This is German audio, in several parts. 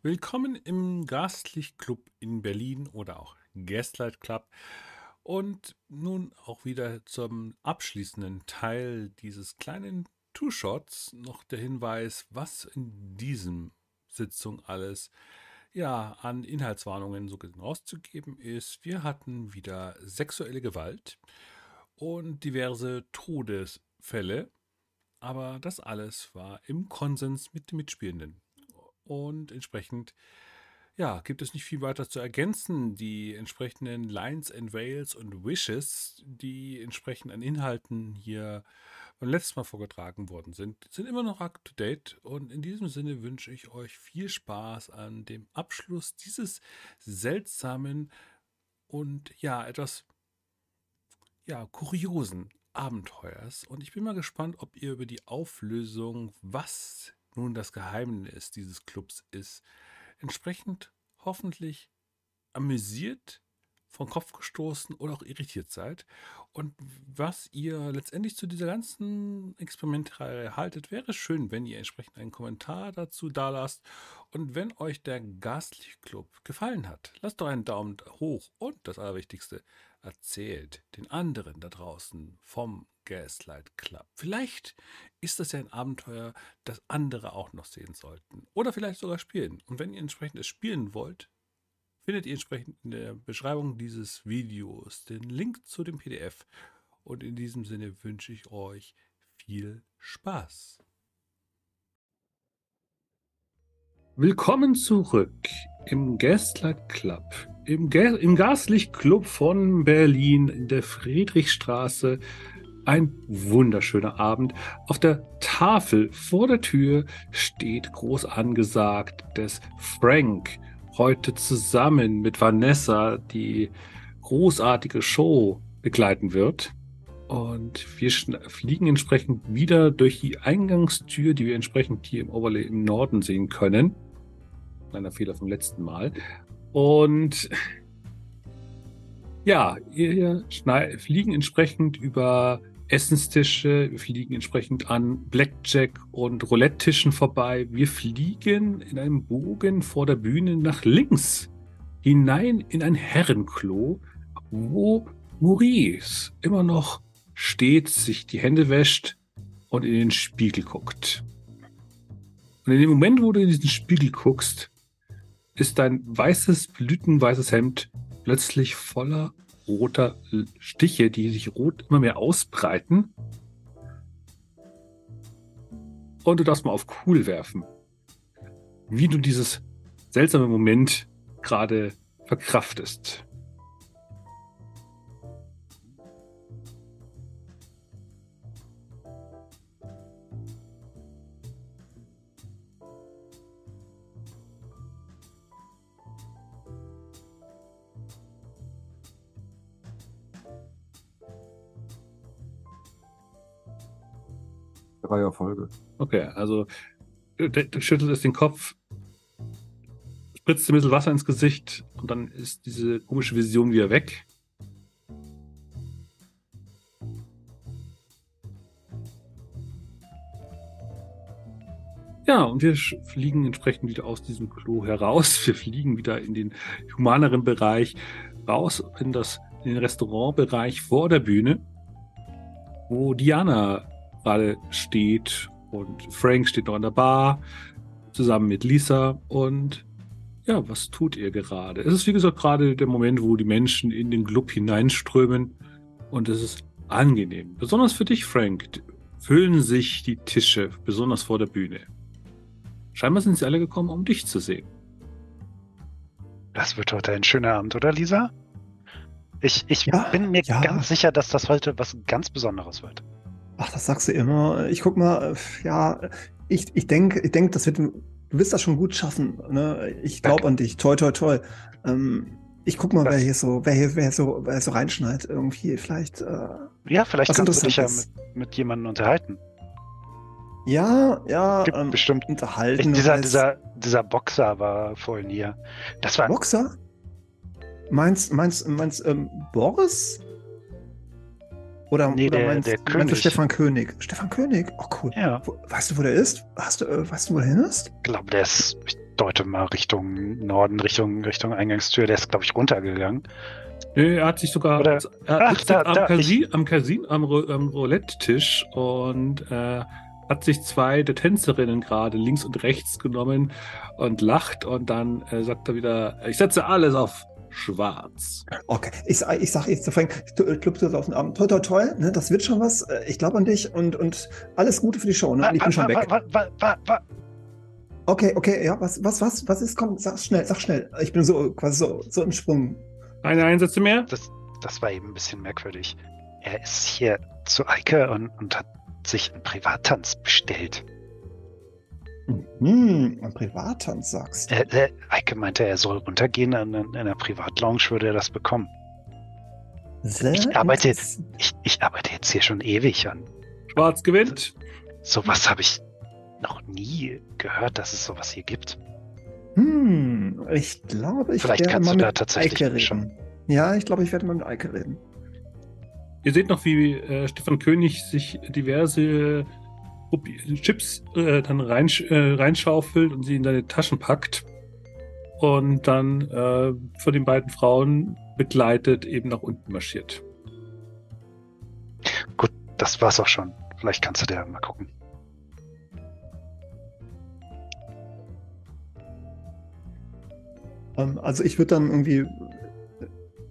Willkommen im Gastlicht-Club in Berlin oder auch Gaslight Club. Und nun auch wieder zum abschließenden Teil dieses kleinen Two-Shots noch der Hinweis, was in diesem Sitzung alles ja an Inhaltswarnungen so rauszugeben ist. Wir hatten wieder sexuelle Gewalt und diverse Todesfälle, aber das alles war im Konsens mit den Mitspielenden. Und entsprechend, ja, gibt es nicht viel weiter zu ergänzen. Die entsprechenden Lines and Veils und Wishes, die entsprechend an Inhalten hier beim letzten Mal vorgetragen worden sind, sind immer noch up to date. Und in diesem Sinne wünsche ich euch viel Spaß an dem Abschluss dieses seltsamen und ja, etwas ja, kuriosen Abenteuers. Und ich bin mal gespannt, ob ihr über die Auflösung, was nun das Geheimnis dieses Clubs ist, entsprechend hoffentlich amüsiert, vom Kopf gestoßen oder auch irritiert seid. Und was ihr letztendlich zu dieser ganzen Experimentreihe haltet, wäre schön, wenn ihr entsprechend einen Kommentar dazu da lasst. Und wenn euch der Gastlich Club gefallen hat, lasst doch einen Daumen hoch und das Allerwichtigste, erzählt den anderen da draußen vom Gaslight Club. Vielleicht ist das ja ein Abenteuer, das andere auch noch sehen sollten. Oder vielleicht sogar spielen. Und wenn ihr entsprechend es spielen wollt, findet ihr entsprechend in der Beschreibung dieses Videos den Link zu dem PDF. Und in diesem Sinne wünsche ich euch viel Spaß. Willkommen zurück im Gaslight Club, im, Ga im Gaslicht Club von Berlin in der Friedrichstraße ein wunderschöner Abend. Auf der Tafel vor der Tür steht groß angesagt, dass Frank heute zusammen mit Vanessa die großartige Show begleiten wird. Und wir fliegen entsprechend wieder durch die Eingangstür, die wir entsprechend hier im Overlay im Norden sehen können. Kleiner Fehler vom letzten Mal. Und ja, wir fliegen entsprechend über Essenstische, wir fliegen entsprechend an Blackjack und Roulette-Tischen vorbei. Wir fliegen in einem Bogen vor der Bühne nach links hinein in ein Herrenklo, wo Maurice immer noch steht, sich die Hände wäscht und in den Spiegel guckt. Und in dem Moment, wo du in diesen Spiegel guckst, ist dein weißes, blütenweißes Hemd plötzlich voller roter Stiche, die sich rot immer mehr ausbreiten. Und du darfst mal auf cool werfen. Wie du dieses seltsame Moment gerade verkraftest. Drei Erfolge. Okay, also du, schüttelst den Kopf, spritzt ein bisschen Wasser ins Gesicht und dann ist diese komische Vision wieder weg. Ja, und wir fliegen entsprechend wieder aus diesem Klo heraus. Wir fliegen wieder in den humaneren Bereich, raus in, das, in den Restaurantbereich vor der Bühne, wo Diana gerade steht und Frank steht noch an der Bar zusammen mit Lisa und ja, was tut ihr gerade? Es ist wie gesagt gerade der Moment, wo die Menschen in den Club hineinströmen und es ist angenehm. Besonders für dich, Frank, füllen sich die Tische, besonders vor der Bühne. Scheinbar sind sie alle gekommen, um dich zu sehen. Das wird heute ein schöner Abend, oder Lisa? Ich, ich ja, bin mir ja. ganz sicher, dass das heute was ganz Besonderes wird. Ach, das sagst du immer. Ich guck mal, ja, ich, ich denke, ich denk, das wird, du wirst das schon gut schaffen. Ne? Ich glaube an dich. Toi, toi, toi. Ähm, ich guck mal, das wer hier so, wer hier, wer so, wer so reinschneit irgendwie. Vielleicht. Äh, ja, vielleicht kannst du dich ja mit, mit jemandem unterhalten. Ja, ja, ähm, bestimmt. Unterhalten. Dieser, dieser, dieser Boxer war vorhin hier. Das war. Boxer? Meinst, meinst, meinst, ähm, Boris? Oder, nee, oder der, meinst, der meinst König. du Stefan König? Stefan König? Oh, cool. Ja. Wo, weißt du, wo der ist? Hast du, äh, weißt du, wo er hin ist? Ich glaube, der ist, deute mal Richtung Norden, Richtung, Richtung Eingangstür. Der ist, glaube ich, runtergegangen. Er hat sich sogar Oder- er Ach, sitzt da- am, da, Casin, am, Casin, am, am Roulette-Tisch und äh, hat sich zwei der Tänzerinnen gerade links und rechts genommen und lacht und dann äh, sagt er wieder, ich setze alles auf schwarz. Okay, ich, ich sag jetzt zu Frank, du äh, klopfst das auf den Arm. Toi, toi, toi, ne, das wird schon was. Äh, Ich glaube an dich und, und alles Gute für die Show, ne? Und ich bin schon weg. Okay, okay, ja, was, was, was, was ist? Komm, sag schnell, sag schnell. Ich bin so quasi so, so im Sprung. Eine Einsätze mehr? Das, das war eben ein bisschen merkwürdig. Er ist hier zu Eike und, und hat sich einen Privattanz bestellt. Hm, ein Privattanz sagst du. Er, er, Eike meinte, er soll runtergehen in, in einer Privatlounge, würde er das bekommen. Sehr ich arbeite-. Ich, ich arbeite jetzt hier schon ewig an. Schwarz gewinnt. Sowas habe ich noch nie gehört, dass es sowas hier gibt. Hm, ich glaube, ich Vielleicht werde kannst mal du mit da tatsächlich Eike schon- reden. Ja, ich glaube, ich werde mal mit Eike reden. Ihr seht noch, wie äh, Stefan König sich diverse Chips äh, dann reinsch äh, reinschaufelt und sie in seine Taschen packt und dann äh, von den beiden Frauen begleitet eben nach unten marschiert. Gut, das war's auch schon. Vielleicht kannst du dir mal gucken. Ähm, also ich würde dann irgendwie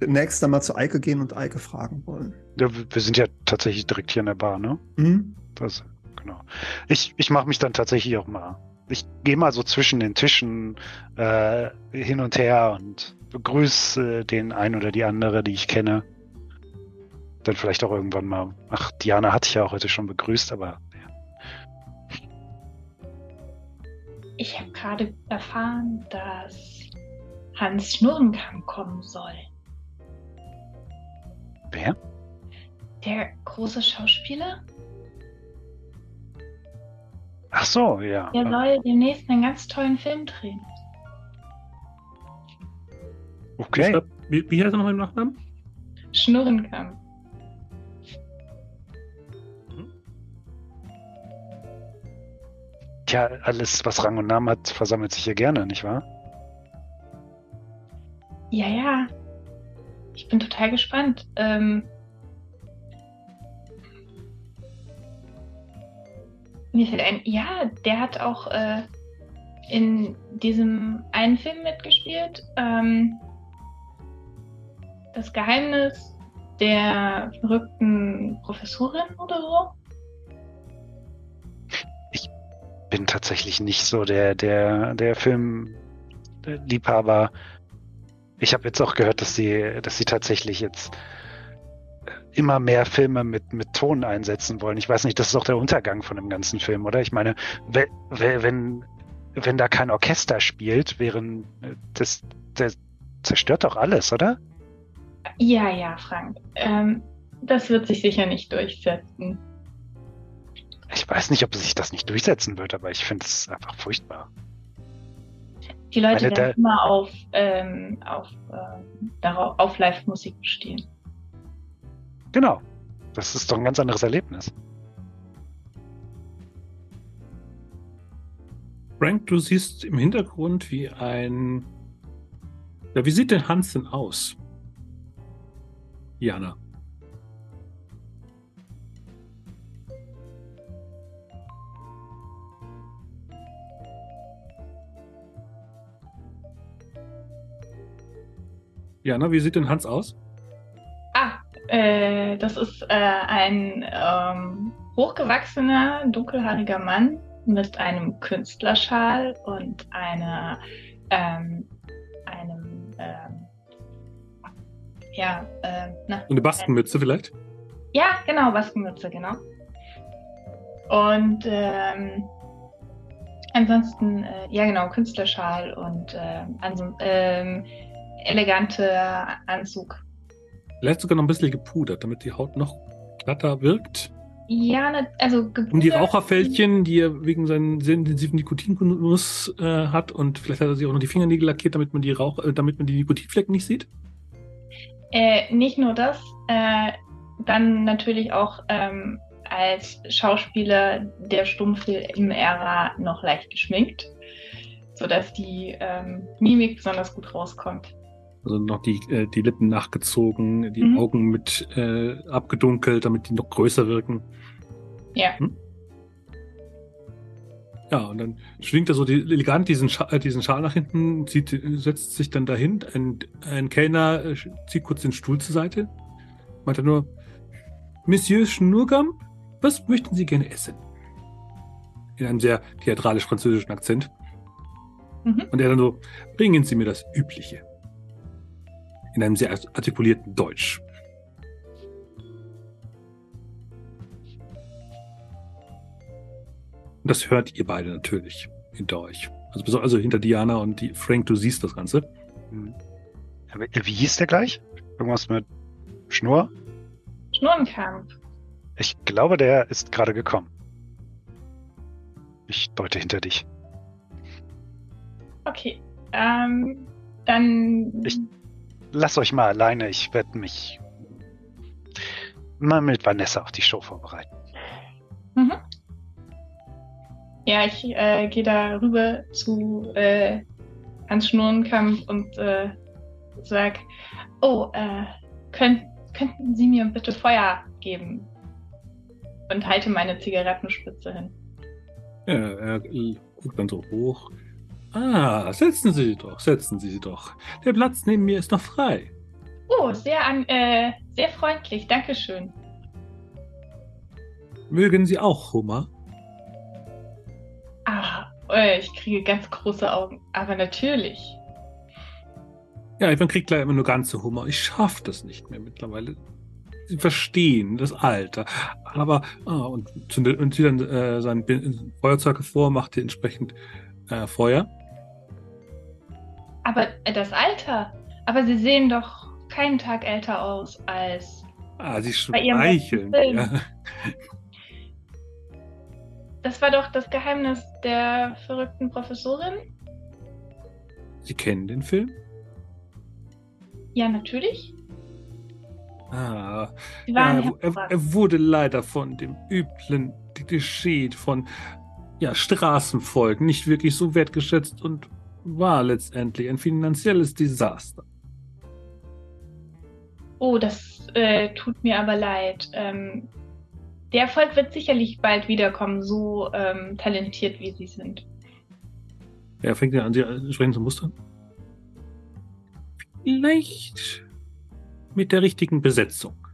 demnächst dann mal zu Eike gehen und Eike fragen wollen. Ja, wir sind ja tatsächlich direkt hier in der Bar, ne? Hm? Das, genau. Ich, ich mache mich dann tatsächlich auch mal. Ich gehe mal so zwischen den Tischen äh, hin und her und begrüße den einen oder die andere, die ich kenne. Dann vielleicht auch irgendwann mal. Ach, Diana hatte ich ja auch heute schon begrüßt, aber ja. Ich habe gerade erfahren, dass Hans Schnurrenkamm kommen soll. wer? Der große Schauspieler, Ach so, ja. der soll demnächst einen ganz tollen Film drehen. Okay. schreibt- wie, wie heißt er noch im Nachnamen? Schnurrenkamm. Tja, alles, was Rang und Namen hat, versammelt sich hier gerne, nicht wahr? Ja, ja. Ich bin total gespannt. Ähm, mir fällt ein, ja, der hat auch äh, in diesem einen Film mitgespielt. Ähm, das Geheimnis der verrückten Professorin oder so. bin tatsächlich nicht so der, der, der Filmliebhaber. Ich habe jetzt auch gehört, dass sie, dass sie tatsächlich jetzt immer mehr Filme mit, mit Ton einsetzen wollen. Ich weiß nicht, das ist auch der Untergang von dem ganzen Film, oder? Ich meine, we- we- wenn, wenn da kein Orchester spielt, während das, das zerstört doch alles, oder? Ja, ja, Frank. Ähm, das wird sich sicher nicht durchsetzen. Ich weiß nicht, ob sich das nicht durchsetzen wird, aber ich finde es einfach furchtbar. Die Leute Meine, werden immer auf, ähm, auf, ähm, darauf, auf Live-Musik bestehen. Genau. Das ist doch ein ganz anderes Erlebnis. Frank, du siehst im Hintergrund wie ein. Ja, wie sieht denn Hans denn aus? Jana. Jana, wie sieht denn Hans aus? Äh, das ist äh, ein ähm, hochgewachsener, dunkelhaariger Mann mit einem Künstlerschal und einer, ähm, einem, ähm, ja, äh, na, So eine Baskenmütze vielleicht? Ja, genau, Baskenmütze, genau. Und ähm, ansonsten, äh, ja genau, Künstlerschal und ähm, ansonsten, ähm, eleganter Anzug. Vielleicht sogar noch ein bisschen gepudert, damit die Haut noch glatter wirkt. Ja, ne, also Um die gepudert- Raucherfältchen, die er wegen seinem sehr intensiven Nikotingenuss äh, hat und vielleicht hat er sich auch noch die Fingernägel lackiert, damit man die Rauch, äh, damit man die Nikotinflecken nicht sieht. Äh, nicht nur das, äh, dann natürlich auch ähm, als Schauspieler der Stummfilm-Ära noch leicht geschminkt. sodass die ähm, Mimik besonders gut rauskommt. Also noch die, äh, die Lippen nachgezogen, die Mhm. Augen mit äh, abgedunkelt, damit die noch größer wirken. Ja. Hm? Ja, und dann schwingt er so die, elegant diesen, Scha äh, diesen Schal nach hinten, zieht, setzt sich dann dahin. Ein, ein Kellner äh, zieht kurz den Stuhl zur Seite. Meint er nur, Monsieur Schnurgam, was möchten Sie gerne essen? In einem sehr theatralisch-französischen Akzent. Mhm. Und er dann so, bringen Sie mir das Übliche. In einem sehr artikulierten Deutsch. Und das hört ihr beide natürlich hinter euch. Also, also hinter Diana und die, Frank, du siehst das Ganze. Hm. Aber Wie hieß der gleich? Irgendwas mit Schnur? Schnurrenkampf. Ich glaube, der ist gerade gekommen. Ich deute hinter dich. Okay. Ähm, dann. Ich- Lass euch mal alleine. Ich werde mich mal mit Vanessa auf die Show vorbereiten. Mhm. Ja, ich äh, gehe da rüber zu äh, Hans Schnurrenkampf und äh, sag, oh, äh, könnt, könnten Sie mir bitte Feuer geben? Und halte meine Zigarettenspitze hin. Ja, er guckt dann so hoch. Ah, setzen Sie sich doch, setzen Sie sich doch. Der Platz neben mir ist noch frei. Oh, sehr, an, äh, sehr freundlich, Dankeschön. Mögen Sie auch Hummer? Ah, äh, ich kriege ganz große Augen. Aber natürlich. Ja, Ivan kriegt leider immer nur ganze Hummer. Ich schaffe das nicht mehr mittlerweile. Sie verstehen das Alter. Aber, ah, und zündet und zieht dann äh, sein Feuerzeug hervor, macht hier entsprechend äh, Feuer. Aber äh, das Alter. Aber Sie sehen doch keinen Tag älter aus als. Ah, sie schmeicheln. Ja. Das war doch das Geheimnis der verrückten Professorin? Sie kennen den Film? Ja, natürlich. Ah, ja, er, er, wurde leider von dem üblen Klischee von ja, Straßenvolk nicht wirklich so wertgeschätzt und war letztendlich ein finanzielles Desaster. Oh, das äh, tut mir aber leid. Ähm, der Erfolg wird sicherlich bald wiederkommen, so ähm, talentiert wie Sie sind. Er fängt ja an, sie entsprechend zu mustern. Vielleicht mit der richtigen Besetzung.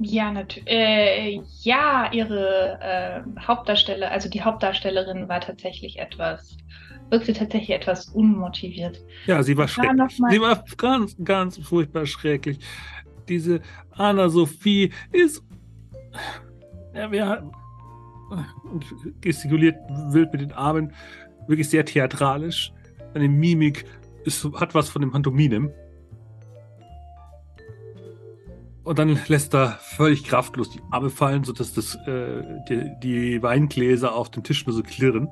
Ja, natürlich. Äh, ja, Ihre äh, Hauptdarsteller, also die Hauptdarstellerin war tatsächlich etwas, wirkte tatsächlich etwas unmotiviert. Ja, sie war war schrecklich. Sie war ganz, ganz furchtbar schrecklich. Diese Anna-Sophie ist. Ja, wir und gestikuliert wild mit den Armen, wirklich sehr theatralisch. Seine Mimik ist, hat was von dem Pantominem. Und dann lässt er völlig kraftlos die Arme fallen, sodass das, äh, die, die Weingläser auf dem Tisch nur so klirren.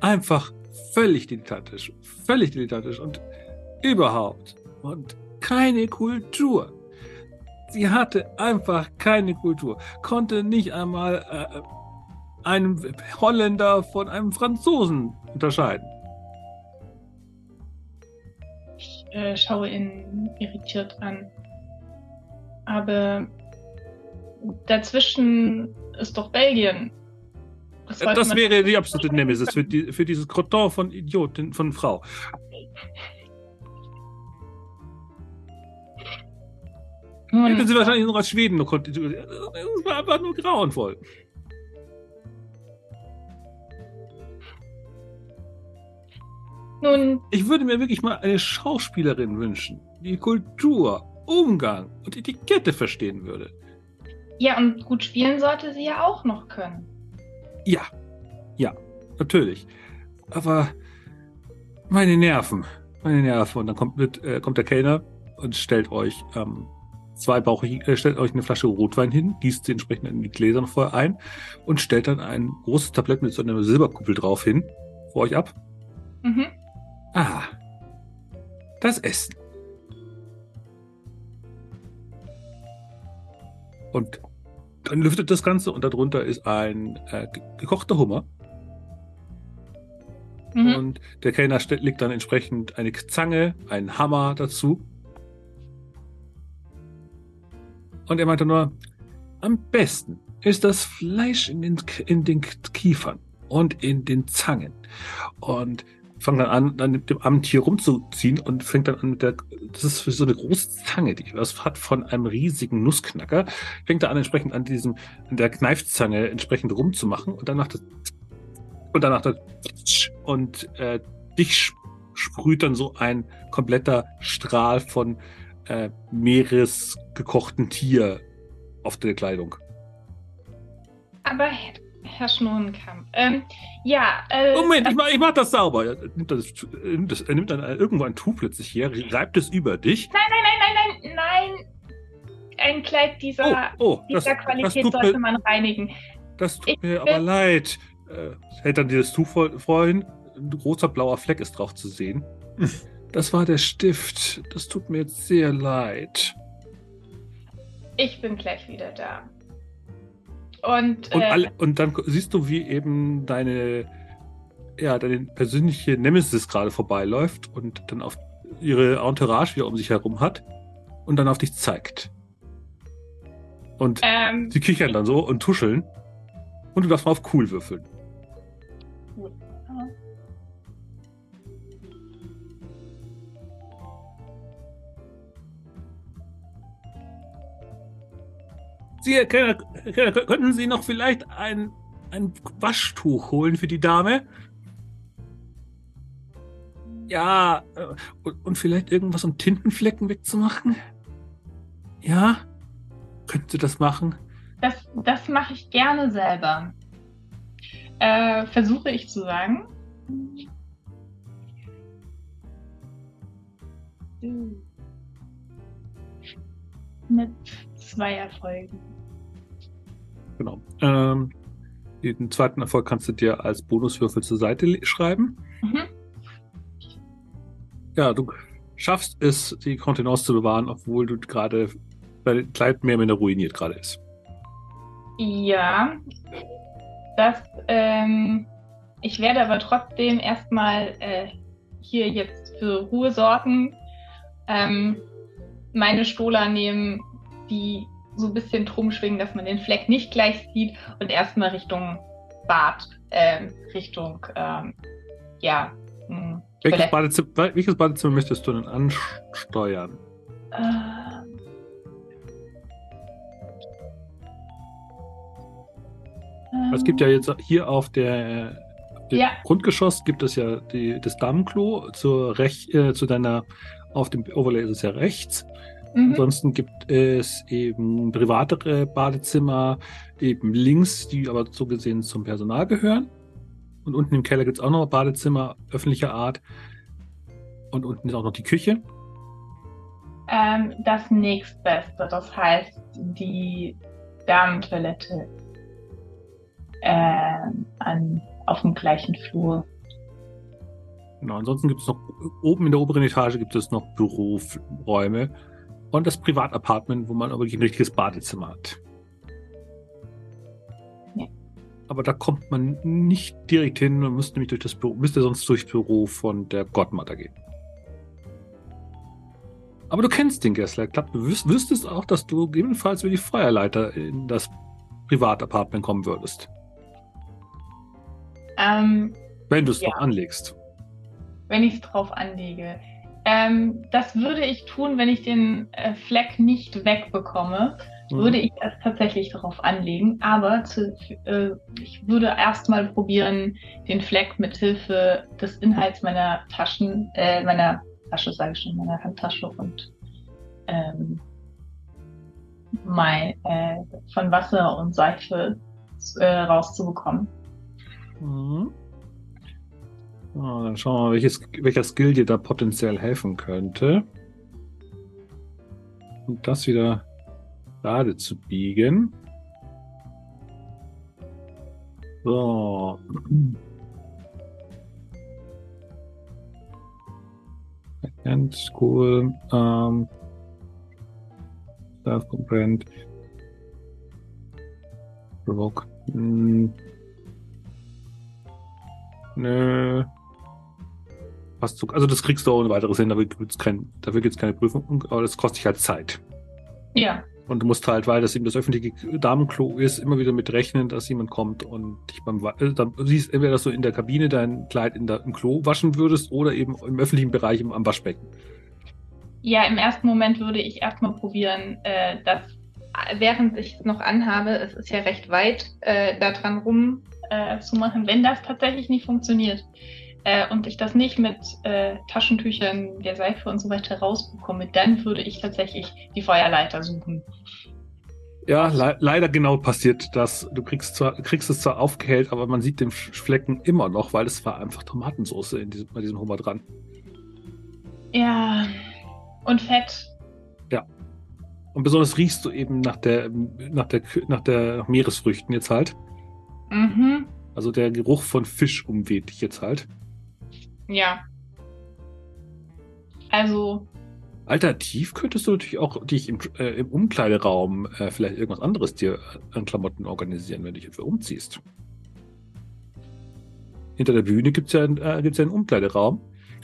Einfach völlig dilettantisch. Völlig dilettantisch und überhaupt. Und keine Kultur. Sie hatte einfach keine Kultur. Konnte nicht einmal äh, einen Holländer von einem Franzosen unterscheiden. Äh, schaue ihn irritiert an. Aber dazwischen ist doch Belgien. Das, sollte Das wäre die absolute Nemesis für, die, für dieses Croton von Idiotin, von Frau. Hätten sie wahrscheinlich noch aus Schweden noch konnte. Das war einfach nur grauenvoll. Nun, Ich würde mir wirklich mal eine Schauspielerin wünschen, die Kultur, Umgang und Etikette verstehen würde. ja, und gut spielen sollte sie ja auch noch können. Ja, ja, natürlich. Aber meine Nerven, meine Nerven. Und dann kommt, mit, äh, kommt der Kellner und stellt euch ähm, zwei Bauch, äh, stellt euch eine Flasche Rotwein hin, gießt sie entsprechend in die Gläser vorher ein und stellt dann ein großes Tablett mit so einer Silberkuppel drauf hin, vor euch ab. Mhm. Ah, das Essen. Und dann lüftet das Ganze und darunter ist ein äh, gekochter Hummer. Mhm. Und der Kellner legt dann entsprechend eine Zange, einen Hammer dazu. Und er meinte nur, am besten ist das Fleisch in den, in den Kiefern und in den Zangen. Und fangt dann an, dann mit dem Amt hier rumzuziehen und fängt dann an mit der, das ist so eine große Zange, die was hat von einem riesigen Nussknacker, fängt da an, entsprechend an diesem, an der Kneifzange entsprechend rumzumachen und dann macht das und danach das und äh, dich sprüht dann so ein kompletter Strahl von äh, meeresgekochten Tier auf der Kleidung. Aber Herr Schnurrenkamp, ähm, ja. Äh, Moment, ich mach, ich mach das sauber. Er nimmt, das, das, er nimmt dann irgendwo ein Tuch plötzlich her, reibt es über dich. Nein, nein, nein, nein, nein, nein. Ein Kleid dieser, oh, oh, dieser das, Qualität das sollte mir, man reinigen. Das tut ich mir aber leid äh, hält dann dieses Tuch vor, vorhin. Ein großer blauer Fleck ist drauf zu sehen. Das war der Stift. Das tut mir jetzt sehr leid. Ich bin gleich wieder da. Und, und, äh, alle, und dann siehst du, wie eben deine, ja, deine persönliche Nemesis gerade vorbeiläuft und dann auf ihre Entourage wieder um sich herum hat und dann auf dich zeigt. Und ähm, sie kichern dann so und tuscheln. Und du darfst mal auf cool würfeln. Sie, könnten Sie noch vielleicht ein, ein Waschtuch holen für die Dame? Ja, äh, und, und vielleicht irgendwas, um Tintenflecken wegzumachen? Ja? Könnten Sie das machen? Das, das mache ich gerne selber. Äh, versuche ich zu sagen. Mit zwei Erfolgen. Genau. Ähm, den zweiten Erfolg kannst du dir als Bonuswürfel zur Seite schreiben. Mhm. Ja, du schaffst es, die Kontenance zu bewahren, obwohl du gerade dein Kleid mehr oder minder ruiniert gerade ist. Ja, das, ähm, ich werde aber trotzdem erstmal äh, hier jetzt für Ruhe sorgen, ähm, meine Stola nehmen, die so ein bisschen drum schwingen, dass man den Fleck nicht gleich sieht und erstmal Richtung Bad, äh, Richtung, ähm, ja. Mh, hm, welches, Badezimmer, welches Badezimmer möchtest du denn ansteuern? Äh, es gibt ja jetzt hier auf der ja. Grundgeschoss gibt es ja die, das Damenklo zur Rech, äh, zu deiner auf dem Overlay ist es ja rechts. Mhm. Ansonsten gibt es eben privatere Badezimmer, eben links, die aber so gesehen zum Personal gehören. Und unten im Keller gibt es auch noch Badezimmer öffentlicher Art. Und unten ist auch noch die Küche. Ähm, das nächstbeste, das heißt die Damentoilette äh, an, auf dem gleichen Flur. Genau, ansonsten gibt es noch oben in der oberen Etage gibt es noch Büroräume und das Privatapartment, wo man aber wirklich ein richtiges Badezimmer hat. Ja. Aber da kommt man nicht direkt hin, man müsste nämlich durch das Büro, müsste sonst durchs Büro von der Gottmutter gehen. Aber du kennst den Gessler Club. Du wüs wüsstest auch, dass du gegebenenfalls über die Feuerleiter in das Privatapartment kommen würdest. Ähm, Wenn du es ja. noch anlegst. Wenn ich es drauf anlege. Ähm, das würde ich tun, wenn ich den äh, Fleck nicht wegbekomme. Mhm. Würde ich es tatsächlich darauf anlegen. Aber zu, äh, ich würde erstmal probieren, den Fleck mit Hilfe des Inhalts meiner Taschen, äh, meiner Tasche, sage ich schon, meiner Handtasche und ähm, mein, äh, von Wasser und Seife äh, rauszubekommen. Mhm. Oh, dann schauen wir mal, welches, welcher Skill dir da potenziell helfen könnte. Und das wieder gerade zu biegen. So. Ganz cool. Ähm, Self-Comprehend. Provoke. Hm. Nö. So. Also das kriegst du ohne weiteres hin, dafür gibt's kein, dafür gibt's keine Prüfung, aber das kostet dich halt Zeit. Ja. Und du musst halt, weil das eben das öffentliche Damenklo ist, immer wieder mit rechnen, dass jemand kommt und dich beim äh, dann siehst entweder, dass du in der Kabine dein Kleid in der, im Klo waschen würdest oder eben im öffentlichen Bereich im, am Waschbecken. Ja, im ersten Moment würde ich erstmal probieren, äh, das, äh, während ich es noch anhabe, es ist ja recht weit, äh, da dran rum äh, zu machen, wenn das tatsächlich nicht funktioniert äh, und ich das nicht mit äh, Taschentüchern, der Seife und so weiter rausbekomme, dann würde ich tatsächlich die Feuerleiter suchen. Ja, le leider genau passiert das. Du kriegst, zwar, kriegst es zwar aufgehellt, aber man sieht den Flecken immer noch, weil es war einfach Tomatensauce in diesem, bei diesem Hummer dran. Ja, und Fett. Und besonders riechst du eben nach der, nach der, nach der nach Meeresfrüchten jetzt halt. Mhm. Also der Geruch von Fisch umweht dich jetzt halt. Ja. Also, Alternativ könntest du natürlich auch dich im, äh, im Umkleideraum äh, vielleicht irgendwas anderes dir an Klamotten organisieren, wenn du dich dafür umziehst. Hinter der Bühne gibt's ja, einen- äh, gibt's ja einen Umkleideraum.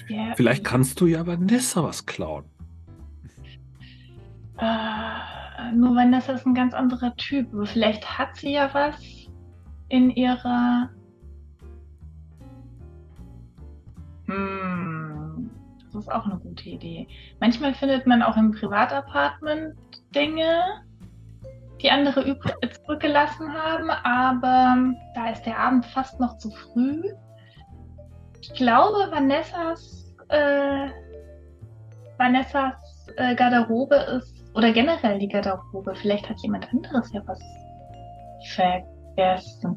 ja, Vielleicht kannst du ja Vanessa was klauen. Äh, nur Vanessa ist ein ganz anderer Typ. Aber vielleicht hat sie ja was in ihrer. Hm, das ist auch eine gute Idee. Manchmal findet man auch im Privatapartment Dinge, die andere zurückgelassen haben, aber da ist der Abend fast noch zu früh. Ich glaube, Vanessas, äh, Vanessas äh, Garderobe ist, oder generell die Garderobe, vielleicht hat jemand anderes ja was vergessen.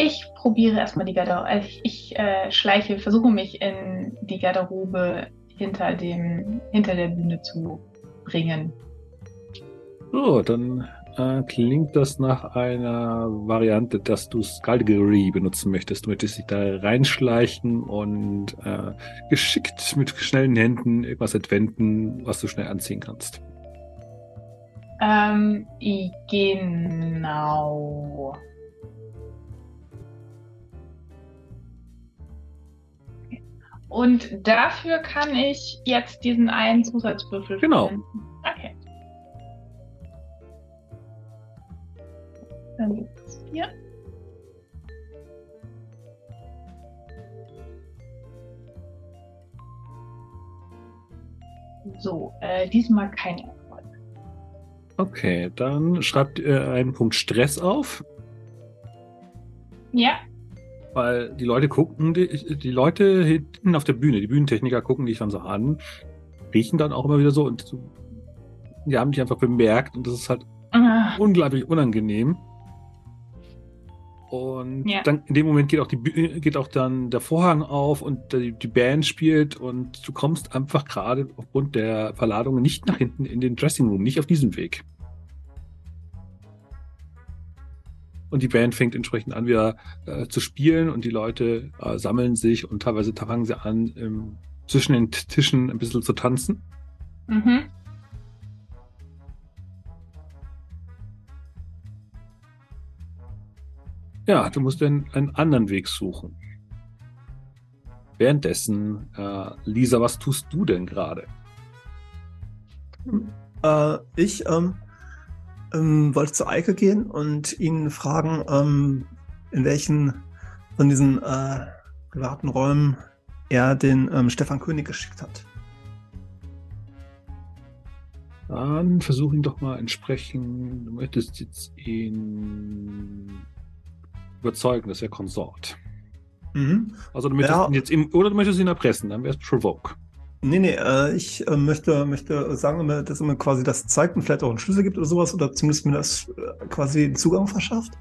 Ich probiere erstmal die Garderobe, also ich, ich äh, schleiche, versuche mich in die Garderobe hinter dem, hinter der Bühne zu bringen. So, dann äh, klingt das nach einer Variante, dass du Skullduggery benutzen möchtest. Du möchtest dich da reinschleichen und äh, geschickt mit schnellen Händen irgendwas entwenden, was du schnell anziehen kannst. Ähm, genau. Und dafür kann ich jetzt diesen einen Zusatzwürfel Genau. verwenden. Okay. Dann gibt es vier. So, äh, diesmal kein Erfolg. Okay, dann schreibt ihr einen Punkt Stress auf, Ja, weil die Leute gucken, die, die Leute hinten auf der Bühne, die Bühnentechniker gucken dich dann so an, riechen dann auch immer wieder so und die haben dich einfach bemerkt und das ist halt Ah, unglaublich unangenehm. Und Ja. dann in dem Moment geht auch die Bühne, geht auch dann der Vorhang auf und die, die Band spielt und du kommst einfach gerade aufgrund der Verladung nicht nach hinten in den Dressing Room, nicht auf diesem Weg. Und die Band fängt entsprechend an, wieder äh, zu spielen und die Leute äh, sammeln sich und teilweise fangen sie an, ähm, zwischen den Tischen ein bisschen zu tanzen. mhm. Ja, du musst einen, einen anderen Weg suchen. Währenddessen, äh, Lisa, was tust du denn gerade? Äh, ich ähm, ähm, wollte zu Eike gehen und ihn fragen, ähm, in welchen von diesen äh, privaten Räumen er den ähm, Stefan König geschickt hat. Dann versuch ihn doch mal entsprechend. Du möchtest jetzt ihn überzeugen, dass er Konsort. Mhm. Also du möchtest Ja. ihn jetzt im, oder du möchtest ihn erpressen, dann wäre es Provoke. Nee, nee, äh, ich äh, möchte, möchte sagen, dass er mir quasi das zeigt und vielleicht auch einen Schlüssel gibt oder sowas oder zumindest mir das äh, quasi den Zugang verschafft.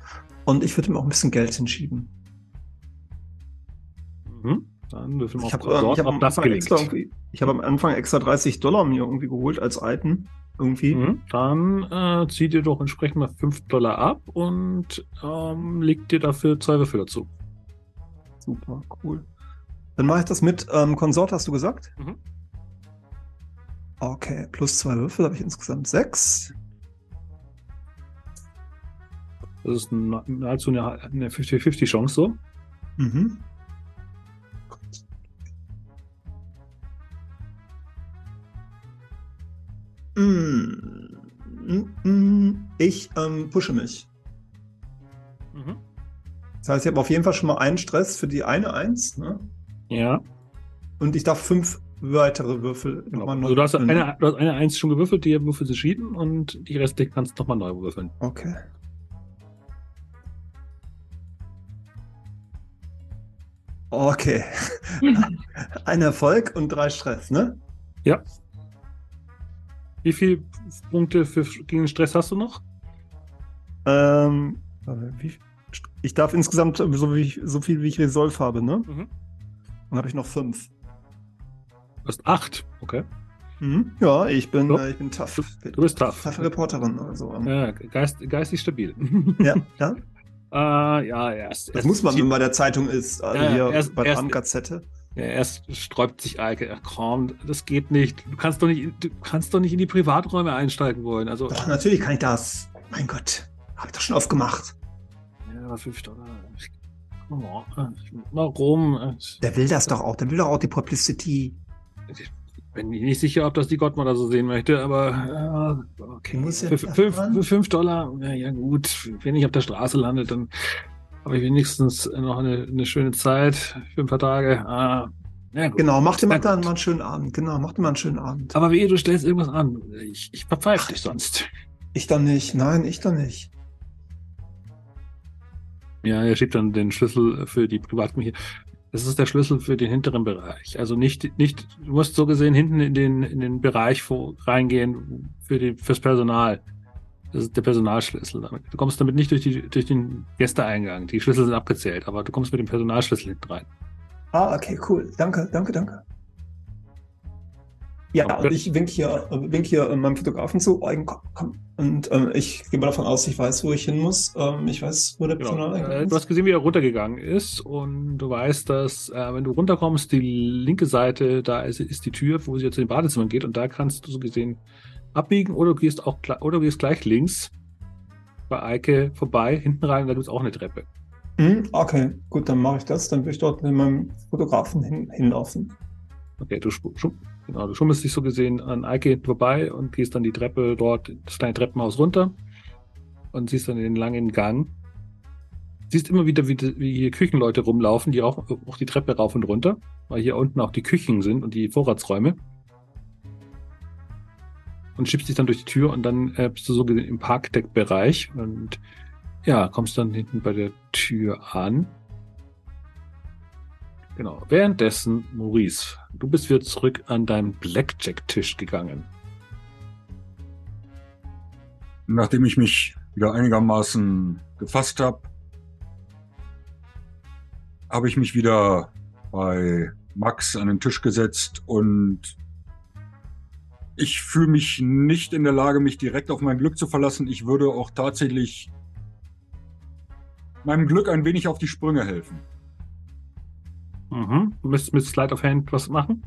Und ich würde ihm auch ein bisschen Geld hinschieben. Mhm. Dann würfeln wir Ich habe ähm, Konsort, ich hab das extra ich hab am Anfang extra 30 Dollar mir irgendwie geholt als Item. Irgendwie. Mhm. Dann äh, zieh dir doch entsprechend mal 5 Dollar ab und ähm, leg dir dafür zwei Würfel dazu. Super, cool. Dann mache ich das mit ähm, Konsort, hast du gesagt? Mhm. Okay, plus zwei Würfel habe ich insgesamt sechs. Das ist nahezu eine eine 50-50 Chance so. Mhm. Mm, mm, mm, Ich ähm, pushe mich. Mhm. Das heißt, ich habe auf jeden Fall schon mal einen Stress für die eine Eins. Ne? Ja, Und ich darf fünf weitere Würfel genau. nochmal neu Also du hast ne? eine, du hast eine Eins schon gewürfelt, die Würfel sind schieden und die restlichen kannst du nochmal neu würfeln. Okay. Okay. Ein Erfolg und drei Stress, ne? Wie viele Punkte für, gegen Stress hast du noch? Ähm, ich darf insgesamt so, wie ich, so viel, wie ich Resolve habe, ne? Mhm. Dann habe ich noch fünf. Du hast acht. Okay. Mhm. Ja, ich bin, So. äh, ich bin tough. Du bist tough. Taffe Reporterin. Also, ähm, Ja, geist, geistig stabil. ja, ja. äh, ja, erst. Das erst muss man, wenn man bei der Zeitung ist. Also Ja, hier erst- bei der Abendgazette. Ja, erst sträubt sich Eike. Ach, komm, das geht nicht. Du kannst doch nicht, du kannst doch nicht in die Privaträume einsteigen wollen. Also, Doch, natürlich kann ich das. Mein Gott. Habe ich doch schon oft gemacht. ja, aber fünf Dollar. Ich-. Warum? Ich Der will das doch auch. Der will doch auch die Publicity. bin mir nicht sicher, ob das die Gottmutter so sehen möchte, aber äh, okay. Für, fünf, erfahren. für fünf Dollar, ja, ja gut. Wenn ich auf der Straße lande, dann habe ich wenigstens noch eine, eine schöne Zeit für ein paar Tage. Ah, ja. Genau, mach dir mal dann mal einen schönen Abend. Genau, mach dir mal einen schönen Abend. Aber wehe, du stellst irgendwas an. Ich, ich verpfeife dich sonst. Ich doch nicht. Nein, ich doch nicht. Ja, er schiebt dann den Schlüssel für die Privatkirche. Das ist der Schlüssel für den hinteren Bereich. Also nicht, nicht, du musst so gesehen hinten in den, in den Bereich wo, reingehen für die, fürs Personal. Das ist der Personalschlüssel. Du kommst damit nicht durch, die, durch den Gästeeingang. Die Schlüssel sind abgezählt, aber du kommst mit dem Personalschlüssel hinten rein. Ah, okay, cool. Danke, danke, danke. Ja, Okay. und ich wink hier, wink hier äh, meinem Fotografen zu. Eugen, komm, komm. Und ähm, ich gehe mal davon aus, ich weiß, wo ich hin muss. Ähm, ich weiß, wo der Genau. Personaleingang Äh, ist. du hast gesehen, wie er runtergegangen ist und du weißt, dass äh, wenn du runterkommst, die linke Seite, da ist, ist die Tür, wo sie jetzt in den Badezimmer geht und da kannst du so gesehen abbiegen oder du gehst auch gleich- oder du gehst gleich links bei Eike vorbei, hinten rein und da gibt es auch eine Treppe. Hm, okay, gut, dann mache ich das. Dann will ich dort mit meinem Fotografen hin, hinlaufen. Okay, du, genau, du schummelst dich so gesehen an Eike vorbei und gehst dann die Treppe dort, das kleine Treppenhaus runter und siehst dann den langen Gang. Siehst immer wieder, wie, wie hier Küchenleute rumlaufen, die auch, auch die Treppe rauf und runter, weil hier unten auch die Küchen sind und die Vorratsräume. Und schiebst dich dann durch die Tür und dann äh, bist du so gesehen im Parkdeckbereich und ja, kommst dann hinten bei der Tür an. Genau. Währenddessen, Maurice, du bist wieder zurück an deinen Blackjack-Tisch gegangen. Nachdem ich mich wieder einigermaßen gefasst habe, habe ich mich wieder bei Max an den Tisch gesetzt und ich fühle mich nicht in der Lage, mich direkt auf mein Glück zu verlassen. Ich würde auch tatsächlich meinem Glück ein wenig auf die Sprünge helfen. Mhm. Du müsstest mit Slide of Hand was machen.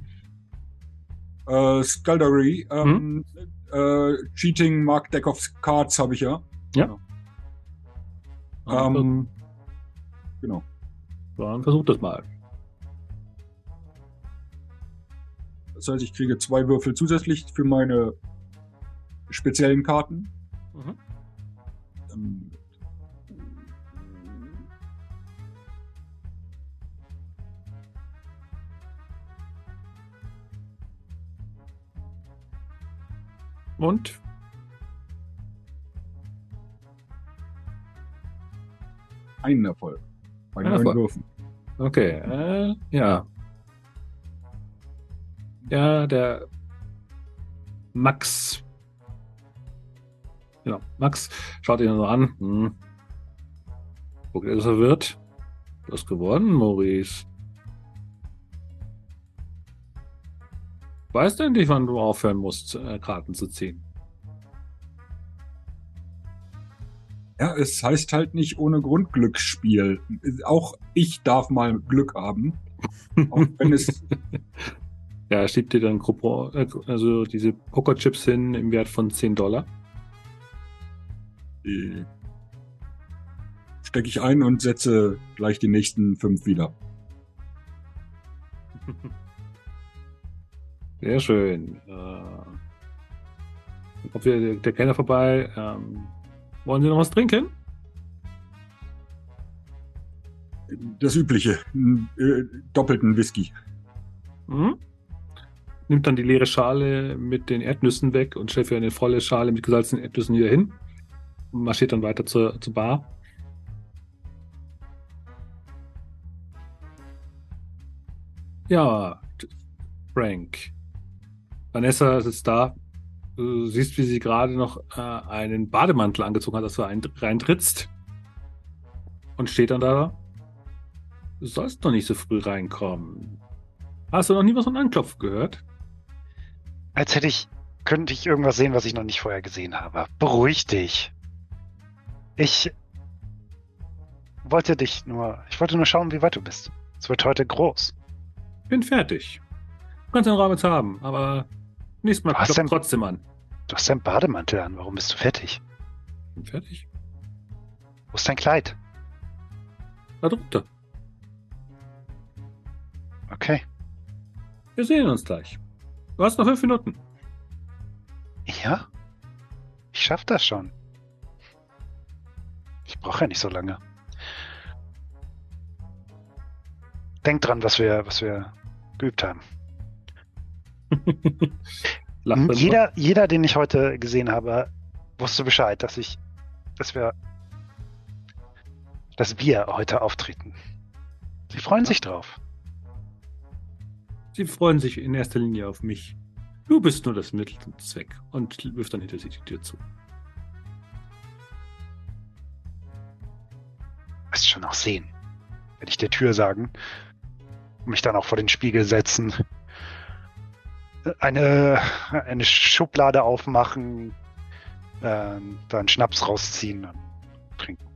Äh, Skullduggery, ähm, äh, Cheating, Mark Deck of Cards habe ich ja. Ähm, genau. Dann versuch das mal. Das heißt, ich kriege zwei Würfel zusätzlich für meine speziellen Karten. Mhm. Und? einen Erfolg. Bei Ein neun Erfolg. Würfen. Okay, äh, ja. Ja, der Max. Ja, Max schaut ihn so an. Hm. Guckt er verwirrt. Du hast gewonnen, Maurice. Weißt du endlich, wann du aufhören musst, äh, Karten zu ziehen? Ja, es heißt halt nicht ohne Grund Glücksspiel. Auch ich darf mal Glück haben. Auch wenn es Ja, schiebt dir dann äh, also diese Pokerchips hin im Wert von 10 Dollar. stecke ich ein und setze gleich die nächsten fünf wieder. Sehr schön. Äh, ob wir der Kellner vorbei. Ähm, wollen Sie noch was trinken? Das übliche, äh, doppelten Whisky. Mhm. Nimmt dann die leere Schale mit den Erdnüssen weg und stellt für eine volle Schale mit gesalzenen Erdnüssen wieder hin. Marschiert dann weiter zur, zur Bar. Ja, Frank. Vanessa sitzt da. Du siehst, wie sie gerade noch äh, einen Bademantel angezogen hat, dass du ein, reintrittst. Und steht dann da. Du sollst noch nicht so früh reinkommen. Hast du noch nie was von Anklopfen gehört? Als hätte ich, könnte ich irgendwas sehen, was ich noch nicht vorher gesehen habe. Beruhig dich. Ich wollte dich nur, ich wollte nur schauen, wie weit du bist. Es wird heute groß. Bin fertig. Du kannst den Raum jetzt haben, aber nächstes Mal klopft trotzdem an. Du hast deinen Bademantel an. Warum bist du fertig? Bin fertig. Wo ist dein Kleid? Da drunter. Okay. Wir sehen uns gleich. Du hast noch fünf Minuten. Ja? Ich schaff das schon. Ich brauche ja nicht so lange. Denk dran, was wir, was wir geübt haben. Dann Jeder, jeder, den ich heute gesehen habe, wusste Bescheid, dass ich, dass wir, dass wir heute auftreten. Sie freuen sich drauf. Sie freuen sich in erster Linie auf mich. Du bist nur das Mittel zum Zweck und wirft dann hinter sich die Tür zu. Wirst schon auch sehen. Werde ich der Tür sagen. Und mich dann auch vor den Spiegel setzen. Eine, eine Schublade aufmachen. Ähm, da einen Schnaps rausziehen und trinken.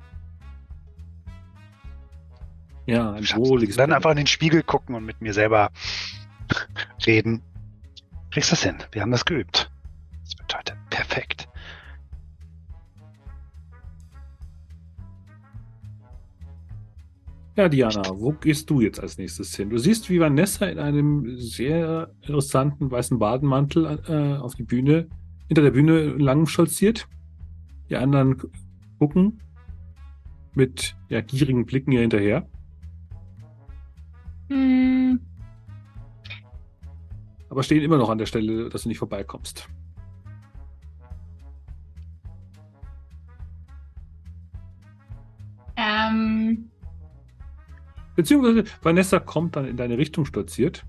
Ja, ein Schnaps. wohliges Dann einfach in den Spiegel gucken und mit mir selber reden. Kriegst das hin? Wir haben das geübt. Das wird heute perfekt. Ja, Diana, wo gehst du jetzt als nächstes hin? Du siehst, wie Vanessa in einem sehr interessanten weißen Badenmantel äh, auf die Bühne, hinter der Bühne lang stolziert. Die anderen gu- gucken mit ja, gierigen Blicken ihr hinterher. Hm, aber stehen immer noch an der Stelle, dass du nicht vorbeikommst. Beziehungsweise Vanessa kommt dann in deine Richtung stolziert.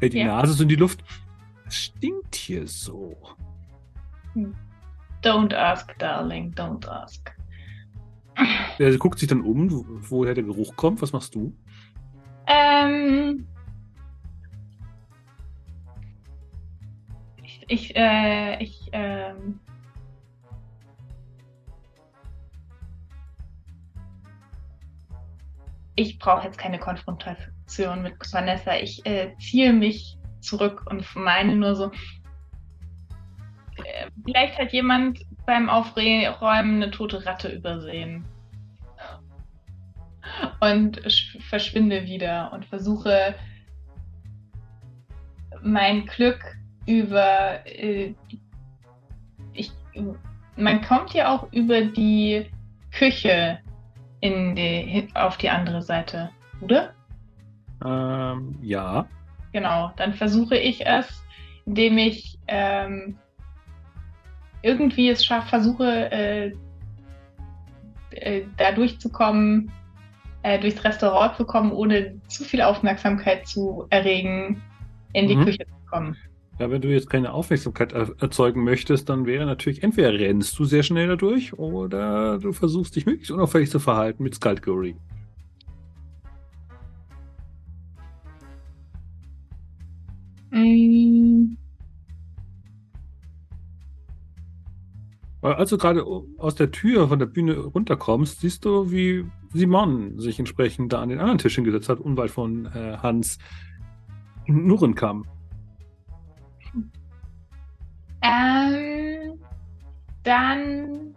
Hält die Ja. Nase so in die Luft. Es stinkt hier so. don't ask, darling, don't ask. Ja, sie guckt sich dann um, wo- woher der Geruch kommt. Was machst du? Ähm, ich, ich, äh, ich, ähm, ich brauche jetzt keine Konfrontation mit Vanessa. Ich äh, ziehe mich zurück und meine nur so, äh, vielleicht hat jemand beim Aufräumen eine tote Ratte übersehen und sch- verschwinde wieder und versuche mein Glück über äh, ich man kommt ja auch über die Küche in die, auf die andere Seite, oder? Ähm, ja. Genau, dann versuche ich es, indem ich ähm, irgendwie es schaffe, versuche, äh, äh, da durchzukommen, äh, durchs Restaurant zu kommen, ohne zu viel Aufmerksamkeit zu erregen, in die Mhm. Küche zu kommen. Ja, wenn du jetzt keine Aufmerksamkeit er erzeugen möchtest, dann wäre natürlich entweder rennst du sehr schnell dadurch oder du versuchst dich möglichst unauffällig zu verhalten mit Skullgirry. Mm, Weil Als du gerade aus der Tür von der Bühne runterkommst, siehst du, wie Simon sich entsprechend da an den anderen Tisch hingesetzt hat, unweit von äh, Hans Nurrenkam. Ähm, dann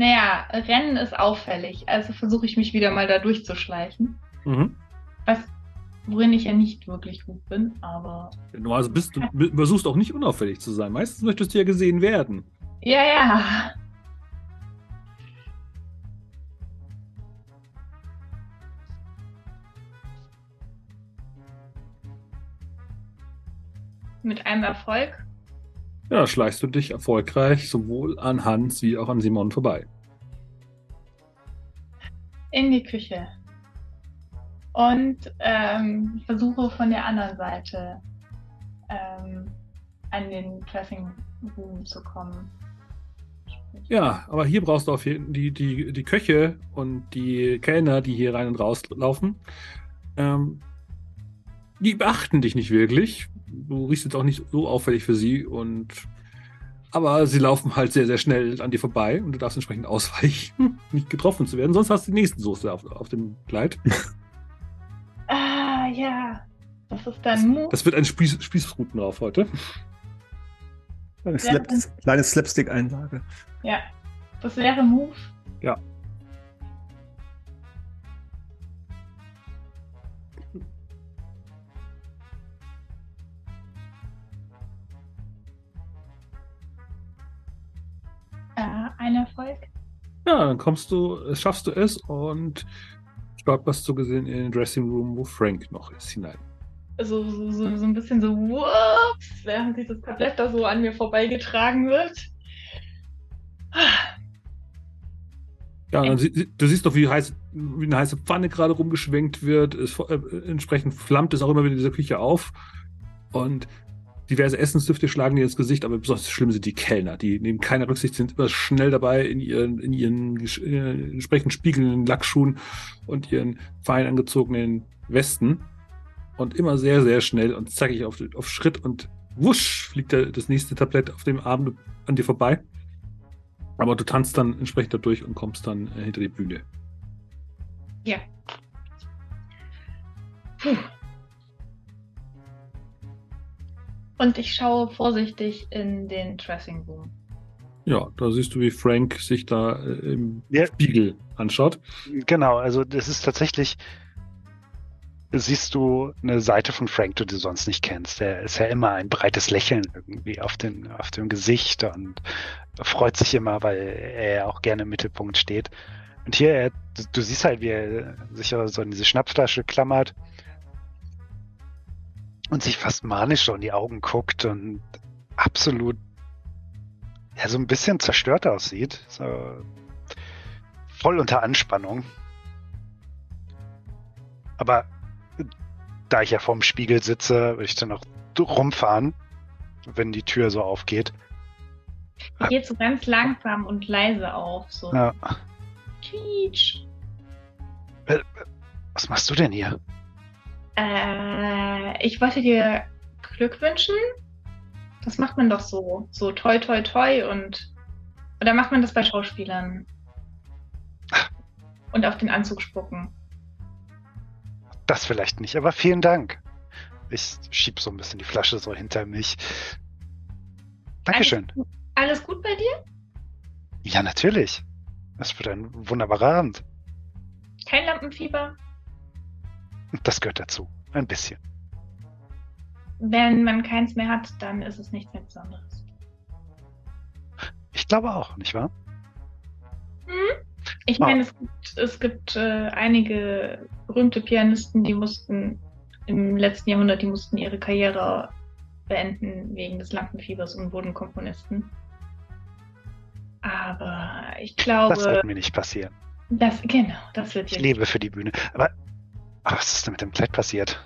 Naja, Rennen ist auffällig, also versuche ich mich wieder mal da durchzuschleichen. Mhm. Was, worin ich ja nicht wirklich gut bin, aber. Du also bist, du versuchst auch nicht unauffällig zu sein. Meistens möchtest du ja gesehen werden. Ja, ja. Mit einem Erfolg. Ja, schleichst du dich erfolgreich sowohl an Hans wie auch an Simon vorbei. in die Küche und ähm, versuche von der anderen Seite ähm, an den Dressing Room zu kommen. Ja, aber hier brauchst du auf jeden die, die, die Köche und die Kellner, die hier rein und raus laufen. Ähm, die beachten dich nicht wirklich. Du riechst jetzt auch nicht so auffällig für sie und aber sie laufen halt sehr, sehr schnell an dir vorbei und du darfst entsprechend ausweichen, nicht getroffen zu werden. Sonst hast du die nächsten Soße auf, auf dem Kleid. Ah, ja. Das ist dann Move. Das wird ein Spieß, Spießrutenlauf heute. Kleine, Ja. Slap, kleine Slapstick-Einlage. Ja. Das wäre Move. Ja. Ein Erfolg. Ja, dann kommst du, schaffst du es und stolperst so gesehen in den Dressing Room, wo Frank noch ist, hinein. So, so, so, so ein bisschen so, whoops, während dieses Tablett da so an mir vorbeigetragen wird. Ja, dann du siehst doch, wie, heiß, wie eine heiße Pfanne gerade rumgeschwenkt wird. Es, äh, entsprechend flammt es auch immer wieder in dieser Küche auf. Und diverse Essensdüfte schlagen dir ins Gesicht, aber besonders schlimm sind die Kellner. Die nehmen keine Rücksicht, sind immer schnell dabei in ihren, in ihren äh, entsprechend spiegelnden Lackschuhen und ihren fein angezogenen Westen. Und immer sehr, sehr schnell und zackig auf, auf Schritt und wusch fliegt das nächste Tablett auf dem Arm an dir vorbei. Aber du tanzt dann entsprechend dadurch und kommst dann äh, hinter die Bühne. Ja. Puh. Und ich schaue vorsichtig in den Dressing Room. Ja, da siehst du, wie Frank sich da äh, im Ja. Spiegel anschaut. Genau, also das ist tatsächlich, siehst du eine Seite von Frank, die du sonst nicht kennst. Der ist ja immer ein breites Lächeln irgendwie auf, den, auf dem Gesicht und freut sich immer, weil er ja auch gerne im Mittelpunkt steht. Und hier, er, du, du siehst halt, wie er sich so in diese Schnapsflasche klammert und sich fast manisch so in die Augen guckt und absolut ja so ein bisschen zerstört aussieht. So voll unter Anspannung. Aber da ich ja vorm Spiegel sitze, würde ich dann auch rumfahren, wenn die Tür so aufgeht. Die geht so ganz langsam und leise auf. So. Ja. Quietsch. Was machst du denn hier? Äh, ich wollte dir Glück wünschen. Das macht man doch so. So toi toi toi und. Oder macht man das bei Schauspielern? Und auf den Anzug spucken. Das vielleicht nicht, aber vielen Dank. Ich schieb so ein bisschen die Flasche so hinter mich. Dankeschön. Alles, alles gut bei dir? Ja, natürlich. Es wird ein wunderbarer Abend. Kein Lampenfieber? Das gehört dazu. Ein bisschen. Wenn man keins mehr hat, dann ist es nichts mehr Besonderes. Ich glaube auch, nicht wahr? Hm? Ich Ah. meine, es gibt, es gibt äh, einige berühmte Pianisten, die mussten im letzten Jahrhundert, die mussten ihre Karriere beenden wegen des Lampenfiebers und wurden Komponisten. Aber ich glaube, Das wird mir nicht passieren. das, genau, das wird Ich lebe für die Bühne. Aber, aber was ist denn mit dem Kleid passiert?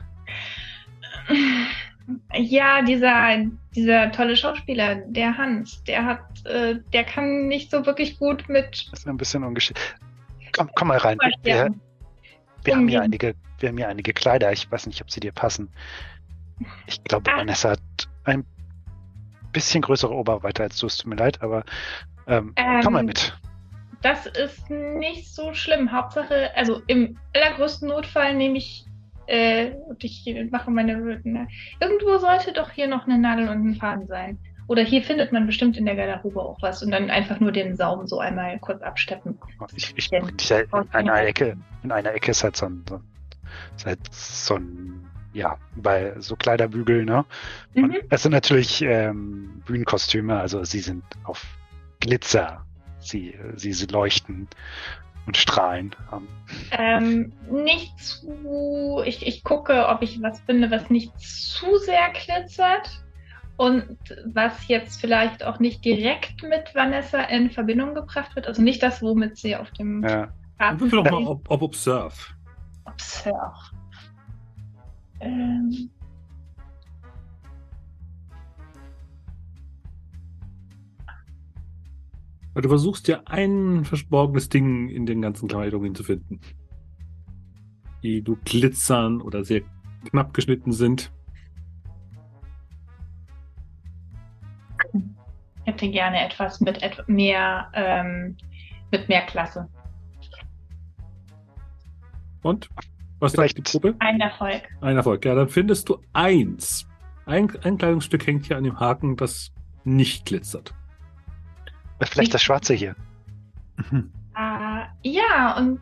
Ja, dieser, dieser tolle Schauspieler, der Hans, der hat, äh, der kann nicht so wirklich gut mit Das ist ein bisschen ungeschickt. Komm, komm mal rein. Wir, wir, haben hier einige, wir haben hier einige Kleider. Ich weiß nicht, ob sie dir passen. Ich glaube, Ah. Vanessa hat ein bisschen größere Oberweite als du. Es tut mir leid, aber ähm, komm mal Ähm, mit. Das ist nicht so schlimm. Hauptsache, also im allergrößten Notfall nehme ich, äh, und ich mache meine, na, irgendwo sollte doch hier noch eine Nadel und ein Faden sein. Oder hier findet man bestimmt in der Garderobe auch was und dann einfach nur den Saum so einmal kurz absteppen. Ich, ich, ich, in einer Ecke, in einer Ecke ist halt so ein, ist halt so ein, ja, bei so Kleiderbügel, ne? Und Mhm. es sind natürlich ähm, Bühnenkostüme, also sie sind auf Glitzer. Sie, sie, sie leuchten und strahlen. Ähm, nicht zu. Ich, ich gucke, ob ich was finde, was nicht zu sehr glitzert und was jetzt vielleicht auch nicht direkt mit Vanessa in Verbindung gebracht wird. Also nicht das, womit sie auf dem ja. Karten Würfel doch mal ob, ob Observe. Observe. Ähm, Weil du versuchst ja ein verborgenes Ding in den ganzen Kleidungen zu finden. Die du glitzern oder sehr knapp geschnitten sind. ich hätte gerne etwas mit et mehr, ähm, mit mehr Klasse. Und? Was sagt Vielleicht- die Gruppe? Ein Erfolg. Ein Erfolg. Ja, dann findest du eins. Ein, ein Kleidungsstück hängt hier an dem Haken, das nicht glitzert. Vielleicht das Schwarze hier. Ah, ja, und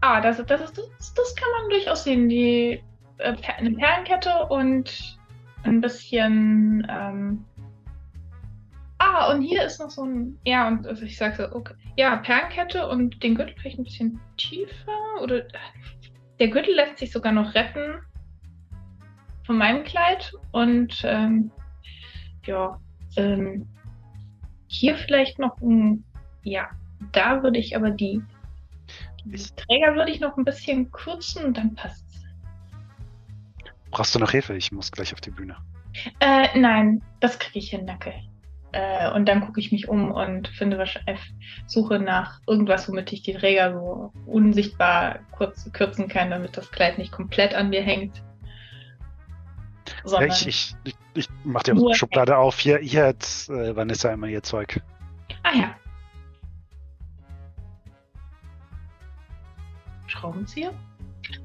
ah, das, das, ist, das, das kann man durchaus sehen. Die äh, eine Perlenkette und ein bisschen. Ähm, ah, und hier ist noch so ein. Ja, und also ich sag so, okay. Ja, Perlenkette und den Gürtel vielleicht ein bisschen tiefer. Oder der Gürtel lässt sich sogar noch retten von meinem Kleid. Und ähm, ja, ähm, hier vielleicht noch ein. Ja, da würde ich aber die, die Träger würde ich noch ein bisschen kürzen und dann passt's. Brauchst du noch Hilfe? Ich muss gleich auf die Bühne. Äh, nein, das kriege ich hin, Nacke. Äh, und dann gucke ich mich um und finde wahrscheinlich, suche nach irgendwas, womit ich die Träger so unsichtbar kurz, kürzen kann, damit das Kleid nicht komplett an mir hängt. Ja, Sondern, ich, ich, ich, ich mach dir die Schublade auf. Hier, hier hat äh, Vanessa immer ihr Zeug. ah ja. Schraubenzieher?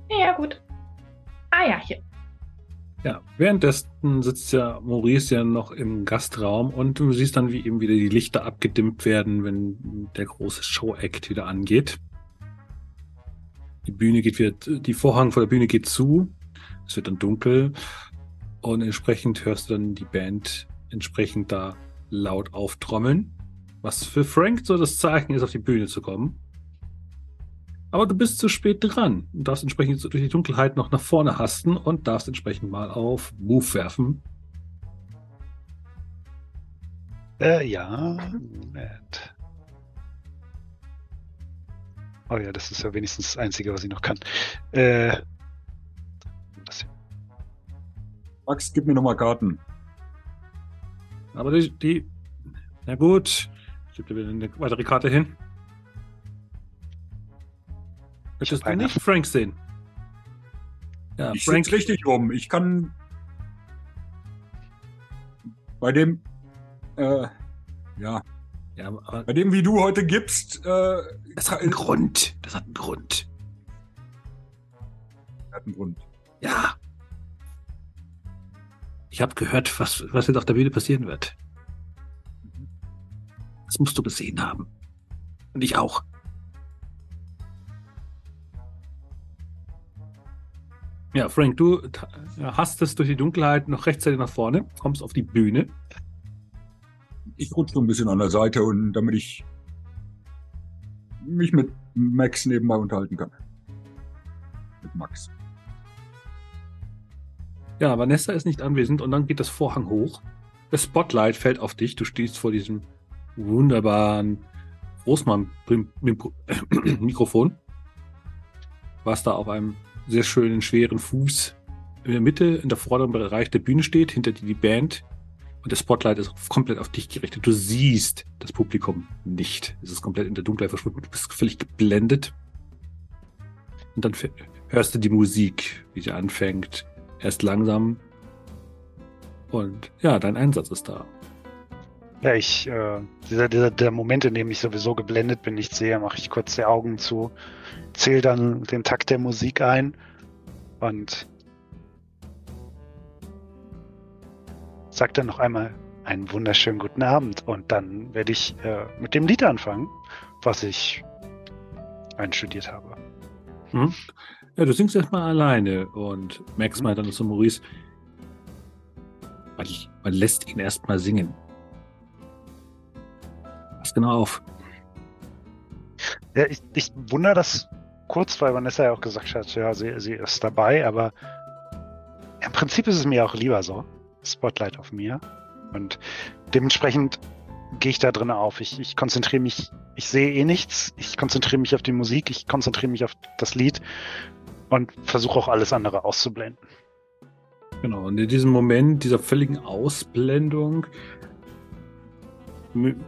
Ja, ja, gut. Ah ja, hier. Ja, währenddessen sitzt ja Maurice ja noch im Gastraum und du siehst dann, wie eben wieder die Lichter abgedimmt werden, wenn der große Show-Act wieder angeht. Die Bühne geht wieder, die Vorhang vor der Bühne geht zu. Es wird dann dunkel und entsprechend hörst du dann die Band entsprechend da laut auftrommeln, was für Frank so das Zeichen ist, auf die Bühne zu kommen. Aber du bist zu spät dran und darfst entsprechend durch die Dunkelheit noch nach vorne hasten und darfst entsprechend mal auf Move werfen. Äh, ja. Moment. Oh ja, das ist ja wenigstens das Einzige, was ich noch kann. Äh, Max, gib mir nochmal Karten. Aber die, die na gut, ich gebe dir wieder eine weitere Karte hin. Möchtest du eine. nicht Frank sehen? Ja, Ich Frank, richtig rum. Ich kann bei dem, äh, ja, ja, aber bei dem, wie du heute gibst, äh, das hat einen Grund. Das hat einen Grund. hat einen Grund. Ja. Ich habe gehört, was, was jetzt auf der Bühne passieren wird. Das musst du gesehen haben. Und ich auch. Ja, Frank, du ta- hastest durch die Dunkelheit noch rechtzeitig nach vorne, kommst auf die Bühne. Ich rutsche ein bisschen an der Seite und damit ich mich mit Max nebenbei unterhalten kann. Mit Max. Ja, Vanessa ist nicht anwesend und dann geht das Vorhang hoch. Das Spotlight fällt auf dich. Du stehst vor diesem wunderbaren Großmann-Mikrofon, was da auf einem sehr schönen, schweren Fuß in der Mitte, in der vorderen Bereich der Bühne steht, hinter dir die Band. Und das Spotlight ist komplett auf dich gerichtet. Du siehst das Publikum nicht. Es ist komplett in der Dunkelheit verschwunden. Du bist völlig geblendet. Und dann hörst du die Musik, wie sie anfängt. Erst langsam. Und ja, dein Einsatz ist da. Ja, ich, äh, dieser, dieser, der Moment, in dem ich sowieso geblendet bin, nicht sehe, mache ich kurz die Augen zu, zähle dann den Takt der Musik ein und sag dann noch einmal einen wunderschönen guten Abend. Und dann werde ich äh, mit dem Lied anfangen, was ich einstudiert habe. Hm? Ja, du singst erstmal alleine und Max meint dann zu Maurice, man, man lässt ihn erstmal singen. Pass genau auf. Ja, ich, ich wundere das kurz, weil Vanessa ja auch gesagt hat, ja, sie, sie ist dabei, aber im Prinzip ist es mir auch lieber so. Spotlight auf mir. Und dementsprechend gehe ich da drin auf. Ich, ich konzentriere mich, ich sehe eh nichts. Ich konzentriere mich auf die Musik, ich konzentriere mich auf das Lied und versuche auch alles andere auszublenden. Genau, und in diesem Moment dieser völligen Ausblendung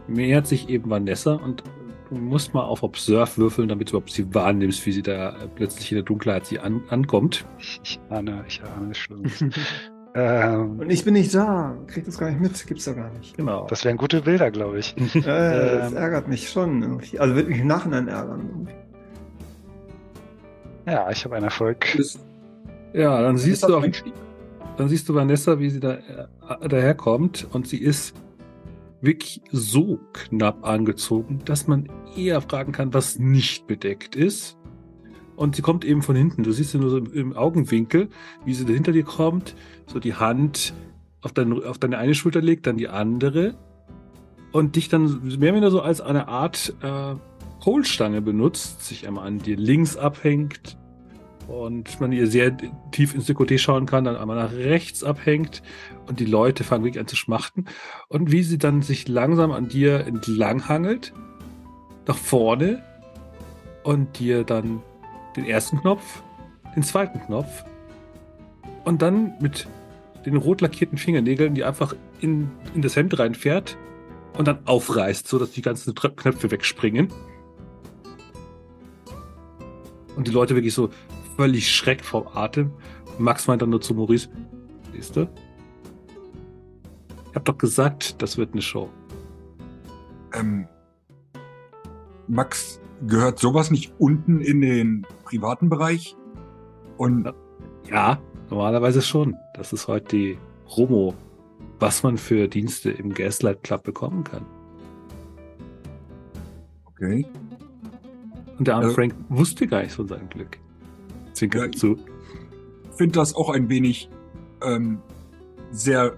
nähert sich eben Vanessa und du musst mal auf Observe würfeln, damit du überhaupt sie wahrnimmst, wie sie da plötzlich in der Dunkelheit sie an, ankommt. Ich, ahne, ich ahne Schlimmes. ähm, Und ich bin nicht da, krieg das gar nicht mit, gibt's da gar nicht. Genau. Das wären gute Bilder, glaube ich. äh, das ähm, ärgert mich schon irgendwie. Also wird mich im Nachhinein ärgern. Irgendwie. Ja, ich habe einen Erfolg. Ja, dann siehst du auch, dann siehst du Vanessa, wie sie da äh, daherkommt und sie ist wirklich so knapp angezogen, dass man eher fragen kann, was nicht bedeckt ist. Und sie kommt eben von hinten. Du siehst sie nur so im Augenwinkel, wie sie da hinter dir kommt, so die Hand auf, dein, auf deine eine Schulter legt, dann die andere und dich dann mehr oder weniger so als eine Art äh, Polstange benutzt, sich einmal an dir links abhängt, und man ihr sehr tief ins Dekolleté schauen kann, dann einmal nach rechts abhängt und die Leute fangen wirklich an zu schmachten und wie sie dann sich langsam an dir entlanghangelt, nach vorne und dir dann den ersten Knopf, den zweiten Knopf und dann mit den rot lackierten Fingernägeln, die einfach in, in das Hemd reinfährt und dann aufreißt, sodass die ganzen Knöpfe wegspringen. Und die Leute wirklich so völlig schreckt vom Atem. Max meint dann nur zu Maurice, siehst du? Ich hab doch gesagt, das wird eine Show. Ähm, Max, gehört sowas nicht unten in den privaten Bereich? Und ja, normalerweise schon. Das ist heute die Promo, was man für Dienste im Gaslight Club bekommen kann. Okay. Und der arme äh, Frank wusste gar nicht von seinem Glück. Zwinker ja, zu. Ich finde das auch ein wenig ähm, sehr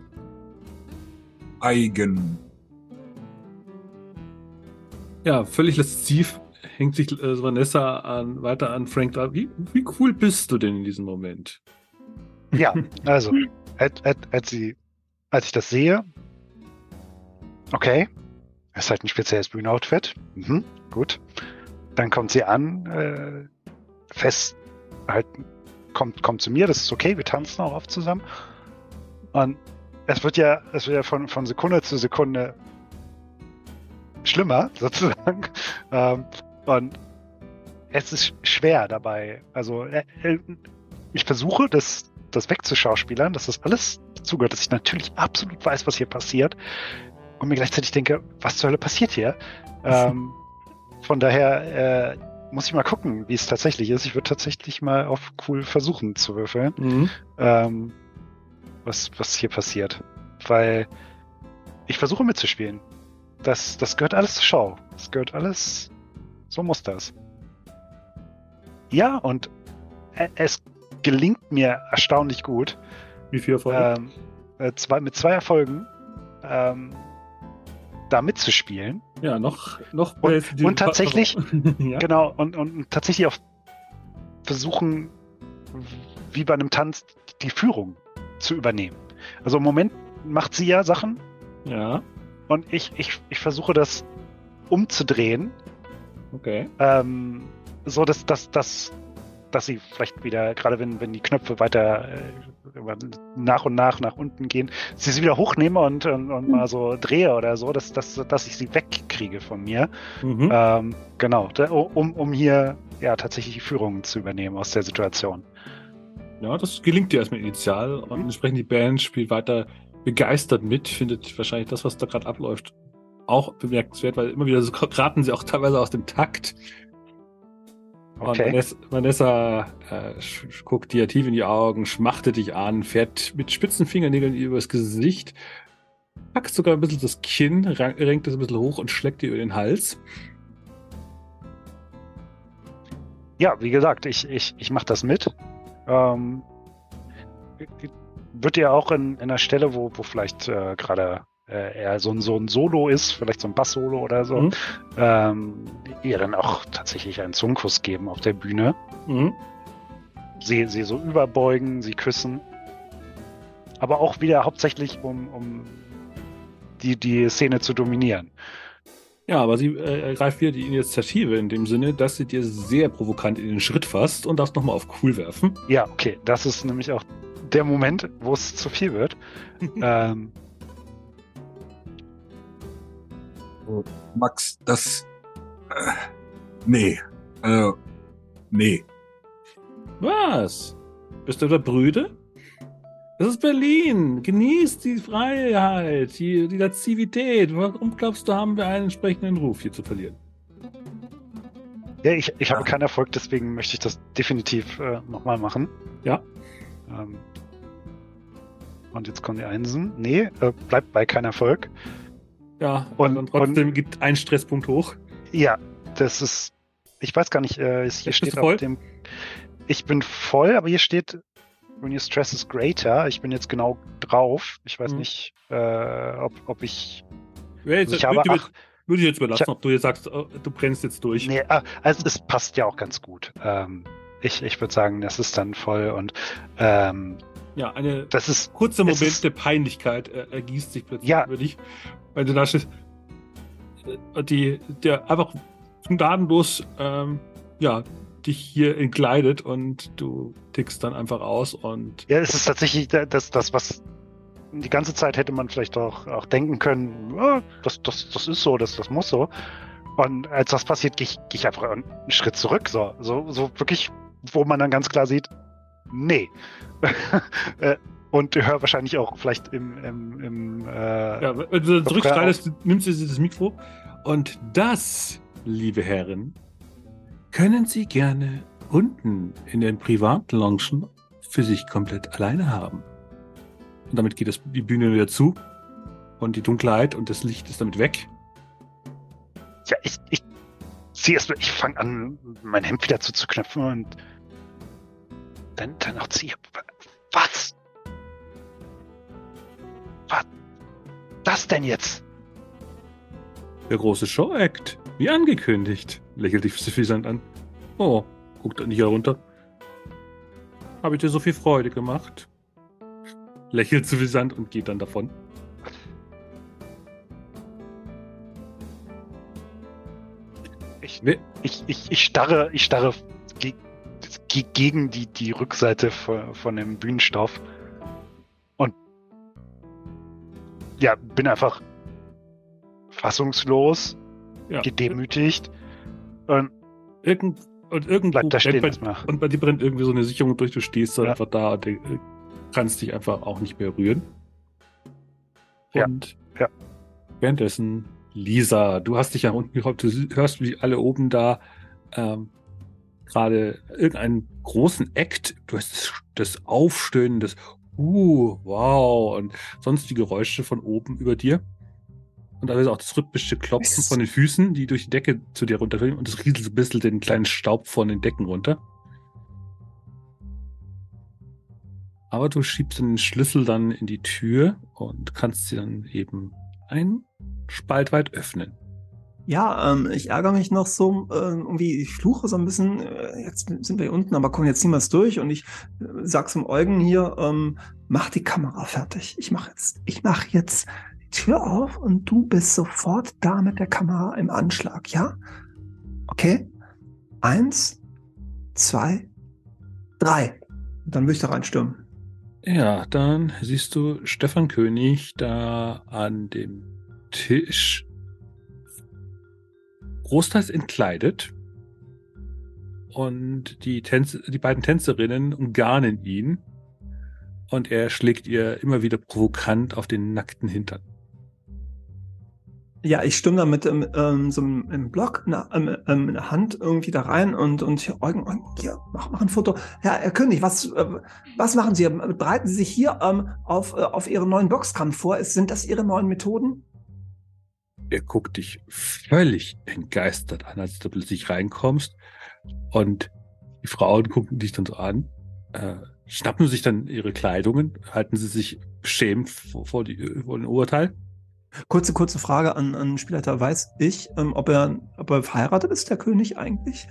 eigen. Ja, völlig lasziv hängt sich äh, Vanessa an, weiter an Frank da. Wie, wie cool bist du denn in diesem Moment? Ja, also, als, als, sie, als ich das sehe, okay, ist halt ein spezielles Bühnenoutfit. Mhm, gut. Dann kommt sie an, äh, fest halt kommt, kommt zu mir, das ist okay, wir tanzen auch oft zusammen. Und es wird ja, es wird ja von, von Sekunde zu Sekunde schlimmer, sozusagen. Ähm, und es ist schwer dabei. Also äh, äh, ich versuche, das, das wegzuschauspielern, dass das alles dazugehört, dass ich natürlich absolut weiß, was hier passiert. Und mir gleichzeitig denke, was zur Hölle passiert hier? ähm, von daher, äh, muss ich mal gucken, wie es tatsächlich ist. Ich würde tatsächlich mal auf cool versuchen zu würfeln, mhm. ähm, was, was hier passiert. Weil ich versuche mitzuspielen. Das, das gehört alles zur Show. Das gehört alles. So muss das. Ja, und es gelingt mir erstaunlich gut. Wie viele Erfolge? Ähm, äh, zwei, mit zwei Erfolgen. Ähm, da mitzuspielen. Ja, noch, noch und, und tatsächlich, ja. genau, und, und tatsächlich auch versuchen, wie bei einem Tanz, die Führung zu übernehmen. Also im Moment macht sie ja Sachen. Ja. Und ich, ich, ich versuche das umzudrehen. Okay. Ähm, so dass, dass, dass dass sie vielleicht wieder, gerade wenn, wenn die Knöpfe weiter äh, nach und nach nach unten gehen, sie sie wieder hochnehme und, und, und mhm. mal so drehe oder so, dass, dass, dass ich sie wegkriege von mir. Mhm. Ähm, genau, um, um hier ja tatsächlich die Führung zu übernehmen aus der Situation. Ja, das gelingt dir erstmal initial und mhm. entsprechend die Band spielt weiter begeistert mit, findet wahrscheinlich das, was da gerade abläuft, auch bemerkenswert, weil immer wieder so geraten sie auch teilweise aus dem Takt Okay. Und Vanessa, Vanessa äh, guckt dir tief in die Augen, schmachtet dich an, fährt mit spitzen Fingernägeln übers Gesicht packt sogar ein bisschen das Kinn, renkt es ein bisschen hoch und schlägt dir über den Hals. Ja, wie gesagt, ich, ich, ich mache das mit. Ähm, wird ja auch in, in einer Stelle, wo, wo vielleicht äh, gerade äh, eher so ein, so ein Solo ist, vielleicht so ein Bass-Solo oder so, Mhm. ähm, ihr dann auch tatsächlich einen Zungenkuss geben auf der Bühne. Mhm. Sie, sie so überbeugen, sie küssen. Aber auch wieder hauptsächlich, um, um die, die Szene zu dominieren. Ja, aber sie äh, ergreift wieder die Initiative in dem Sinne, dass sie dir sehr provokant in den Schritt fasst und darfst nochmal auf cool werfen. Ja, okay, das ist nämlich auch der Moment, wo es zu viel wird. ähm, Max, das. Äh, nee. Äh, nee. Was? Bist du etwa brüde? Das ist Berlin. Genieß die Freiheit, die, die Lazivität. Warum glaubst du, haben wir einen entsprechenden Ruf hier zu verlieren? ja, ich, ich habe keinen Erfolg, deswegen möchte ich das definitiv äh, nochmal machen. Ja. Ähm, und jetzt kommen die Einsen. Nee, äh, bleibt bei kein Erfolg. Ja, Und- und, trotzdem gibt ein Stresspunkt hoch. Ja, das ist. Ich weiß gar nicht, äh, es- hier steht auf dem. Ich bin voll, aber hier steht, when your stress is greater. Ich bin jetzt genau drauf. Ich weiß Mhm. nicht, äh, ob, ob ich. Ja, jetzt, Ich würde, habe ich, ach- würde ich jetzt überlassen, Ich ob du jetzt sagst, oh, du brennst jetzt durch. Nee, ah, also es passt ja auch ganz gut. Ähm, ich ich würde sagen, das ist dann voll und ähm, Ja, eine das ist. kurzer es Moment ist- der Peinlichkeit äh, ergießt sich plötzlich Ja. über dich, weil du da stehst. äh, Die, der einfach gnadenlos, ähm, ja, dich hier entkleidet und du tickst dann einfach aus und Ja, es ist tatsächlich da- das, das, was die ganze Zeit hätte man vielleicht auch, auch denken können, ja, das, das, das ist so, das, das muss so. Und als das passiert, gehe ich, geh ich einfach einen Schritt zurück. So, so, so wirklich, wo man dann ganz klar sieht, nee. Und höre wahrscheinlich auch vielleicht im, im, im äh, ja, wenn du dann zurückschreitest, nimmst du das Mikro und das, liebe Herren, können Sie gerne unten in den Privatloungen für sich komplett alleine haben. Und damit geht das, die Bühne wieder zu und die Dunkelheit und das Licht ist damit weg. ja, ich, ich zieh erst mal, ich fange an, mein Hemd wieder zuzuknöpfen und dann, dann auch ziehe. Was? Was? Das denn jetzt? Der große Show-Act, wie angekündigt, lächelt dich suffisant an. Oh, guckt nicht herunter. Habe ich dir so viel Freude gemacht? Lächelt suffisant und geht dann davon. Ich, ich, ich, ich starre, ich starre ge ge gegen die, die Rückseite von, von dem Bühnenstoff ja, bin einfach fassungslos, Ja. gedemütigt und Irgend, und irgendwo bleib da stehen brennt bei, und bei dir brennt irgendwie so eine Sicherung durch. Du stehst da Ja. einfach da und äh, kannst dich einfach auch nicht mehr rühren. Ja. Und Ja. währenddessen, Lisa, du hast dich ja unten gehockt, du hörst, wie alle oben da ähm, gerade irgendeinen großen Act, du hast das, das Aufstöhnen, das Uh, wow und sonst die Geräusche von oben über dir. Und ist auch das rhythmische Klopfen von den Füßen, die durch die Decke zu dir runterfallen und es rieselt so ein bisschen den kleinen Staub von den Decken runter. Aber du schiebst den Schlüssel dann in die Tür und kannst sie dann eben einen Spalt weit öffnen. Ja, ähm, ich ärgere mich noch so, äh, irgendwie, ich fluche so ein bisschen, äh, jetzt sind wir hier unten, aber kommen jetzt niemals durch und ich äh, sag zum Eugen hier, ähm, mach die Kamera fertig. Ich mach jetzt, ich mach jetzt die Tür auf und du bist sofort da mit der Kamera im Anschlag, ja? Okay? Eins, zwei, drei. Und dann will ich da reinstürmen. Ja, dann siehst du Stefan König da an dem Tisch großteils entkleidet. Und die, Tänze, die beiden Tänzerinnen umgarnen ihn. Und er schlägt ihr immer wieder provokant auf den nackten Hintern. Ja, ich stimme da mit ähm, so einem, Block in der, ähm, ähm, in der Hand irgendwie da rein und, und hier, Eugen, hier, mach, mach ein Foto. Herr, Herr König, was, äh, was machen Sie? Bereiten Sie sich hier ähm, auf, äh, auf Ihren neuen Boxkampf vor? Sind das Ihre neuen Methoden? Er guckt dich völlig entgeistert an, als du plötzlich reinkommst. Und die Frauen gucken dich dann so an, äh, schnappen sich dann ihre Kleidungen, halten sie sich beschämt vor, vor, die, vor den Urteil. Kurze, kurze Frage an, an Spielleiter. Weiß ich, ähm, ob, er, ob er verheiratet ist, der König eigentlich?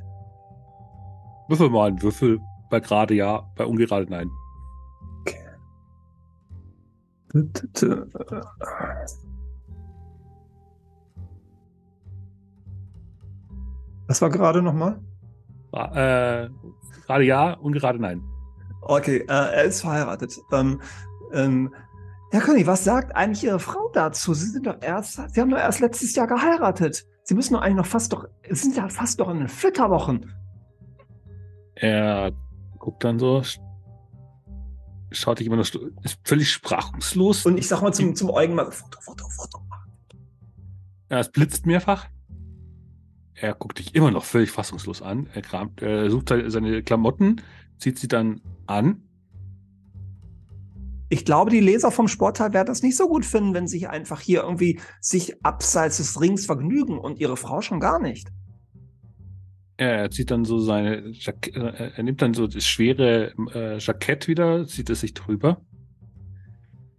Würfel mal einen Würfel. Bei gerade ja, bei ungerade nein. Okay. Was war gerade nochmal? Äh, gerade ja, ungerade nein. Okay, äh, er ist verheiratet. Ähm, ähm, Herr König, was sagt eigentlich Ihre Frau dazu? Sie sind doch erst, Sie haben doch erst letztes Jahr geheiratet. Sie müssen doch eigentlich noch fast doch, sind ja fast doch in den Flitterwochen. Er guckt dann so, schaut dich immer noch, ist völlig sprachungslos. Und ich sag mal zum, zum Eugen mal, Foto, Foto, Foto. Ja, es blitzt mehrfach. Er guckt dich immer noch völlig fassungslos an. Er, kramt, er sucht seine Klamotten, zieht sie dann an. Ich glaube, die Leser vom Sportteil werden das nicht so gut finden, wenn sie einfach hier irgendwie sich abseits des Rings vergnügen und ihre Frau schon gar nicht. Er zieht dann so seine, Jack äh, er nimmt dann so das schwere äh, Jackett wieder, zieht es sich drüber,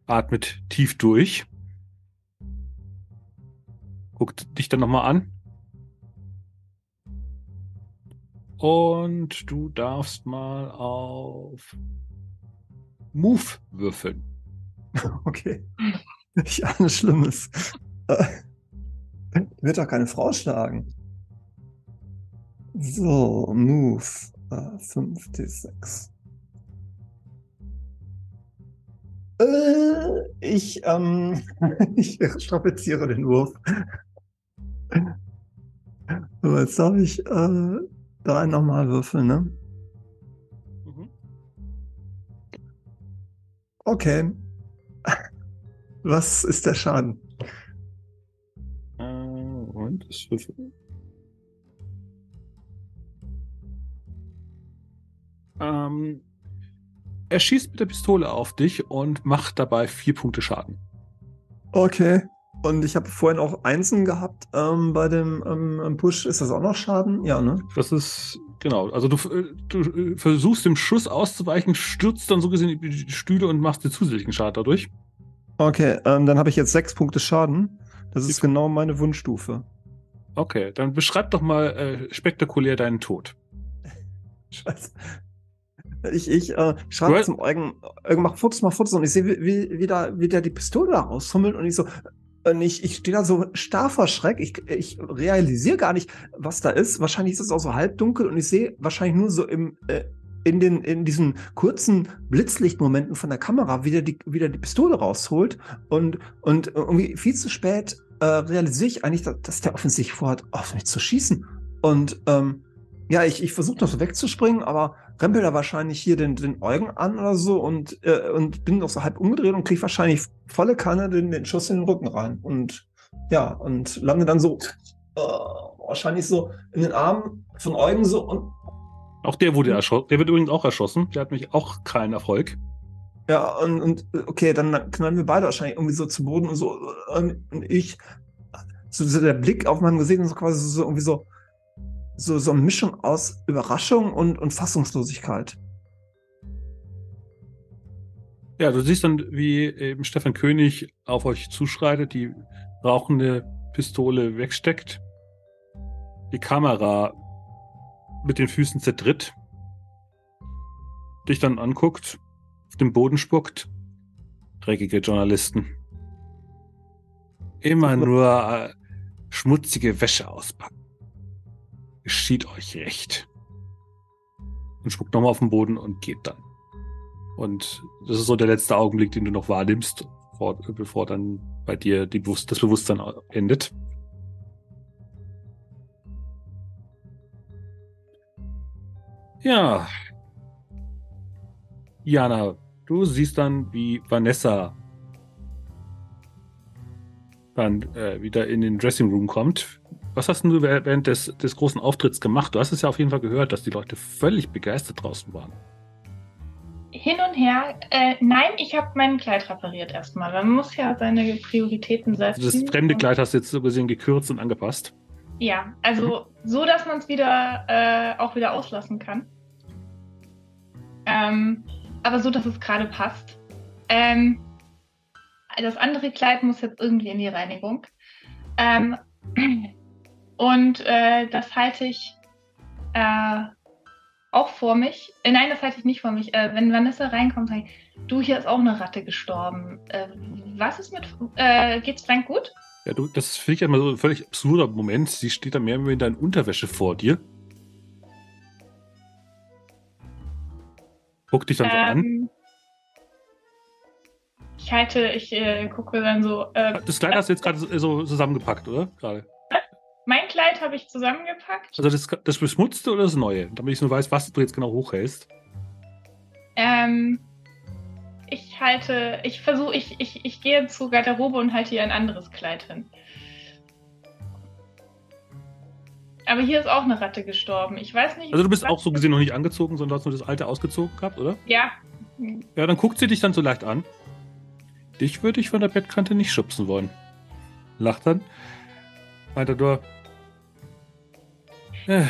atmet tief durch, guckt dich dann nochmal an. Und du darfst mal auf Move würfeln. Okay. Nicht alles Schlimmes. Äh, wird doch keine Frau schlagen. So, Move. Äh, 5d6. Äh, ich, ähm, ich strapaziere den Wurf. So, jetzt darf ich äh, drei nochmal würfeln, ne? Mhm. Okay. Was ist der Schaden? Äh, und das Würfeln. Ähm, er schießt mit der Pistole auf dich und macht dabei vier Punkte Schaden. Okay. Und ich habe vorhin auch Einsen gehabt ähm, bei dem ähm, Push. Ist das auch noch Schaden? Ja, ne? Das ist, genau. Also du, du versuchst dem Schuss auszuweichen, stürzt dann so gesehen die Stühle und machst dir zusätzlichen Schaden dadurch. Okay, ähm, dann habe ich jetzt sechs Punkte Schaden. Das ist genau meine Wunschstufe. Okay, dann beschreib doch mal äh, spektakulär deinen Tod. Scheiße. Ich, ich äh, schreibe zum Eugen, Eugen, mach Fotos, mach Fotos und ich sehe, wie, wie, wie, da, wie der die Pistole da rausfummelt und ich so, und ich, ich stehe da so starr vor Schreck. Ich, ich realisiere gar nicht, was da ist. Wahrscheinlich ist es auch so halbdunkel und ich sehe wahrscheinlich nur so im, äh, in, den, in diesen kurzen Blitzlichtmomenten von der Kamera, wie der die, wie der die Pistole rausholt. Und, und irgendwie viel zu spät äh, realisiere ich eigentlich, dass, dass der offensichtlich vorhat, auf mich zu schießen. Und ähm, ja, ich, ich versuche noch so wegzuspringen, aber rempel da wahrscheinlich hier den, den Eugen an oder so und, äh, und bin noch so halb umgedreht und kriege wahrscheinlich volle Kanne den, den Schuss in den Rücken rein. Und ja, und lande dann so äh, wahrscheinlich so in den Armen von Eugen so und. Auch der wurde erschossen. Der wird übrigens auch erschossen. Der hat mich auch keinen Erfolg. Ja, und, und okay, dann knallen wir beide wahrscheinlich irgendwie so zu Boden und so. Und ich, so, so der Blick auf meinem Gesicht und so quasi so irgendwie so so, so eine Mischung aus Überraschung und, und Fassungslosigkeit. Ja, du siehst dann, wie eben Stefan König auf euch zuschreitet, die rauchende Pistole wegsteckt, die Kamera mit den Füßen zertritt, dich dann anguckt, auf den Boden spuckt. Dreckige Journalisten. Immer nur äh, schmutzige Wäsche auspacken geschieht euch recht. Und spuckt nochmal auf den Boden und geht dann. Und das ist so der letzte Augenblick, den du noch wahrnimmst, bevor, bevor dann bei dir die, das Bewusstsein endet. Ja. Jana, du siehst dann, wie Vanessa dann äh, wieder in den Dressing Room kommt. Was hast du während des, des großen Auftritts gemacht? Du hast es ja auf jeden Fall gehört, dass die Leute völlig begeistert draußen waren. Hin und her. Äh, nein, ich habe mein Kleid repariert erstmal. Man muss ja seine Prioritäten setzen. Also das fremde Kleid hast du jetzt so gesehen gekürzt und angepasst. Ja, also so, dass man es wieder äh, auch wieder auslassen kann. Ähm, aber so, dass es gerade passt. Ähm, das andere Kleid muss jetzt irgendwie in die Reinigung. Ähm, und äh, das halte ich äh, auch vor mich. Äh, nein, das halte ich nicht vor mich. Äh, wenn Vanessa reinkommt, sage ich, du, hier ist auch eine Ratte gestorben. Äh, was ist mit, äh, geht's Frank gut? Ja, du, das finde ich ja immer so ein völlig absurder Moment. Sie steht da mehr in deiner Unterwäsche vor dir. Guck dich dann so an. Ähm, Ich halte, ich gucke dann so. Das Kleid hast du jetzt gerade so so zusammengepackt, oder? Gerade. Mein Kleid habe ich zusammengepackt. Also das, das beschmutzte oder das neue? Damit ich nur weiß, was du jetzt genau hochhältst. Ähm, ich halte, ich versuche, ich, ich, ich gehe zur Garderobe und halte hier ein anderes Kleid hin. Aber hier ist auch eine Ratte gestorben. Ich weiß nicht. Also du bist auch so gesehen noch nicht angezogen, sondern du hast nur das alte ausgezogen gehabt, oder? Ja. Ja, dann guckt sie dich dann so leicht an. Dich würde ich von der Bettkante nicht schubsen wollen. Lacht dann. Meint er nur. Äh,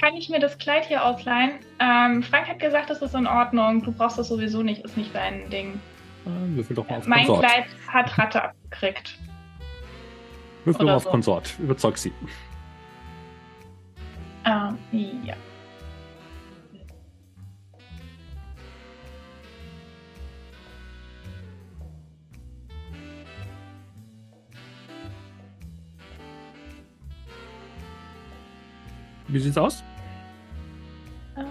Kann ich mir das Kleid hier ausleihen? Ähm, Frank hat gesagt, das ist in Ordnung. Du brauchst das sowieso nicht, ist nicht dein Ding. äh, würfel doch mal auf mein Konsort. Kleid hat Ratte abgekriegt. Würfel oder mal auf so. Konsort. Überzeug sie. Ähm, ja. Wie sieht's aus? Ähm,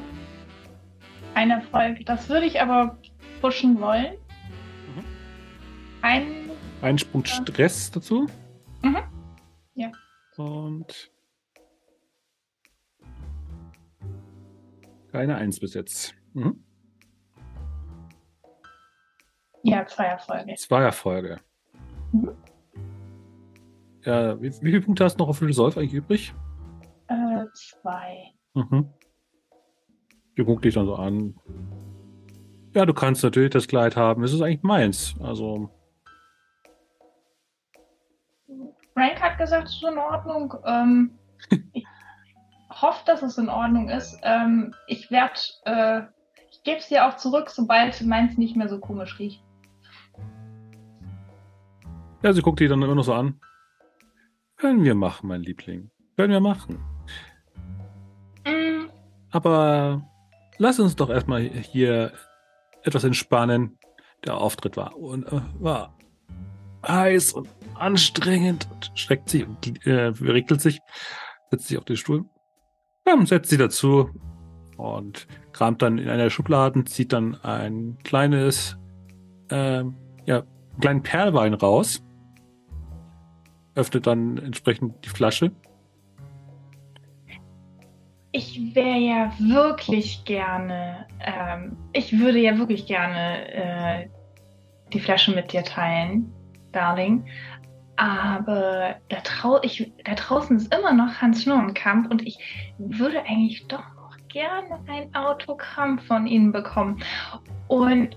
Ein Erfolg. Das würde ich aber pushen wollen. Mhm. Ein. Einen Punkt Stress dazu. Mhm. Ja. Und. Keine Eins bis jetzt. Mhm. Ja, zwei Erfolge. Zwei Erfolge. Mhm. Ja, wie, wie viele Punkte hast du noch auf Resolve eigentlich übrig? Zwei. Mhm. Die guckt dich dann so an. Ja, du kannst natürlich das Kleid haben. Es ist eigentlich meins. Also, Frank hat gesagt, es ist in Ordnung. Ähm, ich hoffe, dass es in Ordnung ist. Ähm, ich werde, äh, ich gebe es dir auch zurück, sobald meins nicht mehr so komisch riecht. ja, sie guckt dich dann immer noch so an. Können wir machen, mein Liebling. Können wir machen. Aber lass uns doch erstmal hier etwas entspannen. Der Auftritt war, und, äh, war heiß und anstrengend und streckt sich und äh, regelt sich, setzt sich auf den Stuhl. Dann setzt sie dazu und kramt dann in einer Schublade, zieht dann ein kleines, ähm, ja, einen kleinen Perlwein raus, öffnet dann entsprechend die Flasche. Ich wäre ja wirklich gerne, ähm, ich würde ja wirklich gerne äh, die Flasche mit dir teilen, Darling. Aber da, trau ich, da draußen ist immer noch Hans Schnurrenkamp und ich würde eigentlich doch noch gerne ein Autogramm von Ihnen bekommen. Und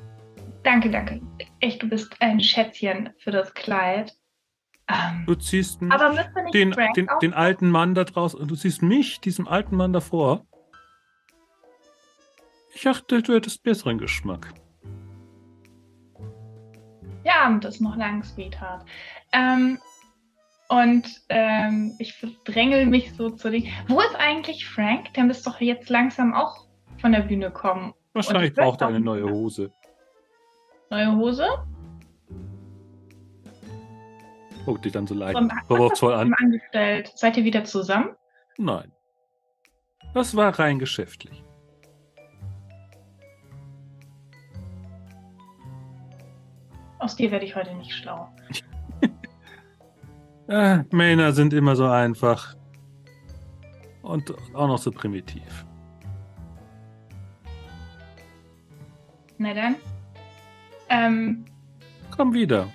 danke, danke. Echt, du bist ein Schätzchen für das Kleid. Ähm, Du ziehst mich den, den, den alten Mann da draußen und du siehst mich, diesem alten Mann davor. Ich dachte, du hättest besseren Geschmack. Der Abend ist noch lang, Sweetheart. Ähm, und ähm, ich drängel mich so zu den. Wo ist eigentlich Frank? Der müsste doch jetzt langsam auch von der Bühne kommen. Wahrscheinlich braucht er eine neue. Hose. Neue Hose? Guck dich dann so leicht vorwurfsvoll an. angestellt. Seid ihr wieder zusammen? Nein. Das war rein geschäftlich. Aus dir werde ich heute nicht schlau. Äh, Männer sind immer so einfach. Und auch noch so primitiv. Na dann. Ähm, Komm wieder.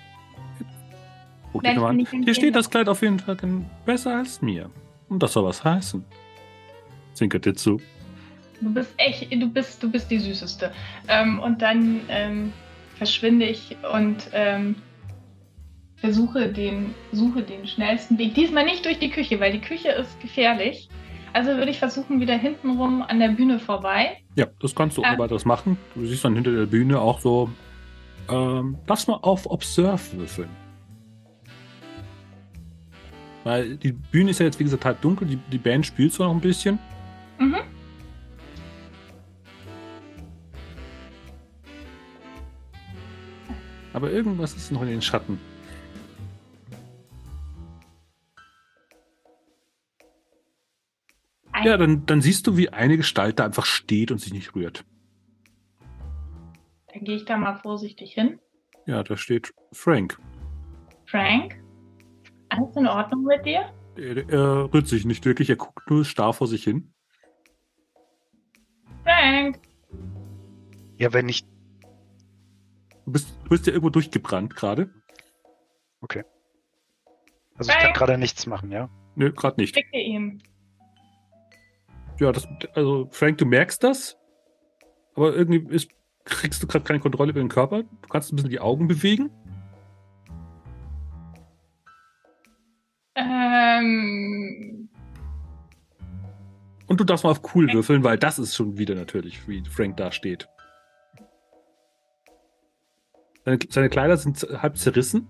Guck dich mal an. empfehlen steht das. Kleid auf jeden Fall besser als mir. Und das soll was heißen. Zwinkert dir zu. Du bist echt, du bist, du bist die Süßeste. Ähm, und dann ähm, verschwinde ich und ähm, versuche den, suche den schnellsten Weg. Diesmal nicht durch die Küche, weil die Küche ist gefährlich. Also würde ich versuchen, wieder hintenrum an der Bühne vorbei. Ja, das kannst du ohne Ah. weiteres machen. Du siehst dann hinter der Bühne auch so. Ähm, lass mal auf Observe würfeln. Weil die Bühne ist ja jetzt, wie gesagt, halb dunkel. Die, die Band spielt zwar noch ein bisschen. Mhm. Aber irgendwas ist noch in den Schatten. Ein, Ja, dann, dann siehst du, wie eine Gestalt da einfach steht und sich nicht rührt. Dann gehe ich da mal vorsichtig hin. Ja, da steht Frank. Frank, alles in Ordnung mit dir? Er, er rührt sich nicht wirklich, er guckt nur starr vor sich hin. Frank, Ja, wenn ich. Du bist, du bist ja irgendwo durchgebrannt gerade. Also ich kann gerade nichts machen, ja? Nö, gerade nicht. schicke ihm. Ja, das, also Frank, du merkst das, aber irgendwie ist, kriegst du gerade keine Kontrolle über den Körper. Du kannst ein bisschen die Augen bewegen. Ähm, Und du darfst mal auf cool würfeln, weil das ist schon wieder natürlich, wie Frank da steht. Seine, seine Kleider sind halb zerrissen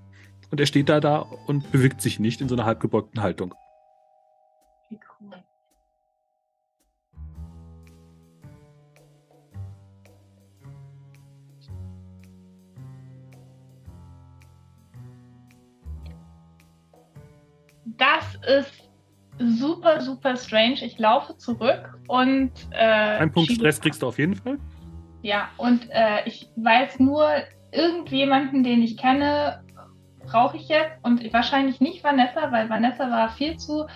und er steht da da und bewegt sich nicht in so einer halb gebeugten Haltung. wie cool. Das ist super, super strange. Ich laufe zurück und äh, Ein Punkt Stress kriegst du auf jeden Fall. Ja, und äh, ich weiß nur, irgendjemanden, den ich kenne, brauche ich jetzt. Und wahrscheinlich nicht Vanessa, weil Vanessa war viel zu.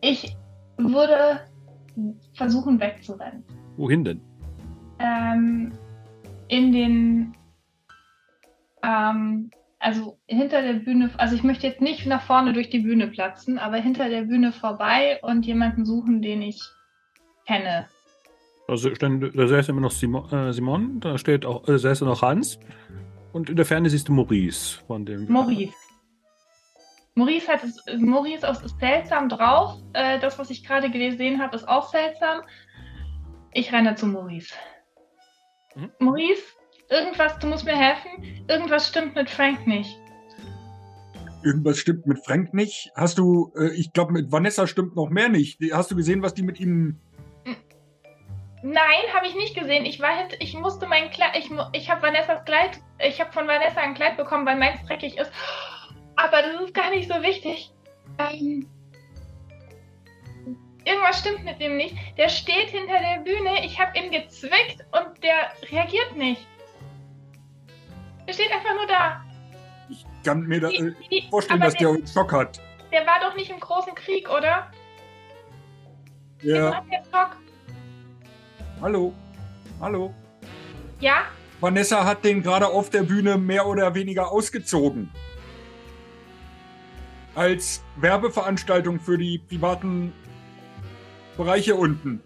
Ich würde versuchen wegzurennen. Wohin denn? Ähm, in den. Ähm, also hinter der Bühne, also ich möchte jetzt nicht nach vorne durch die Bühne platzen, aber hinter der Bühne vorbei und jemanden suchen, den ich kenne. Also da säß immer noch Simon, äh, Simon da steht auch, äh, säß noch Hans. Und in der Ferne siehst du Maurice von dem. Maurice. Maurice hat es, Maurice ist seltsam drauf. Äh, das, was ich gerade gesehen habe, ist auch seltsam. Ich renne zu Maurice. Mhm. Maurice, irgendwas, du musst mir helfen. Irgendwas stimmt mit Frank nicht. Irgendwas stimmt mit Frank nicht. Hast du, äh, ich glaube, mit Vanessa stimmt noch mehr nicht. Hast du gesehen, was die mit ihm. Nein, habe ich nicht gesehen. Ich war hint, ich musste mein Kleid, ich, ich habe Vanessas Kleid, ich habe von Vanessa ein Kleid bekommen, weil meins dreckig ist. Aber das ist gar nicht so wichtig. Ähm, irgendwas stimmt mit dem nicht. Der steht hinter der Bühne, ich habe ihn gezwickt und der reagiert nicht. Der steht einfach nur da. Ich kann mir da, äh, Die- die- vorstellen, dass der einen Schock hat. der war doch nicht im großen Krieg, oder? Ja. der Schock? Hallo. Hallo. Ja? Vanessa hat den gerade auf der Bühne mehr oder weniger ausgezogen. Als Werbeveranstaltung für die privaten Bereiche unten.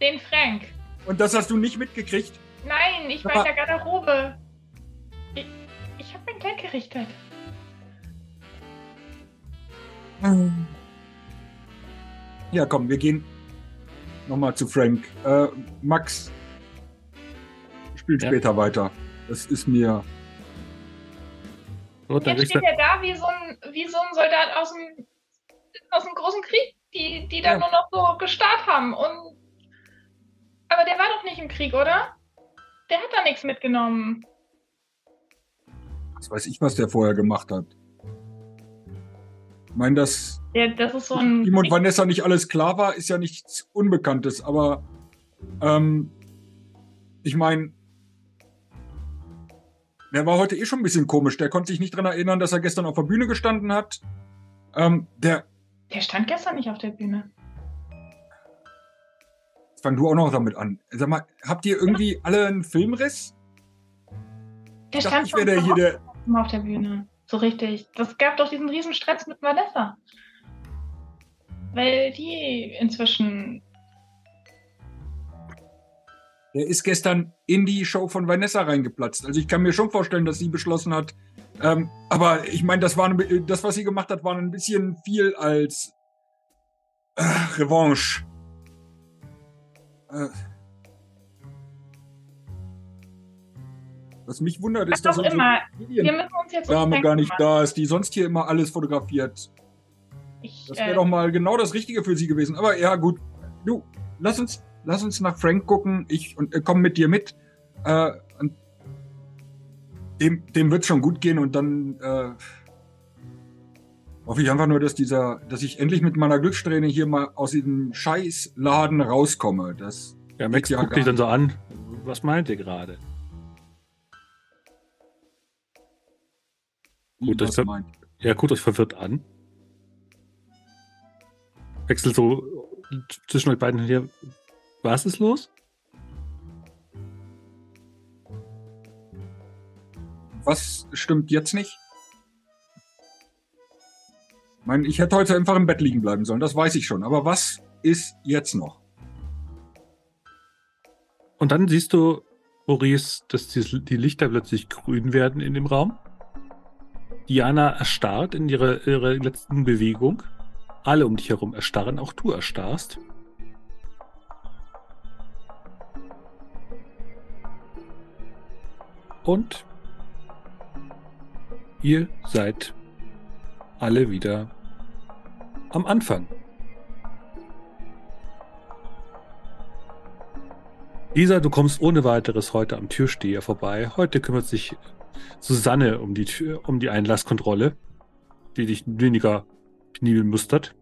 Den Frank. Und das hast du nicht mitgekriegt? Nein, ich war in der Garderobe. Ich, habe mein Kleid gerichtet. Ja, komm, wir gehen nochmal zu Frank. Äh, Max spielt Ja. später weiter. Das ist mir. Dann Jetzt steht er da wie so ein, wie so ein Soldat aus dem, aus dem großen Krieg, die, die da Ja. nur noch so gestarrt haben. Und, aber der war doch nicht im Krieg, oder? Der hat da nichts mitgenommen. Was weiß ich, was der vorher gemacht hat. Ich meine, dass Der, das ist so ein. ihm und Vanessa nicht alles klar war, ist ja nichts Unbekanntes, aber ähm, ich meine, der war heute eh schon ein bisschen komisch. Der konnte sich nicht dran erinnern, dass er gestern auf der Bühne gestanden hat. Ähm, der, Der stand gestern nicht auf der Bühne. fang du auch noch damit an. Sag mal, habt ihr irgendwie alle einen Filmriss? Der Ich dachte, stand ich wäre der hier der. Immer auf der Bühne. so richtig. Das gab doch diesen riesen Stress mit Vanessa. Weil die inzwischen. Er ist gestern in die Show von Vanessa reingeplatzt. Also ich kann mir schon vorstellen, dass sie beschlossen hat. Ähm, aber ich meine, das, das, was sie gemacht hat, war ein bisschen viel als äh, Revanche. Äh, was mich wundert, Was ist, dass auch unsere immer. Wir Dame müssen uns jetzt gar nicht da ist, die sonst hier immer alles fotografiert. Ich, Das wäre äh, doch mal genau das Richtige für sie gewesen. Aber ja, gut. Du, lass uns, lass uns nach Frank gucken. Ich und äh, komm mit dir mit. Äh, und dem, dem wird's schon gut gehen und dann äh, hoffe ich einfach nur, dass dieser, dass ich endlich mit meiner Glückssträhne hier mal aus diesem Scheißladen rauskomme. Das Ja, Max Ja, guckt gar dich dann so an. Was meint ihr gerade? Gut, meint. Er guckt euch verwirrt an. Wechselt so zwischen euch beiden hier. Was ist los? Was stimmt jetzt nicht? Ich meine, ich hätte heute einfach im Bett liegen bleiben sollen, das weiß ich schon. Aber was ist jetzt noch? Und dann siehst du, Maurice, dass die Lichter plötzlich grün werden in dem Raum. Diana erstarrt in ihrer, ihrer letzten Bewegung. Alle um dich herum erstarren, auch du erstarrst. Und ihr seid alle wieder am Anfang. Lisa, du kommst ohne weiteres heute am Türsteher vorbei. Heute kümmert sich Susanne um die Tür, um die Einlasskontrolle, die dich weniger penibel mustert.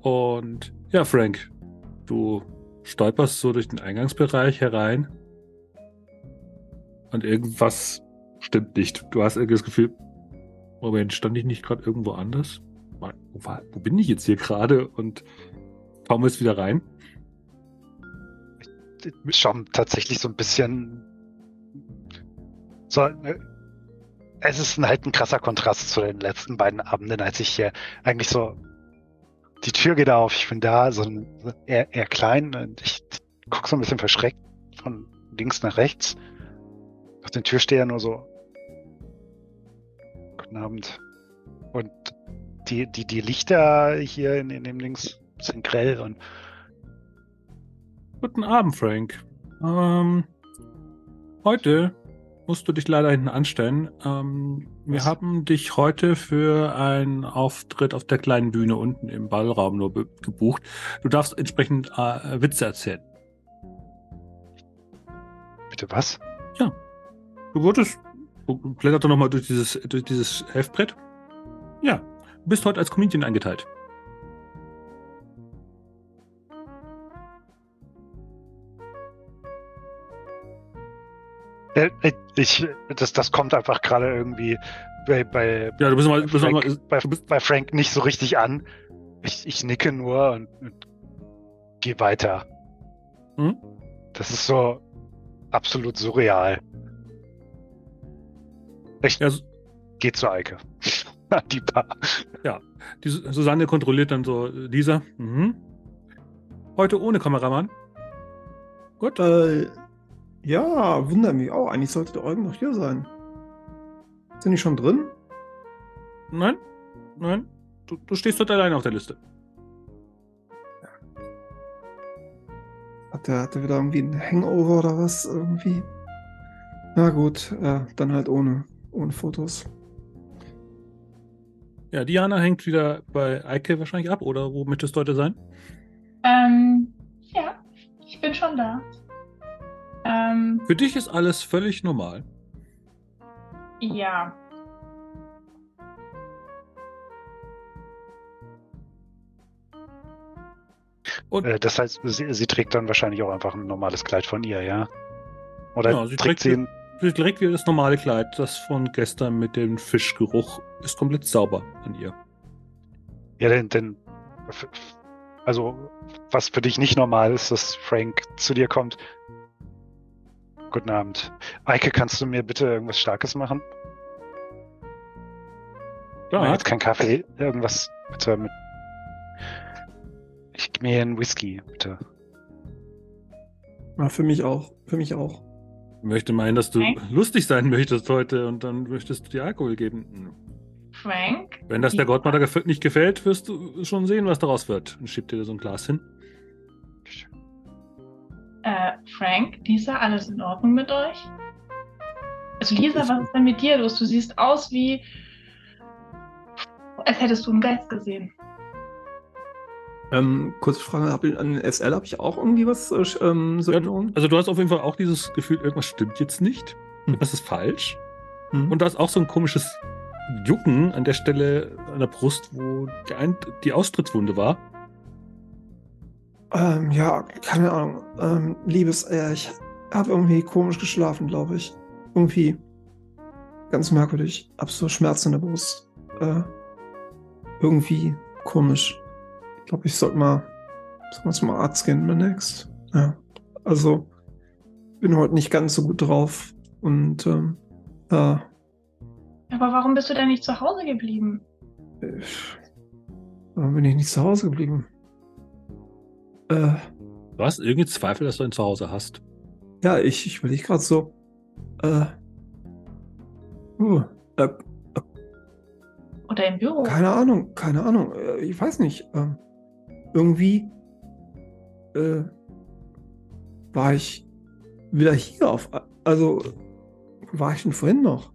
Und ja, Frank, du stolperst so durch den Eingangsbereich herein. Und irgendwas stimmt nicht. Du hast irgendwie das Gefühl, Moment, stand ich nicht gerade irgendwo anders? Wo, wo bin ich jetzt hier gerade? Und taumelst wieder rein. Schon tatsächlich so ein bisschen. So, äh, es ist halt ein krasser Kontrast zu den letzten beiden Abenden, als ich hier eigentlich so. Die Tür geht auf, ich bin da, so eher, eher klein und ich gucke so ein bisschen verschreckt von links nach rechts. Auf den Türsteher nur so. Guten Abend. Und die, die, die Lichter hier in, in dem links sind grell und Guten Abend, Frank. Ähm, heute musst du dich leider hinten anstellen. Ähm, wir haben dich heute für einen Auftritt auf der kleinen Bühne unten im Ballraum nur gebucht. Du darfst entsprechend äh, Witze erzählen. bitte was? Du wurdest, du blättert doch nochmal durch dieses, durch dieses Heftbrett. Ja, du bist heute als Comedian eingeteilt. Ich, das, das kommt einfach gerade irgendwie bei, bei, Ja, du bist mal, bei, mal, Frank, bei, bei Frank nicht so richtig an. Ich, ich nicke nur und, und gehe weiter. Hm? Das ist so absolut surreal. Ich ja, Su- gehe zu Eike. Die Bar. die Su- Susanne kontrolliert dann so, äh, Lisa. Mhm. Heute ohne Kameramann. Gut. Äh, ja, wundert mich auch. Eigentlich sollte der Eugen noch hier sein. Sind die schon drin? Nein, nein. Du, du stehst dort alleine auf der Liste. Hat der, hat der wieder irgendwie ein Hangover oder was? Irgendwie. Na gut, äh, dann halt ohne, ohne Fotos. Ja, Diana hängt wieder bei Eike wahrscheinlich ab, oder wo möchtest du heute sein? Ähm, ja, ich bin schon da. Ähm, Für dich ist alles völlig normal. ja. Und Äh, das heißt, sie, sie trägt dann wahrscheinlich auch einfach ein normales Kleid von ihr, ja? Oder Ja, sie trägt trägt sie ein, direkt wieder das normale Kleid, das von gestern mit dem Fischgeruch ist komplett sauber an ihr. Ja, denn, denn also was für dich nicht normal ist, dass Frank zu dir kommt. Guten Abend. Eike, kannst du mir bitte irgendwas Starkes machen? Ja. Jetzt kein Kaffee, irgendwas bitte mit. Ich gebe mir einen Whisky, bitte. Ja, für mich auch. Für mich auch. Ich möchte meinen, dass du Frank? lustig sein möchtest heute und dann möchtest du dir Alkohol geben. Frank? Wenn das der Gottmutter nicht gefällt, wirst du schon sehen, was daraus wird. Und schiebt dir so ein Glas hin. Äh, Frank, Lisa, alles in Ordnung mit euch? Also Lisa, was ist denn mit dir los? Du siehst aus wie, als hättest du einen Geist gesehen. Ähm, kurze Frage, hab, an SL habe ich auch irgendwie was äh, ähm, so ja, Also du hast auf jeden Fall auch dieses Gefühl, irgendwas stimmt jetzt nicht. Hm. Das ist falsch. Hm. Und da ist auch so ein komisches Jucken an der Stelle an der Brust, wo die, ein die Austrittswunde war. Ähm, ja, keine Ahnung. Ähm, Liebes, äh, ich habe irgendwie komisch geschlafen, glaube ich. Irgendwie ganz merkwürdig. Hab so Schmerzen in der Brust. Äh, irgendwie komisch glaube, ich sollte mal, soll mal zum Arzt gehen demnächst. Ja. Also, bin heute nicht ganz so gut drauf und ähm, äh, Aber warum bist du denn nicht zu Hause geblieben? Äh, warum bin ich nicht zu Hause geblieben? Äh, du hast irgendwie Zweifel, dass du ein Zuhause hast. Ja, ich, ich will dich gerade so. Äh, uh, äh, Oder im Büro? Keine Ahnung, keine Ahnung. Äh, ich weiß nicht. Ähm, irgendwie äh, war ich wieder hier auf. Also war ich denn vorhin noch?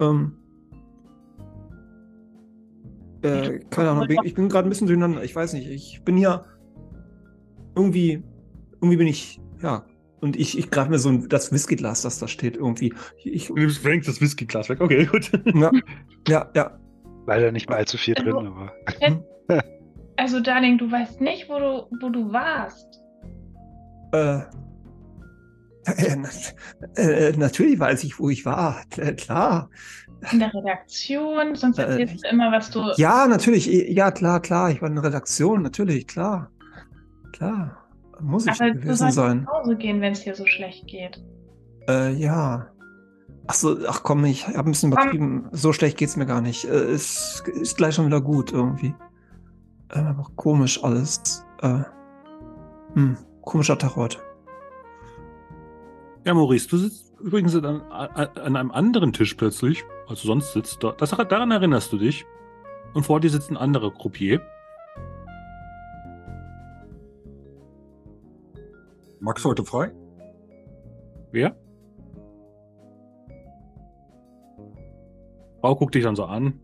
Ähm, äh, keine Ahnung, ich bin gerade ein bisschen durcheinander. Ich weiß nicht. Ich bin hier irgendwie, irgendwie bin ich, ja. Und ich, ich greife mir so ein, das Whiskyglas, das da steht, irgendwie. Ich, du nimmst Frank das Whiskyglas weg. Okay, gut. Ja, ja, ja. Leider nicht mehr allzu viel drin, also, aber. Also, Darling, du weißt nicht, wo du, wo du warst. Äh. Äh, äh, natürlich weiß ich, wo ich war. Klar. In der Redaktion, sonst äh, erzählst du immer, was du. Ja, natürlich. Ja, klar, klar. Ich war in der Redaktion, natürlich, klar. Klar. Muss ich Aber gewesen du sein. nach Hause gehen, wenn es dir so schlecht geht. Äh, ja. Ach so, ach komm, ich habe ein bisschen übertrieben. So schlecht geht's mir gar nicht. Äh, es ist gleich schon wieder gut irgendwie. Äh, aber komisch alles. Äh, hm, komischer Tag heute. Ja, Maurice, du sitzt übrigens an, an, einem anderen Tisch plötzlich, als du sonst sitzt. Das, daran erinnerst du dich. Und vor dir sitzt ein anderer Croupier. Max heute frei? Wer? Frau guckt dich dann so an.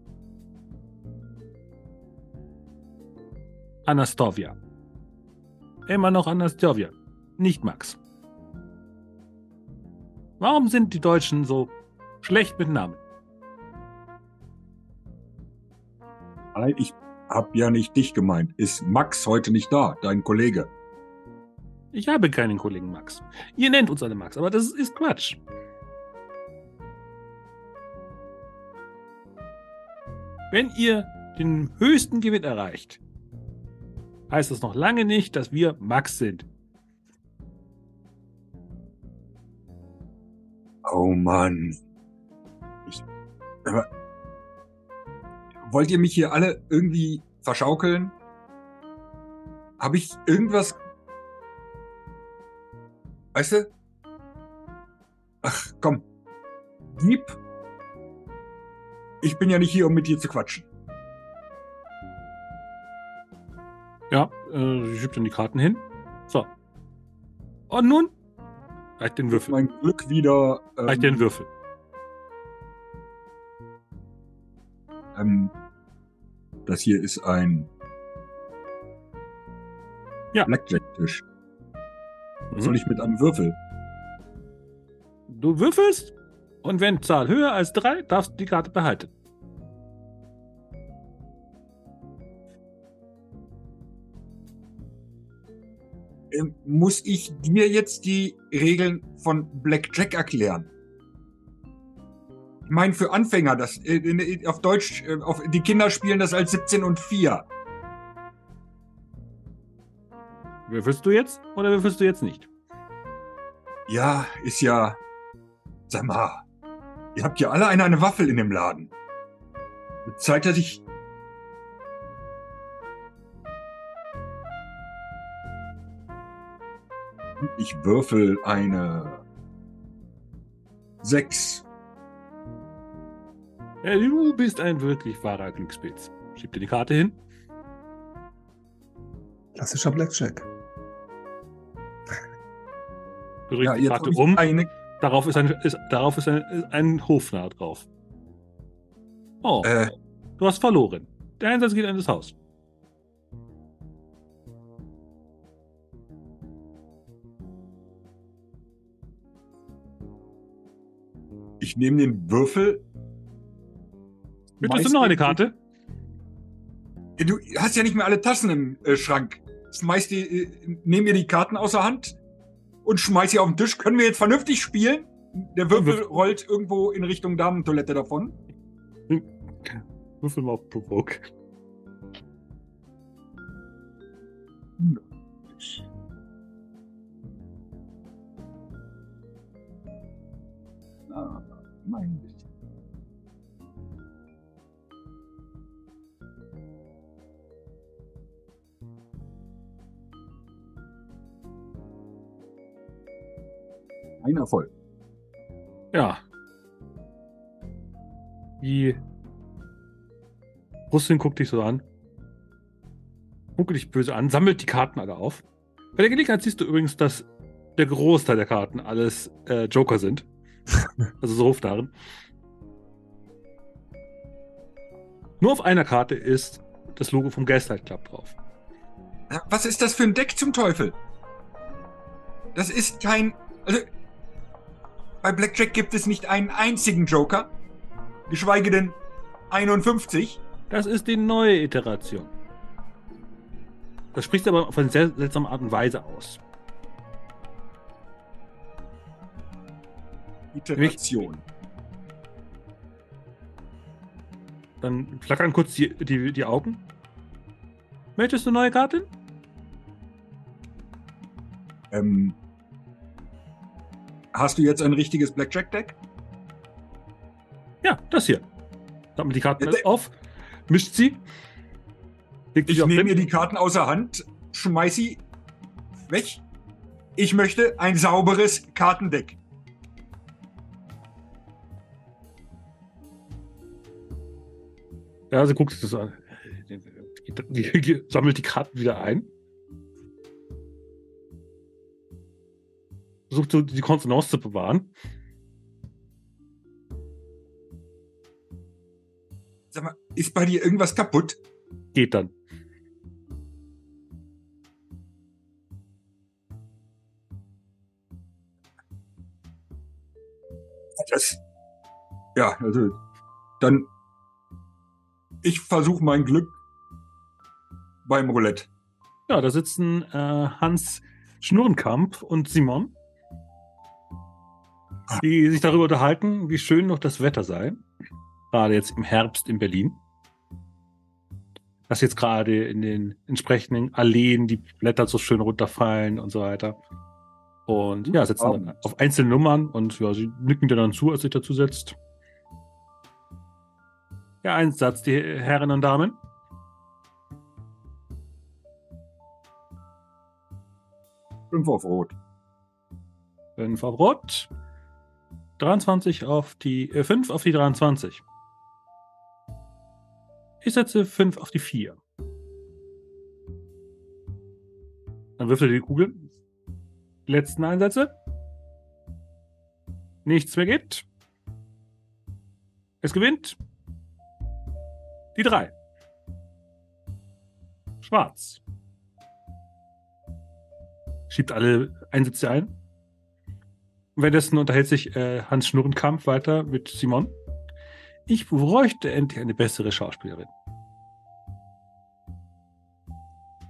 Anastovia. Immer noch Anastovia, nicht Max. Warum sind die Deutschen so schlecht mit Namen? Nein, ich hab ja nicht dich gemeint. Ist Max heute nicht da, dein Kollege? Ich habe keinen Kollegen Max. Ihr nennt uns alle Max, aber das ist Quatsch. Wenn ihr den höchsten Gewinn erreicht, heißt das noch lange nicht, dass wir Max sind. Oh Mann. Ich, aber, wollt ihr mich hier alle irgendwie verschaukeln? Habe ich irgendwas... Weißt du? Ach, komm. Gib. Ich bin ja nicht hier, um mit dir zu quatschen. Ja, äh, sie schiebt dann die Karten hin. So. Und nun? Reicht den Würfel. Mein Glück wieder. Ähm, Reicht den Würfel. Ähm, das hier ist ein ja. Blackjack-Tisch. Was mhm. soll ich mit einem Würfel? Du würfelst und wenn Zahl höher als drei, darfst du die Karte behalten. Muss ich dir jetzt die Regeln von Blackjack erklären? Ich meine, für Anfänger, das äh, auf Deutsch, äh, auf, die Kinder spielen das als 17 und 4. Würfelst du jetzt oder würfelst du jetzt nicht? Ja, ist ja. Sag mal, ihr habt ja alle eine, eine Waffel in dem Laden. Zeit, dass ich. Ich würfel eine. Sechs. Ja, du bist ein wirklich wahrer Glückspilz. Schieb dir die Karte hin. Klassischer Blackjack. Du drehst Ja, die Karte um. eine. Darauf ist ein, ist, darauf ist ein, ist ein Hofnarr drauf. Oh, Äh, du hast verloren. Der Einsatz geht an das Haus. Ich nehme den Würfel. Möchtest du noch eine Karte? Du hast ja nicht mehr alle Tassen im äh, Schrank. Schmeiß die, äh, nehm mir die Karten außer Hand und schmeiß sie auf den Tisch. Können wir jetzt vernünftig spielen? Der Würfel Würfel. rollt irgendwo in Richtung Damentoilette davon. Würfel mal auf Provoke. Ah, mein bisschen. Ein Erfolg. Ja. Die Russin guckt dich so an. Guckt dich böse an, sammelt die Karten alle auf. Bei der Gelegenheit siehst du übrigens, dass der Großteil der Karten alles äh, Joker sind. also so Hofnarren. Nur auf einer Karte ist das Logo vom Gaslight Club drauf. Ja, Was ist das für ein Deck zum Teufel? Das ist kein. Also, bei Blackjack gibt es nicht einen einzigen Joker, geschweige denn 51. Das ist die neue Iteration. Das spricht aber auf eine sehr seltsame Art und Weise aus. Iteration. Dann flackern kurz die, die, die Augen. Möchtest du neue Karten? Ähm, hast du jetzt ein richtiges Blackjack-Deck? Ja, das hier. Sammelt die Karten Ja, alles auf, mischt sie. Ich nehme mir die Karten außer Hand, schmeiß sie weg. Ich möchte ein sauberes Kartendeck. Ja, sie guckt sich das an. Die, die, die, sammelt die Karten wieder ein. Versucht so die Kontenance zu bewahren. Sag mal, ist bei dir irgendwas kaputt? Geht dann. Das. Ja, also dann. Ich versuche mein Glück beim Roulette. Ja, da sitzen äh, Hans Schnurrenkamp und Simon, die sich darüber unterhalten, wie schön noch das Wetter sei. Gerade jetzt im Herbst in Berlin. Dass jetzt gerade in den entsprechenden Alleen die Blätter so schön runterfallen und so weiter. Und ja, sitzen dann auf einzelnen Nummern und ja, sie nicken dir dann zu, als sich dazu setzt. Ja, ein Satz, die Herren und Damen. Fünf auf Rot. 5 auf Rot. 23 auf die, äh, 5 auf die 23. Ich setze 5 auf die 4. Dann würfel die Kugel. Die letzten Einsätze. Nichts mehr geht. Es gewinnt. Die 3. Schwarz. Schiebt alle Einsätze ein. Währenddessen unterhält sich äh, Hans Schnurrenkampf weiter mit Simon. Ich bräuchte endlich eine bessere Schauspielerin.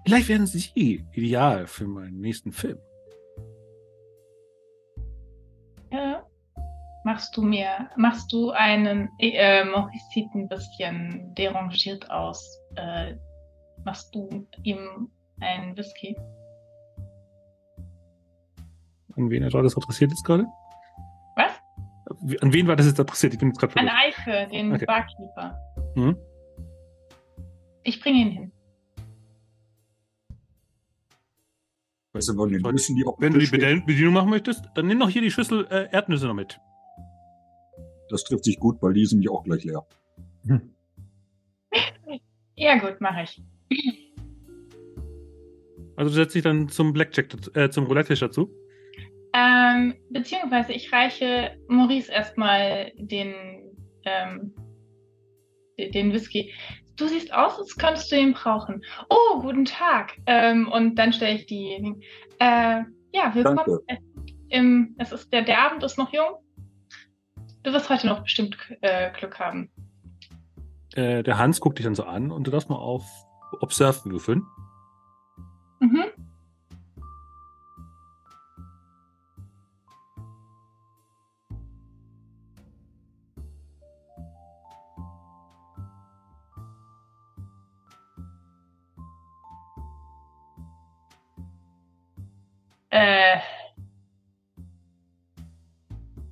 Vielleicht wären Sie ideal für meinen nächsten Film. Machst du mir, machst du einen äh, sieht ein bisschen derangiert aus. Äh, machst du ihm einen Whisky? an wen war das adressiert jetzt gerade? Was? An wen war das jetzt adressiert? Ich bin jetzt gerade An. Eike, den Okay. Barkeeper. Mhm. Ich bringe ihn hin. Die auch Wenn du die Bedien- Bedienung machen möchtest, dann nimm noch hier die Schüssel äh, Erdnüsse noch mit. Das trifft sich gut, weil die sind ja auch gleich leer. Ja, gut, mache ich. Also du setzt dich dann zum Blackjack, äh, zum Roulette-Tisch dazu. Ähm, beziehungsweise ich reiche Maurice erstmal den, ähm, de- den Whisky. Du siehst aus, als könntest du ihn brauchen. Oh, guten Tag. Ähm, und dann stelle ich die. Äh, ja, willkommen. Danke. Es, im, es ist der, der Abend ist noch jung. Du wirst heute noch bestimmt äh, Glück haben. Äh, der Hans guckt dich dann so an und du darfst mal auf Observe würfeln. Mhm. Äh.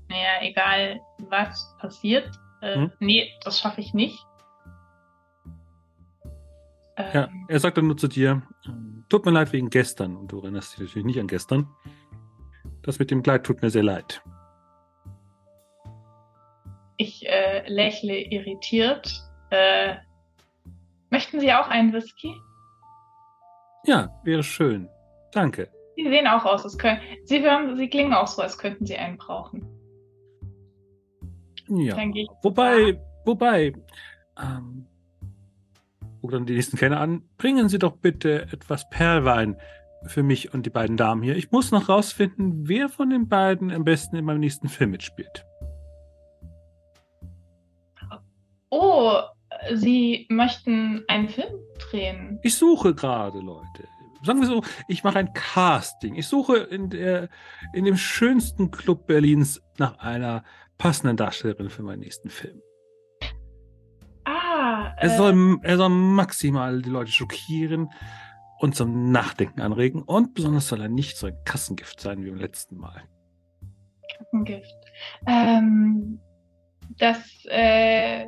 Naja, egal was passiert. Äh, Hm? Nee, das schaffe ich nicht. Ja, Ähm, er sagt dann nur zu dir, tut mir leid wegen gestern. Und du erinnerst dich natürlich nicht an gestern. Das mit dem Kleid tut mir sehr leid. Ich äh, lächle irritiert. Äh, möchten Sie auch einen Whisky? Ja, wäre schön. Danke. Sie sehen auch aus, als können. Sie hören, Sie klingen auch so, als könnten Sie einen brauchen. Ja. Ich. Wobei, wobei, ähm, guck dann die nächsten Kenner an. Bringen Sie doch bitte etwas Perlwein für mich und die beiden Damen hier. Ich muss noch rausfinden, wer von den beiden am besten in meinem nächsten Film mitspielt. Oh, Sie möchten einen Film drehen? Ich suche gerade Leute. Sagen wir so, ich mache ein Casting. Ich suche in, der, in dem schönsten Club Berlins nach einer passenden Darstellerin für meinen nächsten Film. Ah, Er äh, soll, er soll maximal die Leute schockieren und zum Nachdenken anregen. Und besonders soll er nicht so ein Kassengift sein wie beim letzten Mal. Gift. Ähm, das äh,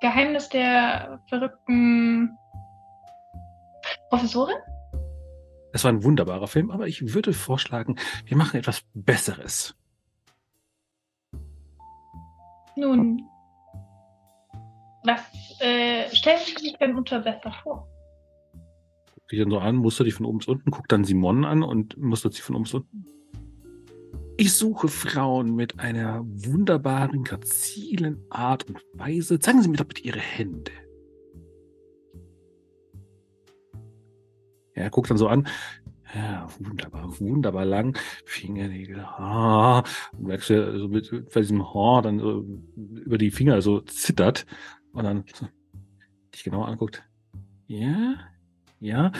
Geheimnis der verrückten Professorin? Es war ein wunderbarer Film, aber ich würde vorschlagen, wir machen etwas Besseres. Nun, was äh, stellen Sie sich denn unter besser vor? Guck dich dann so an, mustert dich von oben bis unten, guckt dann Simon an und mustert sie von oben bis unten. Ich suche Frauen mit einer wunderbaren, grazilen Art und Weise. Zeigen Sie mir doch bitte Ihre Hände. Ja, er guckt dann so an. Ja, wunderbar, wunderbar lang. Fingernägel, ah. Und merkst du, so mit, bei diesem Haar dann so über die Finger so zittert. Und dann so, dich genau anguckt. Ja, ja.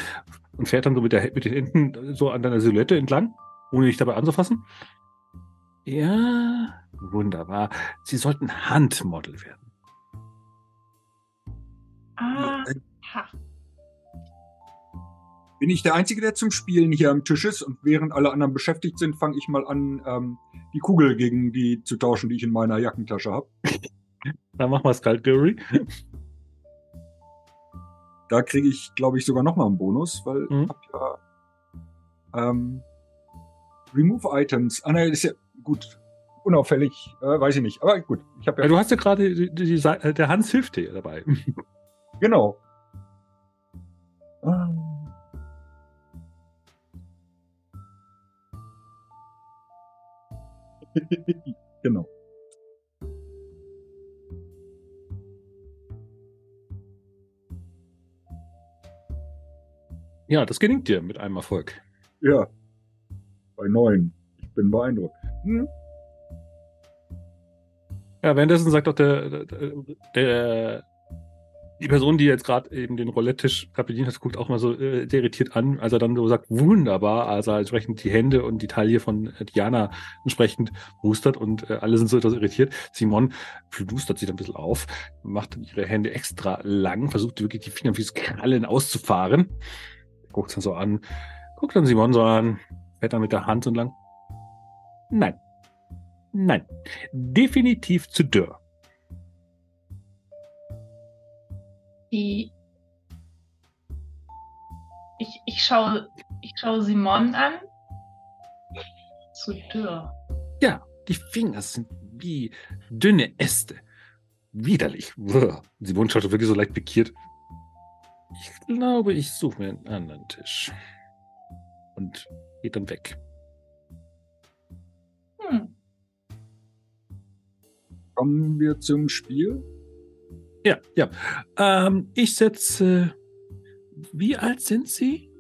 Und fährt dann so mit, der, mit den Händen so an deiner Silhouette entlang, ohne dich dabei anzufassen. Ja, wunderbar. Sie sollten Handmodel werden. Ah, ha. Bin ich der Einzige, der zum Spielen hier am Tisch ist und während alle anderen beschäftigt sind, fange ich mal an, ähm, die Kugel gegen die zu tauschen, die ich in meiner Jackentasche habe. Dann mach mal Skullduggery. Da kriege ich, glaube ich, sogar noch mal einen Bonus, weil Mhm. ich hab ja ähm, Remove Items. Ah, nein, ist ja gut. Unauffällig, äh, weiß ich nicht. Aber gut, ich habe Ja, ja, du hast ja gerade, die, die, die, äh, der Hans hilft dir dabei. genau. Ah. genau. Ja, das gelingt dir mit einem Erfolg. Ja. Bei neun. Ich bin beeindruckt. Hm? Ja, währenddessen sagt auch der, der, der die Person, die jetzt gerade eben den Roulette-Tisch bedient hat, guckt auch mal so äh, irritiert an, als er dann so sagt, wunderbar, also entsprechend die Hände und die Taille von äh, Diana entsprechend hustert und äh, alle sind so etwas irritiert. Simon plustert sich dann ein bisschen auf, macht ihre Hände extra lang, versucht wirklich die Finger wie Krallen auszufahren. Guckt dann so an, guckt dann Simon so an, fährt dann mit der Hand so lang. Nein. Nein. Definitiv zu dürr. Die. Ich, ich schaue ich schaue Simon an. Zu dürr. Ja, die Finger sind wie dünne Äste. Widerlich. Simon schaut wirklich so leicht pikiert. Ich glaube, ich suche mir einen anderen Tisch. Und geht dann weg. Hm. Kommen wir zum Spiel? Ja, ja. Ähm, ich setze. Wie alt sind Sie?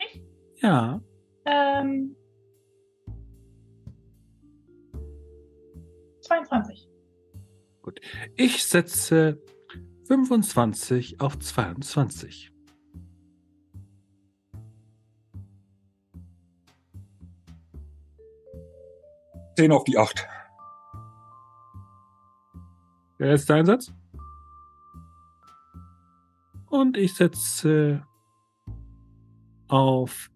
Ich? Ja. Ähm. 22. Ich setze 25 auf 22. Zehn auf die acht. Der letzte Einsatz. Und ich setze auf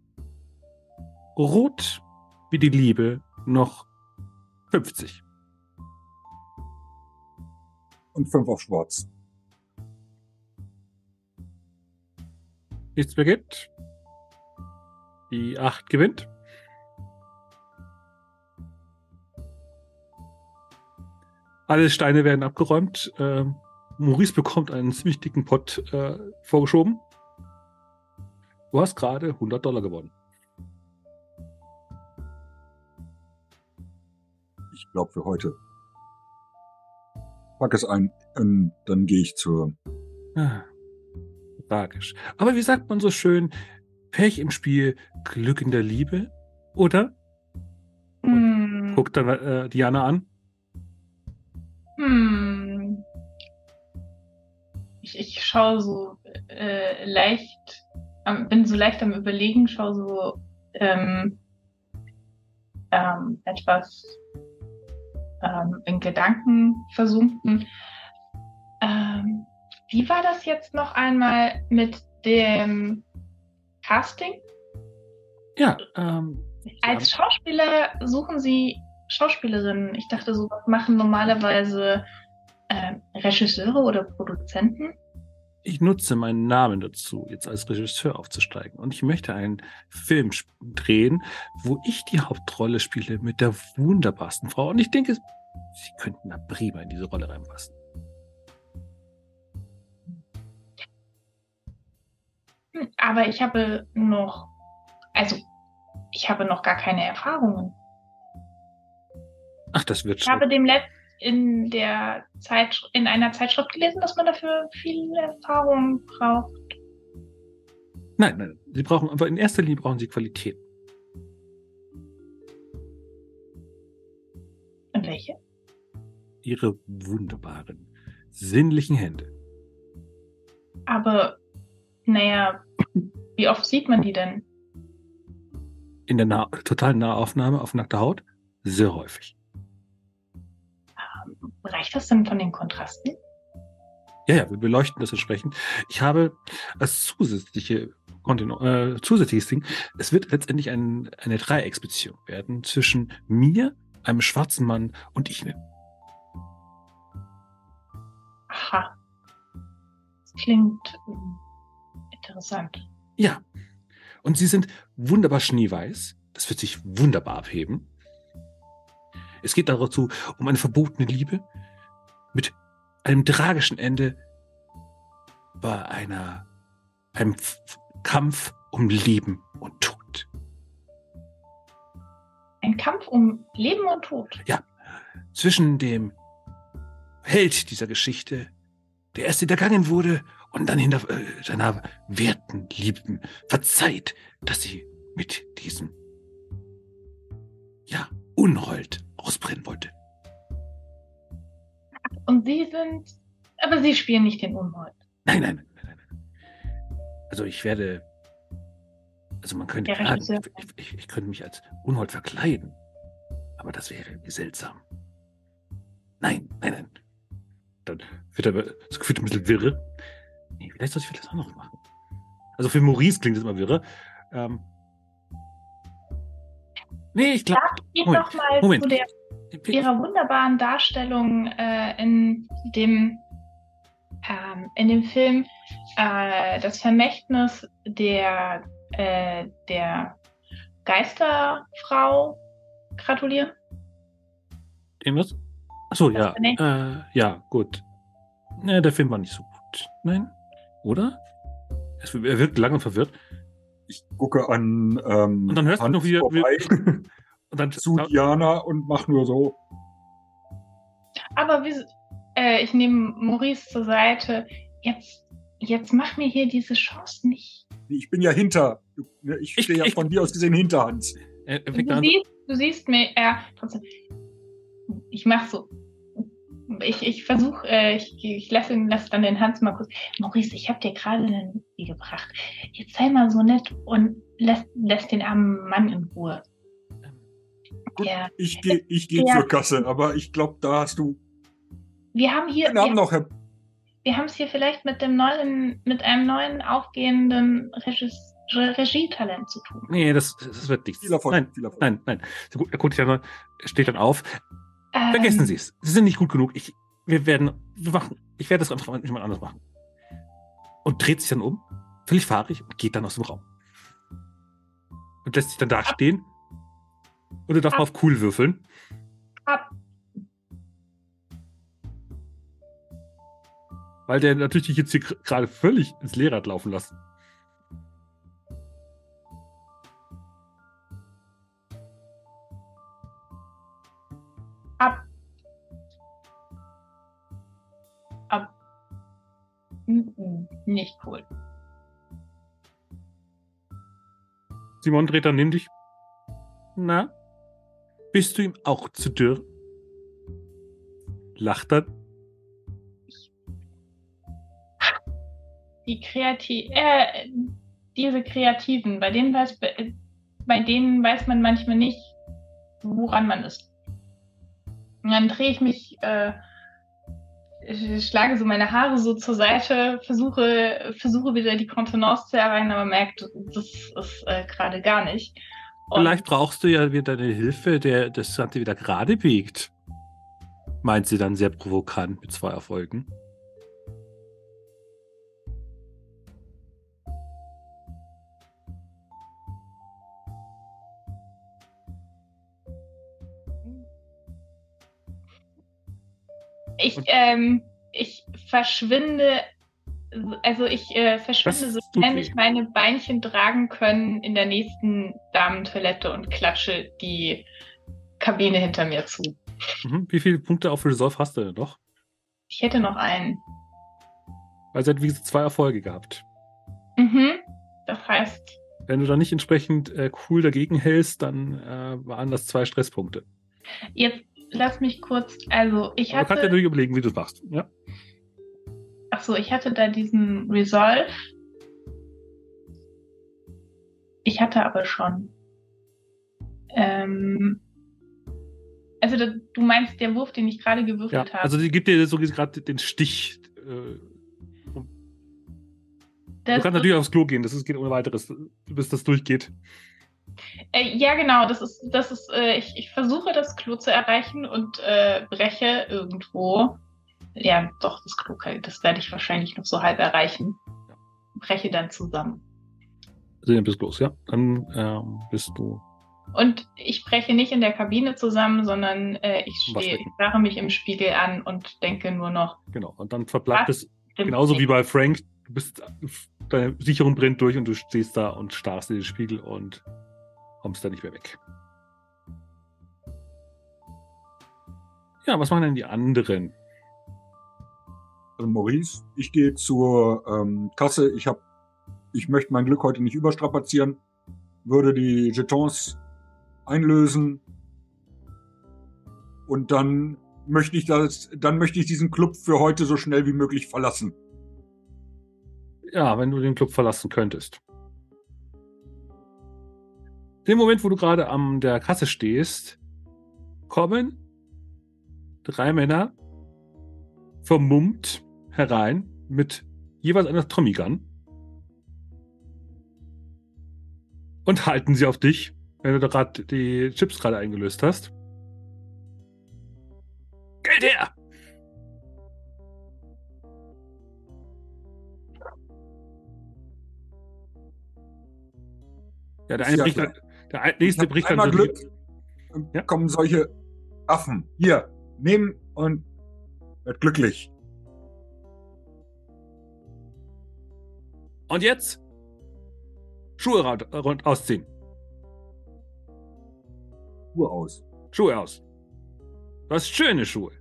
Rot wie die Liebe noch 50. Und fünf auf schwarz. Nichts mehr gibt. Die 8 gewinnt. Alle Steine werden abgeräumt. Ähm, Maurice bekommt einen ziemlich dicken Pott äh, vorgeschoben. Du hast gerade 100 Dollar gewonnen. Ich glaube für heute. Pack es ein und dann gehe ich zur. Ah, tragisch. Aber wie sagt man so schön, Pech im Spiel, Glück in der Liebe, oder? Hm. Guckt dann äh, Diana an. Hm. Ich, ich schaue so äh, leicht, am, bin so leicht am Überlegen, schaue so ähm, ähm, etwas ähm, in Gedanken versunken. Ähm, wie war das jetzt noch einmal mit dem Casting? Ja, ähm, Als Schauspieler suchen Sie Schauspielerinnen. Ich dachte, so was machen normalerweise ähm, Regisseure oder Produzenten. ich nutze meinen Namen dazu, jetzt als Regisseur aufzusteigen. Und ich möchte einen Film drehen, wo ich die Hauptrolle spiele mit der wunderbarsten Frau. Und ich denke, sie könnten da prima in diese Rolle reinpassen. Hm, Aber ich habe noch, also ich habe noch gar keine Erfahrungen. Ach, das wird Ich schon. habe dem letzt in der Zeit in einer Zeitschrift gelesen, dass man dafür viel Erfahrung braucht. Nein, nein, sie brauchen, aber in erster Linie brauchen sie Qualität. Und welche? Ihre wunderbaren, sinnlichen Hände. Aber naja, wie oft sieht man die denn? In der nah totalen Nahaufnahme auf nackter Haut sehr häufig. Reicht das denn von den Kontrasten? Ja, ja, wir beleuchten das entsprechend. Ich habe als zusätzliche Kontinu äh, zusätzliches Ding, es wird letztendlich ein, eine Dreiecksbeziehung werden zwischen mir, einem schwarzen Mann und ich. Aha. Das klingt ähm, interessant. Ja. Und sie sind wunderbar schneeweiß. Das wird sich wunderbar abheben. Es geht dazu um eine verbotene Liebe mit einem tragischen Ende bei einer einem Kampf um Leben und Tod. Ein Kampf um Leben und Tod. Zwischen dem Held dieser Geschichte, der erst hintergangen wurde und dann hinter äh, seiner werten Liebten verzeiht, dass sie mit diesem ja Unhold ausbrennen wollte. Und Sie sind. Aber Sie spielen nicht den Unhold. Nein, nein, nein, nein, nein. Also ich werde, also man könnte, Regisseur. ich, ich, ich könnte mich als Unhold verkleiden, aber das wäre irgendwie seltsam. Nein, nein, nein. Dann wird er das Gefühl ein bisschen wirre. Nee, vielleicht soll ich das auch noch machen. Also für Maurice klingt es immer wirre. Ähm, Nee, ich glaube. Geht Moment, noch mal Moment. zu der, ihrer wunderbaren Darstellung äh, in dem ähm, in dem Film äh, das Vermächtnis der äh, der Geisterfrau gratulieren. Irgendwas? Achso, ja. Ich. Äh, ja, gut. Ne, der Film war nicht so gut. Nein? Oder? Er wirkt lange verwirrt. Ich gucke an ähm, Und dann hörst du Hans noch wieder- vorbei Und dann zu Diana und mach nur so. Aber wie, äh, ich nehme Maurice zur Seite. Jetzt, jetzt mach mir hier diese Chance nicht. Ich bin ja hinter. Du- ne, Ich stehe ja ich- von dir aus gesehen hinter Hans. er Du siehst, du siehst mir, ja, trotzdem. Ich mach so. Ich, ich versuche, äh, ich, ich lasse lass dann den Hans mal kurz. Maurice, ich habe dir gerade einen Whisky gebracht. Jetzt sei mal so nett und lass, lass den armen Mann in Ruhe. Gut, Ja, Ich gehe ich geh Ja. zur Kasse, aber ich glaube, da hast du wir haben hier, wir, noch, Herr. wir haben es hier vielleicht mit dem neuen, mit einem neuen aufgehenden Regietalent zu tun. nee, das, das wird nichts. Viel Erfolg. Nein, viel Erfolg. nein, nein. So gut, er guckt sich an, steht dann auf. Ähm, Vergessen Sie es. Sie sind nicht gut genug. Ich, wir werden, wir machen, ich werde das einfach mit jemand anders machen. Und dreht sich dann um, völlig fahrig und geht dann aus dem Raum. Und lässt sich dann da stehen. Und du darfst mal auf cool würfeln. Ab. Weil der natürlich dich jetzt hier gerade völlig ins Leere hat laufen lassen. Mhm, Nicht cool. Simon dreht dann neben dich. Na? Bist du ihm auch zu dürr? Lacht dann. Die Kreati äh, diese Kreativen, bei denen weiß, bei denen weiß man manchmal nicht, woran man ist. Und dann drehe ich mich, äh, ich schlage so meine Haare so zur Seite, versuche, versuche wieder die Kontenance zu erreichen, aber merkt, das ist äh, gerade gar nicht. Und Vielleicht brauchst du ja wieder eine Hilfe, der das Ganze wieder gerade biegt. Meint sie dann sehr provokant mit zwei Erfolgen. Ich, ähm, ich verschwinde, also ich äh, verschwinde so schnell ich meine Beinchen tragen können in der nächsten Damentoilette und klatsche die Kabine hinter mir zu. Mhm. Wie viele Punkte auf Resolve hast du denn noch? Ich hätte noch einen. Sie hat wie gesagt zwei Erfolge gehabt. Mhm. Das heißt, Wenn du da nicht entsprechend äh, cool dagegen hältst, dann äh, waren das zwei Stresspunkte. jetzt lass mich kurz, also ich Aber du kannst ja hatte, natürlich überlegen, wie du es machst. Ja. ach so, ich hatte da diesen Resolve. Ich hatte aber schon. Ähm, also da, du meinst der Wurf, den ich gerade ja. gewürfelt habe. Also die gibt dir so gerade den Stich. Äh, du kannst natürlich aufs Klo gehen, das ist, geht ohne weiteres, bis das durchgeht. Äh, ja, genau, das ist, das ist, äh, ich, ich versuche das Klo zu erreichen und äh, breche irgendwo. Ja, doch, das Klo, das werde ich wahrscheinlich noch so halb erreichen. Breche dann zusammen. Also dann bist du los, ja. Dann ähm, bist du. Und ich breche nicht in der Kabine zusammen, sondern äh, ich stehe, ich starre mich im Spiegel an und denke nur noch. Genau. Und dann verbleibt es genauso wie bei Frank. Du bist, deine Sicherung brennt durch und du stehst da und starrst in den Spiegel und kommst nicht mehr weg. Ja, was machen denn die anderen? Also Maurice, ich gehe zur ähm, Kasse. Ich hab, ich möchte mein Glück heute nicht überstrapazieren. Würde die Jetons einlösen und dann möchte ich das, dann möchte ich diesen Club für heute so schnell wie möglich verlassen. Ja, wenn du den Club verlassen könntest. Dem Moment, wo du gerade an der Kasse stehst, kommen drei Männer vermummt herein mit jeweils einer Tommy Gun und halten sie auf dich wenn du gerade die Chips gerade eingelöst hast. Geld her! Ja, der eine bricht der nächste bricht dann so Glück und Ja. kommen solche Affen. Hier, nehmen und wird glücklich. Und jetzt? Schuhe rund ausziehen. Ruhe aus. Schuhe aus. Hast schöne Schuhe.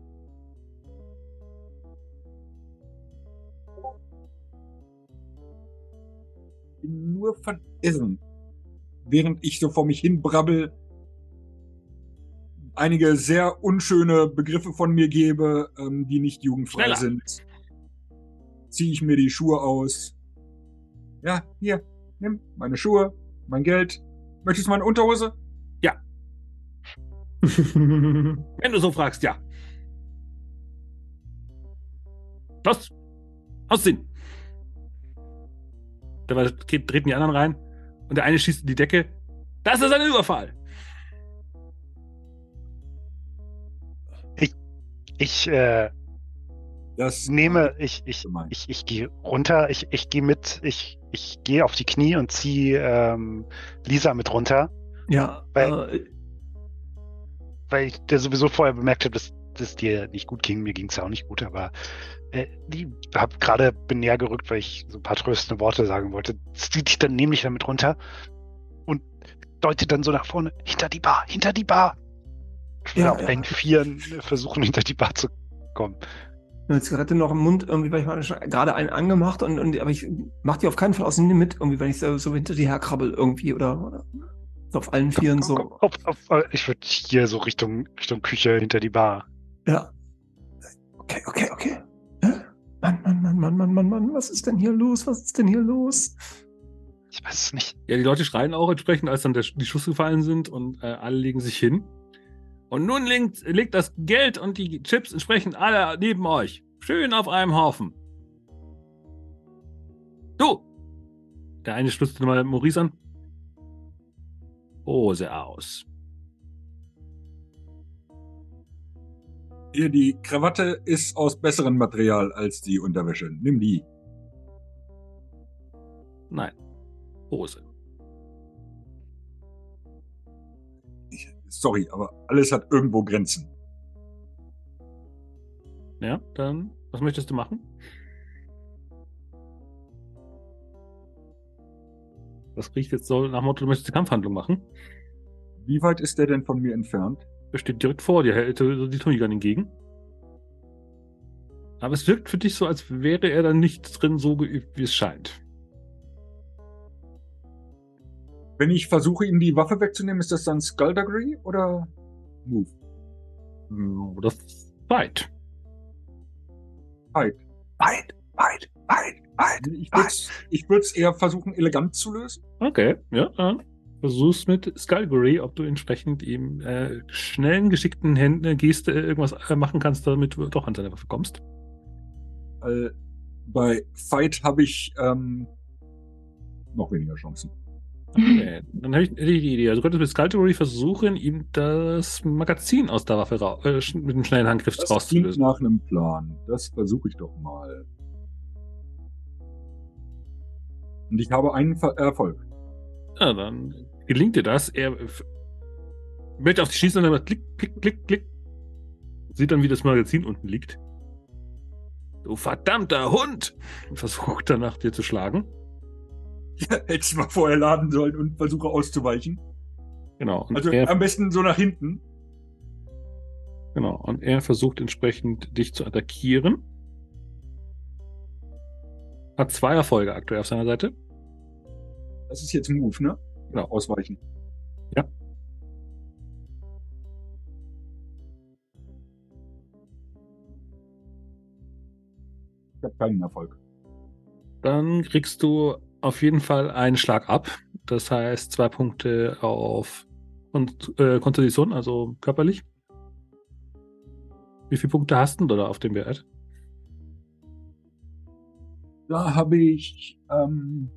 Nur verirren. Während ich so vor mich hin brabbel, einige sehr unschöne Begriffe von mir gebe, ähm, die nicht jugendfrei Schneller. sind. Ziehe ich mir die Schuhe aus. Ja, hier, nimm meine Schuhe, mein Geld. Möchtest du meine Unterhose? Wenn du so fragst, ja. Los! Ausziehen! Dabei treten die anderen rein und der eine schießt in die Decke. Das ist ein Überfall! Ich äh, Das nehme, ich, ich, ich, ich gehe runter, ich, ich gehe mit, ich, ich gehe auf die Knie und ziehe ähm, Lisa mit runter, ja, Weil- äh, weil ich der sowieso vorher bemerkt habe, dass das dir nicht gut ging. Mir ging es ja auch nicht gut, aber äh, die hab gerade bin näher gerückt, weil ich so ein paar tröstende Worte sagen wollte. Zieht dich dann nämlich damit runter und deutet dann so nach vorne, hinter die Bar, hinter die Bar. Ich Ja, auf ja. allen Vieren versuchen, hinter die Bar zu kommen. eine Zigarette noch im Mund, irgendwie, weil ich mal gerade einen angemacht und, und aber ich mach die auf keinen Fall aus dem mit, irgendwie, wenn ich so, so hinter die herkrabbel irgendwie oder, oder so auf allen Vieren so. Auf, auf, auf, ich würde hier so Richtung, Richtung Küche hinter die Bar. Ja. Okay, okay, okay. Mann, Mann, Mann, Mann, Mann, Mann, Mann, was ist denn hier los? Was ist denn hier los? Ich weiß es nicht. Ja, die Leute schreien auch entsprechend, als dann der, die Schuss gefallen sind und äh, alle legen sich hin. Und nun legt, legt das Geld und die Chips entsprechend alle neben euch. Schön auf einem Haufen. Du! Der eine stützte mal Maurice an. Hose aus. Hier, die Krawatte ist aus besserem Material als die Unterwäsche. Nimm die. Nein. Hose. Ich, sorry, aber alles hat irgendwo Grenzen. Ja, dann, was möchtest du machen? Das riecht jetzt so nach Motto, du möchtest die Kampfhandlung machen. Wie weit ist der denn von mir entfernt? Er steht direkt vor dir, hält dir die Tunigan entgegen. Aber es wirkt für dich so, als wäre er da nicht drin so geübt, wie es scheint. Wenn ich versuche, ihm die Waffe wegzunehmen, ist das dann Skullduggery oder Move? Hm, Oder Fight. Fight. Weit, weit, weit, weit. Ich würde es eher versuchen, elegant zu lösen. Okay, ja. ja. Versuch's mit Skullduggery, ob du entsprechend ihm äh, schnellen, geschickten Händen, Geste äh, irgendwas äh, machen kannst, damit du doch an seine Waffe kommst. Weil bei Fight habe ich ähm, noch weniger Chancen. Okay, dann habe ich die Idee. Also du könntest mit Skullduggery versuchen, ihm das Magazin aus der Waffe äh, mit einem schnellen Handgriff Das rauszulösen. nach einem Plan. Das versuche ich doch mal. Und ich habe einen Ver Erfolg. Ja, dann gelingt dir das. Er möchte auf und dann macht klick, klick, klick, klick. Sieht dann, wie das Magazin unten liegt. Du verdammter Hund! Und versucht dann nach dir zu schlagen. Hätte ich mal vorher laden sollen und versuche auszuweichen. Genau. Also er, am besten so nach hinten. genau. und er versucht entsprechend dich zu attackieren. Hat zwei Erfolge aktuell auf seiner Seite. Das ist jetzt ein Move, ne? Genau. Ausweichen. Ja. Ich habe keinen Erfolg. Dann kriegst du auf jeden Fall einen Schlag ab. Das heißt zwei Punkte auf Kon äh, Konstitution, also körperlich. Wie viele Punkte hast du denn da auf dem Wert? Da habe ich ähm,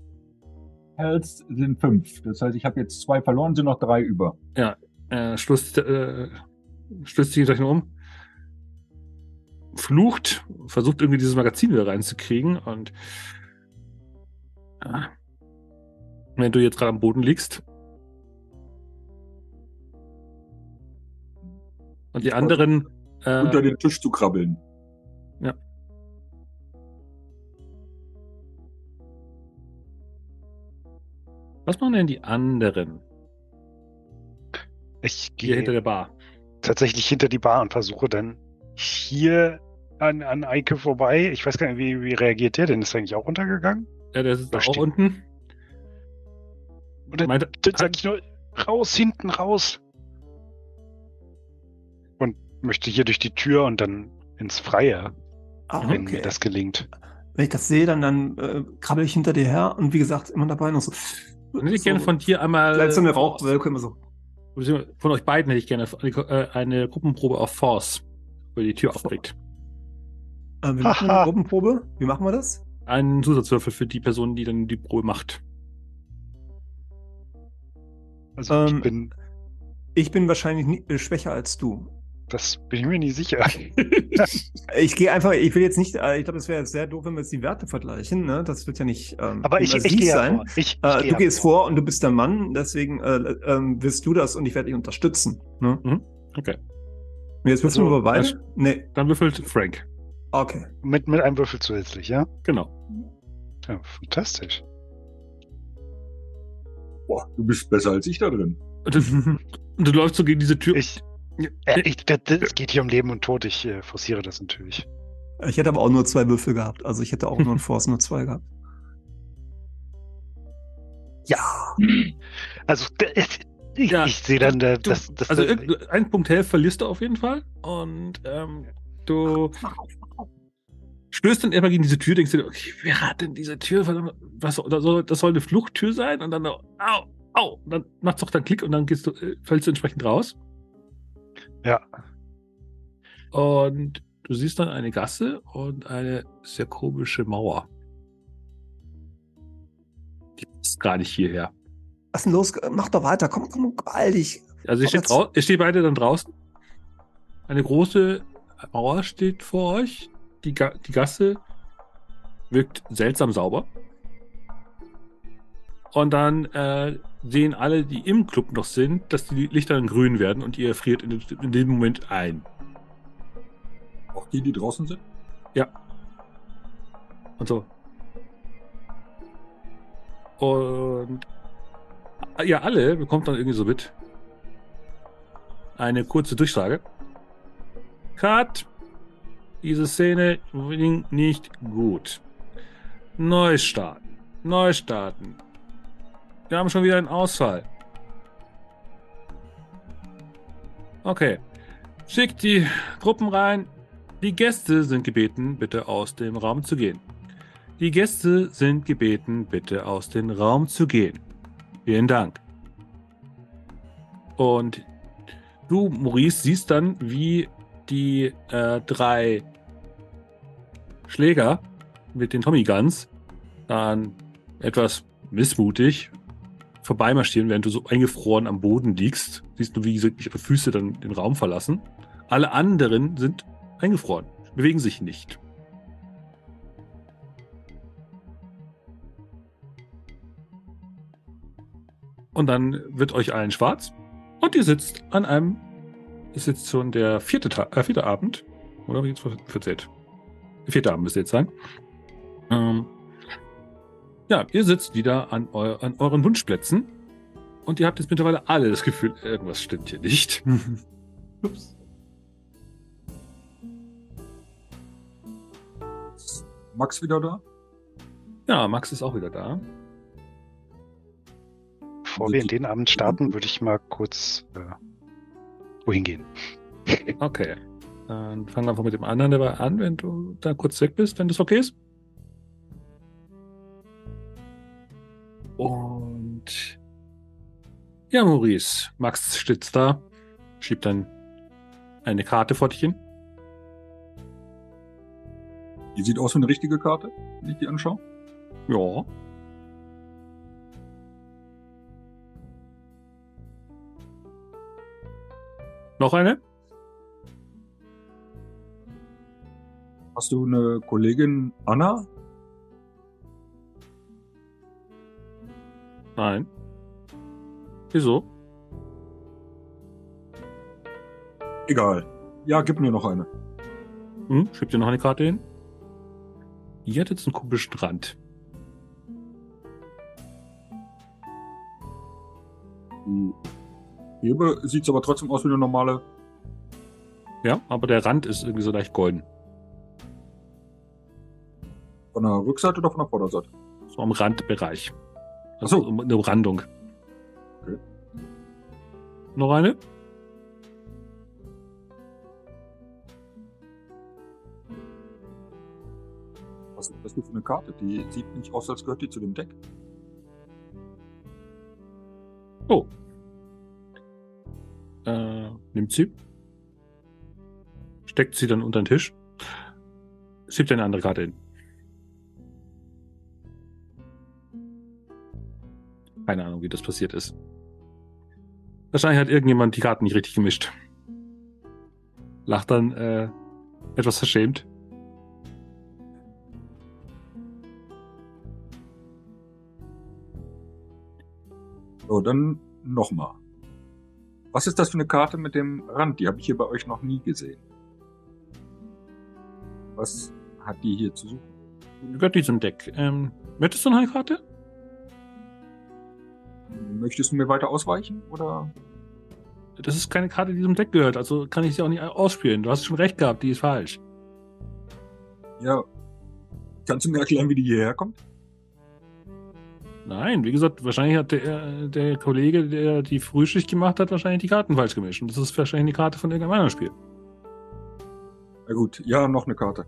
Health sind fünf. Das heißt, ich habe jetzt zwei verloren, sind noch drei über. Äh, stößt, äh, stößt sich gleich nur um. Flucht, versucht irgendwie dieses Magazin wieder reinzukriegen und ja. wenn du jetzt gerade am Boden liegst und die anderen äh, Unter den Tisch zu krabbeln. Was machen denn die anderen Ich hier hinter gehe der Bar? tatsächlich hinter die Bar und versuche dann hier an, an Eike vorbei. Ich weiß gar nicht, wie, wie reagiert der denn? Ist er eigentlich auch untergegangen? Ja, der sitzt Da auch unten. Und dann, Meinte- dann sage ich nur, raus, hinten raus. Und möchte hier durch die Tür und dann ins Freie, Ah, wenn okay. mir das gelingt. Wenn ich das sehe, dann, dann äh, krabbel ich hinter dir her und wie gesagt, immer dabei noch so. Dann hätte ich gerne von dir einmal. Vielleicht so eine Rauchwolke immer so. Von euch beiden hätte ich gerne eine, äh, eine Gruppenprobe auf Force, wo ihr die Tür aufkriegt. Äh, wir machen eine Gruppenprobe. Wie machen wir das? Einen Zusatzwürfel für die Person, die dann die Probe macht. Also Ähm, ich bin, Ich bin wahrscheinlich nie, äh, schwächer als du. Das bin ich mir nicht sicher. Ich gehe einfach, ich will jetzt nicht, äh, ich glaube, es wäre jetzt sehr doof, wenn wir jetzt die Werte vergleichen. Ne? Das wird ja nicht ähm, Aber ich, ich gehe sein. vor. Ich, ich Äh, gehe du gehst vor und du bist der Mann, deswegen äh, ähm, wirst du das und ich werde dich unterstützen. Ne? Okay. Und Jetzt müssen Also, wir beide. das- Nee, Dann würfelt Frank. okay. Mit, mit einem Würfel zusätzlich, ja? Genau. Ja, fantastisch. Boah, du bist besser als ich da drin. Und du, und du läufst so gegen diese Tür. Ich, Das, das geht hier um Leben und Tod. Ich äh, forciere das natürlich. Ich hätte aber auch nur zwei Würfel gehabt. Also ich hätte auch nur in Force nur zwei gehabt. Ja. Also, es- ich, Ja, ich sehe dann, äh, du, das, das, also irgend- einen Punkt Health verlierst du auf jeden Fall. Und ähm, du stößt dann immer gegen diese Tür, denkst dir, okay, wer hat denn diese Tür? Was, oder soll, das soll eine Fluchttür sein? Und dann, au, au, und dann macht's doch dann Klick und dann gehst du, äh, fällst du entsprechend raus. Ja. Und du siehst dann eine Gasse und eine sehr komische Mauer. Die passt gar nicht hierher. Was ist denn los? Mach doch weiter. Komm, komm, beeil dich. Also drau ihr steht beide dann draußen. Eine große Mauer steht vor euch. Die, Ga die Gasse wirkt seltsam sauber. Und dann äh, sehen alle, die im Club noch sind, dass die Lichter dann grün werden und ihr friert in, in dem Moment ein. Auch die, die draußen sind? Und so. Und ja, alle bekommt dann irgendwie so mit. Eine kurze Durchsage. Cut. Diese Szene ging nicht gut. Neustarten. Neustarten. Wir haben schon wieder einen Ausfall. Okay. Schickt die Truppen rein. Die Gäste sind gebeten, bitte aus dem Raum zu gehen. Die Gäste sind gebeten, bitte aus dem Raum zu gehen. Vielen Dank. Und du, Maurice, siehst dann, wie die äh, drei Schläger mit den Tommy Guns dann etwas missmutig vorbeimarschieren, während du so eingefroren am Boden liegst. Siehst du, wie ihre Füße dann den Raum verlassen. Alle anderen sind eingefroren, bewegen sich nicht. Und dann wird euch allen schwarz und ihr sitzt an einem, ist jetzt schon der vierte, Ta äh, vierte Abend, oder wie jetzt verzählt? Der vierte Abend müsste jetzt sein. Ähm, ja, ihr sitzt wieder an, eu an euren Wunschplätzen und ihr habt jetzt mittlerweile alle das Gefühl, irgendwas stimmt hier nicht. Ups. Ist Max wieder da? Ja, Max ist auch wieder da. Bevor wir in den Abend starten, würde ich mal kurz äh, wohin gehen. Okay. Dann fangen wir einfach mit dem anderen dabei an, wenn du da kurz weg bist, wenn das okay ist. Und ja, Maurice, Max stützt da, schiebt dann eine Karte vor dich hin. Die sieht aus wie eine richtige Karte, wenn ich die anschaue. Ja. Noch eine? Hast du eine Kollegin Anna Nein. Wieso? Egal. Ja, gib mir noch eine. Hm, schreib dir noch eine Karte hin. Hier hat jetzt einen komischen Rand. Die Hebe sieht aber trotzdem aus wie eine normale. Ja, aber der Rand ist irgendwie so leicht golden. Von der Rückseite oder von der Vorderseite? So am Randbereich. Also Ach so. eine Umrandung. Okay. Noch eine? Was ist das für eine Karte? Die sieht nicht aus, als gehört die zu dem Deck. Oh. Äh, nimmt sie. Steckt sie dann unter den Tisch. Schiebt eine andere Karte hin. Keine Ahnung, wie das passiert ist. Wahrscheinlich hat irgendjemand die Karten nicht richtig gemischt. Lacht dann äh, etwas verschämt. So, dann nochmal. Was ist das für eine Karte mit dem Rand? Die habe ich hier bei euch noch nie gesehen. Was hat die hier zu suchen? Gehört diesem Deck. Ähm, möchtest du eine Karte? Möchtest du mir weiter ausweichen? Oder? Das ist keine Karte, die diesem Deck gehört, also kann ich sie auch nicht ausspielen. Du hast schon recht gehabt, die ist falsch. Ja. Kannst du mir erklären, wie die hierher kommt? Nein, wie gesagt, wahrscheinlich hat der, der Kollege, der die Frühschicht gemacht hat, wahrscheinlich die Karten falsch gemischt. Und das ist wahrscheinlich eine Karte von irgendeinem anderen Spiel. Na gut, ja, noch eine Karte.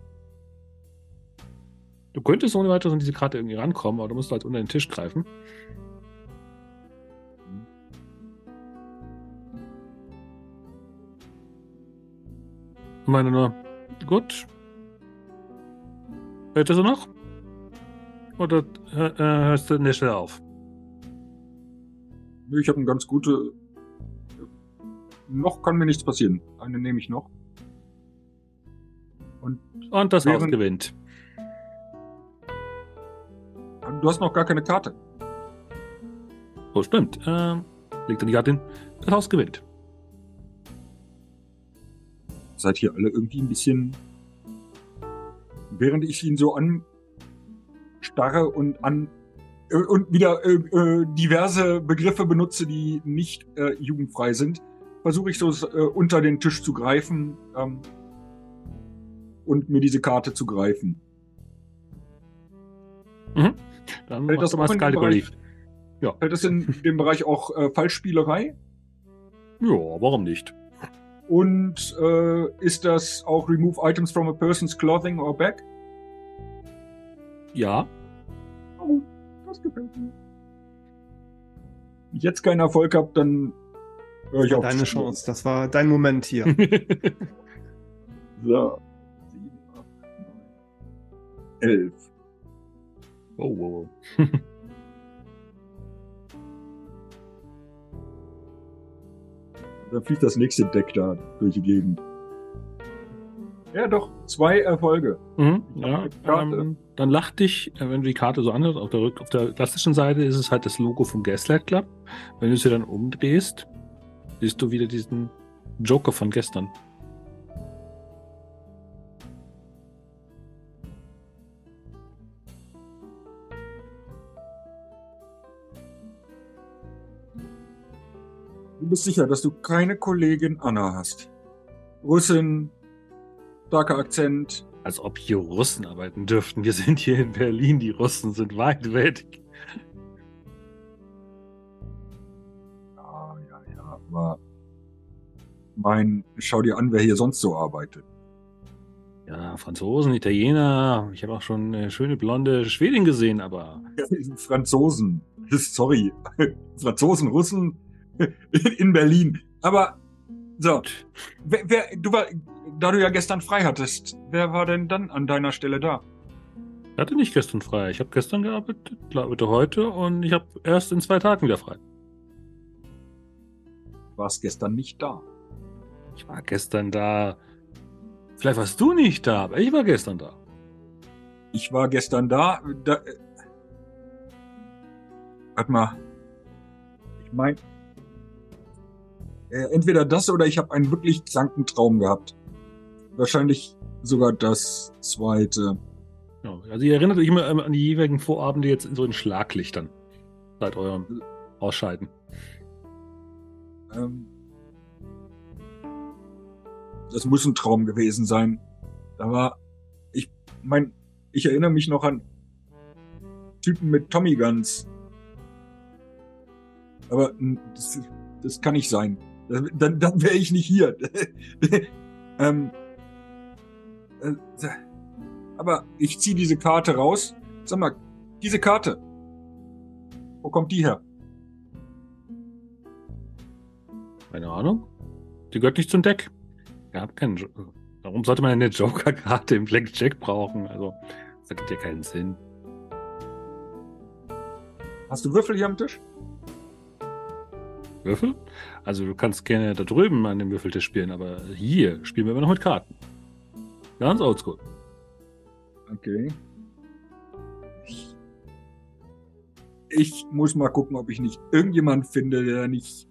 Du könntest ohne weiteres an diese Karte irgendwie rankommen, aber du musst halt unter den Tisch greifen. Meine nur, gut. Hörst du noch? Oder äh, äh, hörst du nicht auf? Nö, Ich habe eine ganz gute. Noch kann mir nichts passieren. Eine nehme ich noch. Und das Haus Während- gewinnt. Du hast noch gar keine Karte. Oh, stimmt. Ähm, legt er die Karte hin. Das Haus gewinnt. Seid hier alle irgendwie ein bisschen. Während ich ihn so anstarre und an äh, und wieder äh, äh, diverse Begriffe benutze, die nicht äh, jugendfrei sind, versuche ich so äh, unter den Tisch zu greifen ähm, und mir diese Karte zu greifen. Dann Fällt das auch in. Bereich, fällt das in dem Bereich auch Falschspielerei? Ja, warum nicht? Und äh, ist das auch Remove Items from a person's clothing or bag? Ja. Oh, das gefällt mir. Wenn ich jetzt keinen Erfolg habe, dann höre ich auf. Deine Chance, das war dein Moment hier. So. Sieben, acht, neun, Elf. oh, wow, Dann fliegt das nächste Deck da durch die Gegend. Ja, doch, zwei Erfolge. Mhm, ja, ähm, dann lacht dich, äh, wenn du die Karte so anhörst, auf der, Rück auf der klassischen Seite ist es halt das Logo vom Gaslight Club. Wenn du sie dann umdrehst, siehst du wieder diesen Joker von gestern. Du bist sicher, dass du keine Kollegin Anna hast. Russin, starker Akzent. Als ob hier Russen arbeiten dürften. Wir sind hier in Berlin, die Russen sind weit weg. Ja, ja, ja, aber mein, schau dir an, wer hier sonst so arbeitet. Ja, Franzosen, Italiener. Ich habe auch schon eine schöne blonde Schwedin gesehen, aber Franzosen. Sorry. Franzosen, Russen in Berlin. Aber so, wer, wer, du war, da du ja gestern frei hattest, wer war denn dann an deiner Stelle da? ich hatte nicht gestern frei. Ich habe gestern gearbeitet, arbeite heute und ich habe erst in zwei Tagen wieder frei. Du warst gestern nicht da. Ich war gestern da. Vielleicht warst du nicht da, aber ich war gestern da. Ich war gestern da. da äh, warte mal. Ich meine, äh, entweder das oder ich habe einen wirklich kranken Traum gehabt. Wahrscheinlich sogar das zweite. Ja, also ihr erinnert euch immer an die jeweiligen Vorabende jetzt in so in Schlaglichtern. Seit eurem Ausscheiden. Ähm, das muss ein Traum gewesen sein. Da war, ich mein, ich erinnere mich noch an Typen mit Tommy Guns. Aber das, das kann nicht sein. Dann, dann wäre ich nicht hier. ähm, äh, aber ich ziehe diese Karte raus. Sag mal, diese Karte. Wo kommt die her? Keine Ahnung. Die gehört nicht zum Deck. Ihr habt keinen. Jo Warum sollte man eine Joker-Karte im Blackjack brauchen? Also, das ergibt ja keinen Sinn. Hast du Würfel hier am Tisch? Würfel? Also, du kannst gerne da drüben an dem Würfeltisch spielen, aber hier spielen wir immer noch mit Karten. Ganz oldschool. Okay. Ich muss mal gucken, ob ich nicht irgendjemand finde, der nicht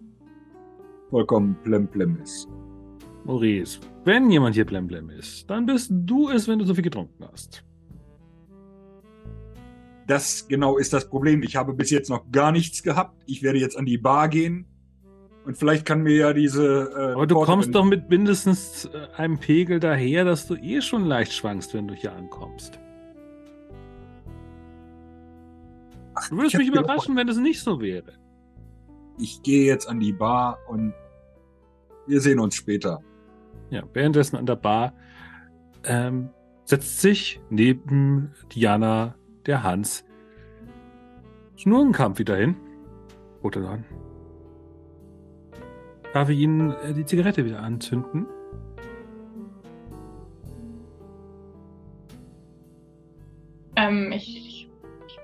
vollkommen plemplem ist. Maurice, wenn jemand hier blemblem ist, dann bist du es, wenn du so viel getrunken hast. Das genau ist das Problem. Ich habe bis jetzt noch gar nichts gehabt. Ich werde jetzt an die Bar gehen. Und vielleicht kann mir ja diese. Äh, Aber du Porterin kommst doch mit mindestens äh, einem Pegel daher, dass du eh schon leicht schwankst, wenn du hier ankommst. Ach, du würdest mich überraschen, wenn es nicht so wäre. Ich gehe jetzt an die Bar und wir sehen uns später. Ja, währenddessen an der Bar ähm, setzt sich neben Diana der Hans Schnurrenkampf wieder hin. Oder dann. Darf ich Ihnen äh, die Zigarette wieder anzünden? Ähm, ich. ich, ich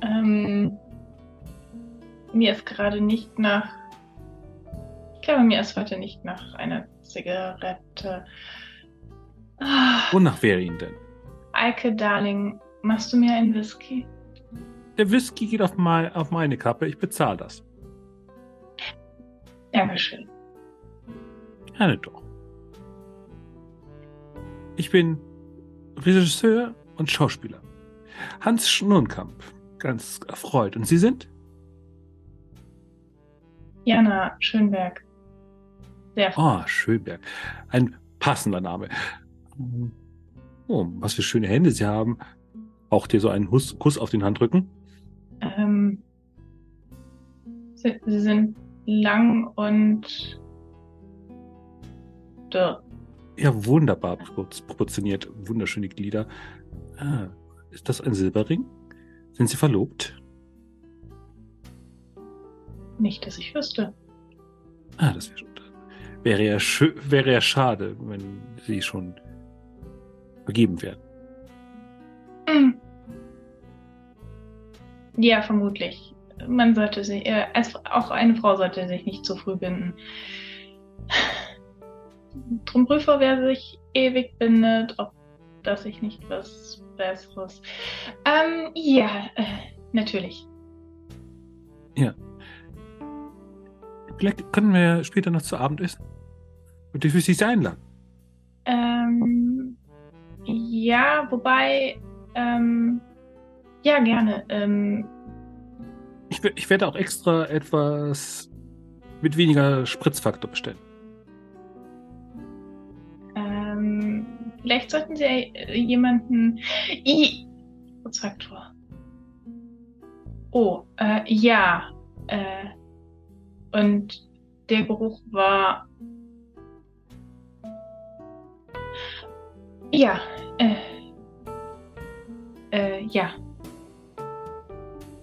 ähm, mir ist gerade nicht nach glaube, mir ist heute nicht nach einer Zigarette. Ah. Wonach wäre Ihnen denn? Eike, Darling, machst du mir einen Whisky? Der Whisky geht auf, mein, auf meine Kappe. Ich bezahle das. Dankeschön. Gerne doch. Ich bin Regisseur und Schauspieler. Hans Schnurnkamp. Ganz erfreut. Und Sie sind? Jana Schönberg. Sehr oh, Schönberg. Ein passender Name. Oh, was für schöne Hände Sie haben. Auch dir so einen Kuss auf den Handrücken? Ähm, sie, sie sind lang und dürr. Ja, wunderbar proportioniert. Wunderschöne Glieder. Ah, ist das ein Silberring? Sind Sie verlobt? Nicht, dass ich wüsste. Ah, das wäre schon. Wäre ja, wäre ja schade, wenn sie schon vergeben werden. Hm. Ja, vermutlich. Man sollte sich, äh, als, auch eine Frau sollte sich nicht zu früh binden. Drum prüfe, wer sich ewig bindet, ob das sich nicht was Besseres. Ähm, ja, äh, natürlich. Ja. Vielleicht können wir später noch zu Abend essen. Und ich will Sie einladen. Ähm, ja, wobei, ähm, ja, gerne. Ähm, ich, ich werde auch extra etwas mit weniger Spritzfaktor bestellen. Ähm, vielleicht sollten Sie jemanden. I Spritzfaktor. Oh, äh, ja. Äh, und der Geruch war Ja, äh, äh, ja.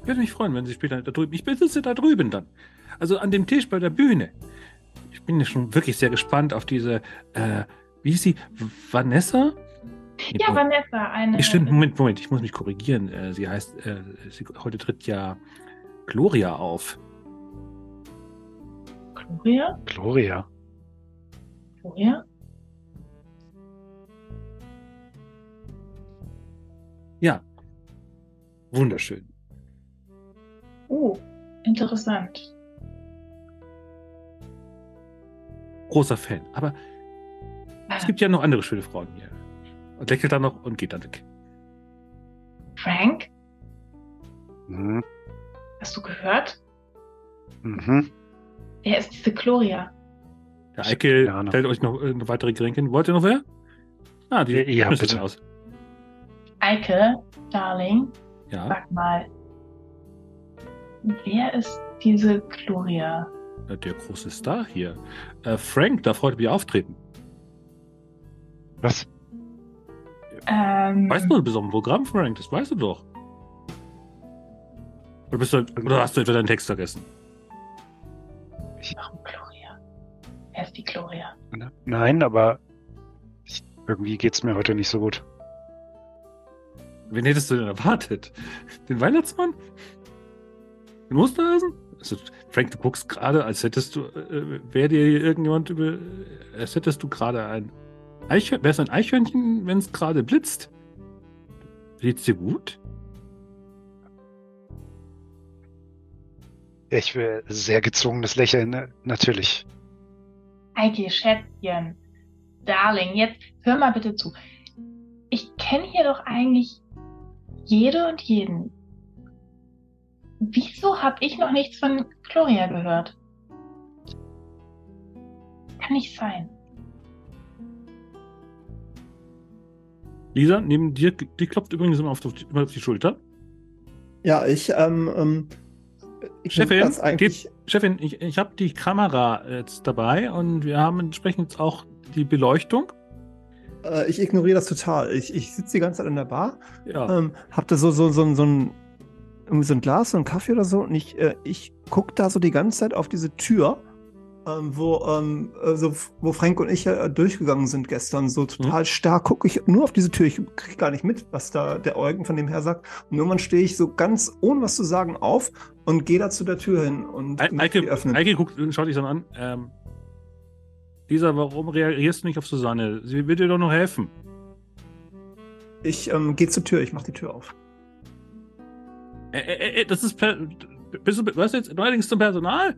Ich würde mich freuen, wenn Sie später da drüben. Ich sitze da drüben dann. Also an dem Tisch bei der Bühne. Ich bin ja schon wirklich sehr gespannt auf diese, äh, wie hieß sie? Vanessa? Ja, Moment. Vanessa, eine. Stimmt, Moment, Moment, ich muss mich korrigieren. Äh, sie heißt, äh, sie, heute tritt ja Gloria auf. Gloria? Gloria. Gloria? Ja. Wunderschön. Oh, interessant. Großer Fan. Aber es gibt ja noch andere schöne Frauen hier. Und lächelt dann noch und geht dann weg. Frank, Mhm. hast du gehört? Mhm. Wer ist diese Gloria? Der Eike Ja, stellt euch noch äh, weitere Getränke. Wollt ihr noch wer? Ah, die Ja, bitte. aus. Eike, Darling, Ja, sag mal, wer ist diese Gloria? der große Star hier. Äh, Frank darf heute wieder auftreten. Was? Ähm, Weißt du, du bist auf dem Programm, Frank, das weißt du doch. Oder, bist du, oder hast du etwa deinen Text vergessen? Warum Gloria? Wer ist die Gloria? Nein, aber ich, irgendwie geht's mir heute nicht so gut. Wen hättest du denn erwartet? Den Weihnachtsmann? Den Musterhasen? Also, Frank, du guckst gerade, als hättest du, äh, wäre dir irgendjemand über, als hättest du gerade ein Eichhörnchen, wär's ein Eichhörnchen, wenn es gerade blitzt? Geht's dir gut? Ich will sehr gezwungenes Lächeln, ne? natürlich. Eike, Schätzchen, Darling, jetzt hör mal bitte zu. Ich kenne hier doch eigentlich jede und jeden. Wieso habe ich noch nichts von Gloria gehört? Kann nicht sein. Lisa, neben dir, die klopft übrigens immer auf die, immer auf die Schulter. Ja, ich, ähm, ähm, ich Chefin, das eigentlich. Chefin, ich, ich habe die Kamera jetzt dabei und wir haben entsprechend jetzt auch die Beleuchtung. Äh, ich ignoriere das total. Ich, ich sitze die ganze Zeit in der Bar, Ja. ähm, hab da so, so, so, so ein irgendwie so ein Glas, so ein Kaffee oder so und ich, äh, ich guck da so die ganze Zeit auf diese Tür, ähm, wo, ähm, äh, so, wo Frank und ich äh, durchgegangen sind gestern. So total stark gucke ich nur auf diese Tür. Ich kriege gar nicht mit, was da der Eugen von dem her sagt. Und irgendwann stehe ich so ganz ohne was zu sagen auf und gehe da zu der Tür hin und die Eike, öffnen. Eike guckt, schaut dich dann an. Ähm, Lisa, warum reagierst du nicht auf Susanne? Sie will dir doch noch helfen. Ich ähm, gehe zur Tür, ich mache die Tür auf. Äh, äh, das ist. Bist du, was jetzt neuerdings zum Personal?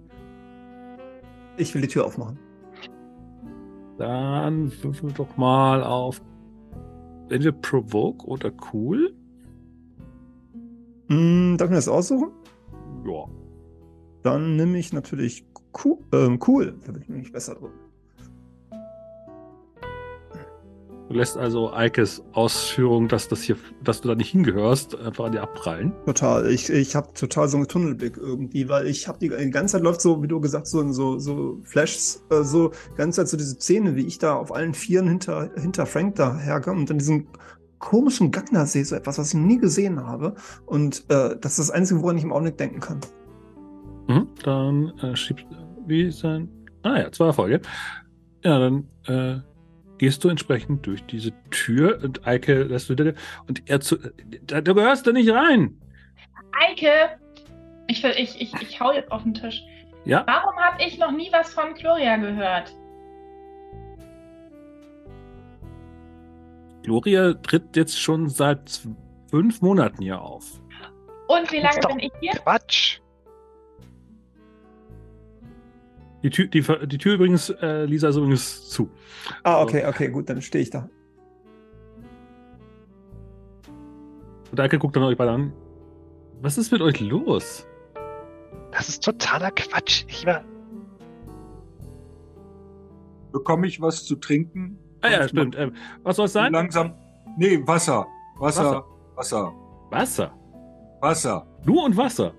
Ich will die Tür aufmachen. Dann würfel doch mal auf. Entweder Provoke oder Cool. Hm, darf ich mir das aussuchen? Ja. Dann nehme ich natürlich cool. Ähm, cool. Da bin ich nämlich besser drin. Du lässt also Eikes Ausführung, dass das hier, dass du da nicht hingehörst, einfach an dir abprallen. Total. Ich, ich habe total so einen Tunnelblick irgendwie, weil ich habe die, die ganze Zeit läuft so, wie du gesagt, so so so Flashs, äh, so die ganze Zeit so diese Szene, wie ich da auf allen Vieren hinter hinter Frank da herkomme und dann diesen komischen Gagner sehe, so etwas, was ich nie gesehen habe. Und äh, das ist das Einzige, woran ich im Augenblick denken kann. Mhm, dann äh, schiebst wie sein. Ah ja, zwei Erfolge. Ja, dann äh, gehst du entsprechend durch diese Tür und Eike lässt du. Und er zu. Da, du gehörst da nicht rein. Eike! Ich, will- ich, ich, ich hau jetzt auf den Tisch. Ja? Warum habe ich noch nie was von Gloria gehört? Gloria tritt jetzt schon seit fünf Monaten hier auf. Und wie lange bin ich hier? Quatsch! Die Tür, die, die Tür übrigens, äh, Lisa, ist übrigens zu. Ah, okay, okay, gut, dann stehe ich da. Und Eike guckt dann euch beide an. Was ist mit euch los? Das ist totaler Quatsch. Ich war. Bekomme ich was zu trinken? Ah ja, stimmt. Ähm, was soll es sein? Langsam. Nee, Wasser. Wasser. Wasser. Wasser. Wasser. Nur und Wasser.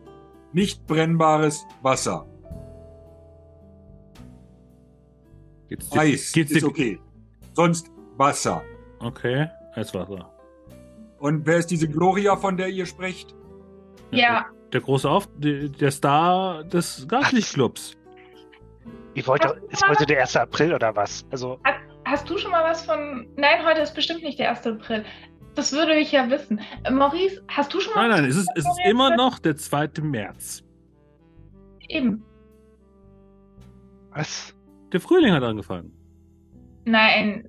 Nicht brennbares Wasser. Geht's dir, Eis geht's ist dir, okay. Sonst Wasser. Okay, Eiswasser. Und wer ist diese Gloria, von der ihr sprecht? Ja, Der große Auf, der, Star des Gaslichtclubs. Ihr wollt doch, ist heute der 1. April oder was? Also, hast du schon mal was von. Nein, heute ist bestimmt nicht der 1. April. Das würde ich ja wissen. Äh, Maurice, hast du schon mal. Nein, nein, was es ist, es ist immer noch der 2. März. Eben. Was? Der Frühling hat angefangen. Nein,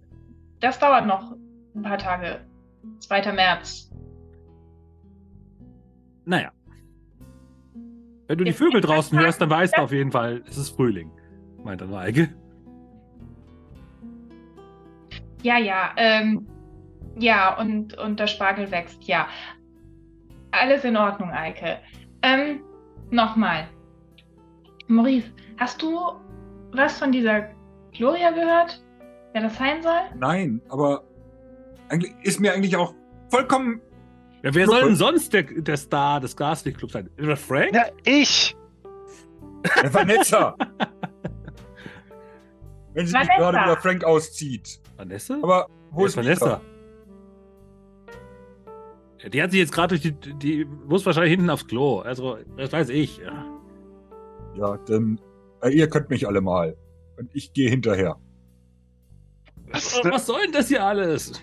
das dauert noch ein paar Tage. 2. März. Naja. Wenn du die Jetzt Vögel bin ich draußen hörst, dann weißt du auf jeden Fall, es ist Frühling. Meint dann Maike. Ja, ja, ähm, ja, und, und der Spargel wächst, ja. Alles in Ordnung, Eike. Ähm, nochmal. Maurice, hast du was von dieser Gloria gehört? Wer das sein soll? Nein, aber eigentlich ist mir eigentlich auch vollkommen. Ja, wer soll denn sonst der, der Star des Gaslichtclubs sein? Oder Frank? Ja, ich! Äh, Vanessa! Wenn sie nicht Vanessa. gerade wieder Frank auszieht. Vanessa? Aber wo Wer ist Vanessa? Mika? Ja, die hat sich jetzt gerade durch die, die muss wahrscheinlich hinten aufs Klo. Also, das weiß ich. Ja. Ja, denn äh, ihr könnt mich alle mal. Und ich gehe hinterher. Was, Was soll denn das hier alles?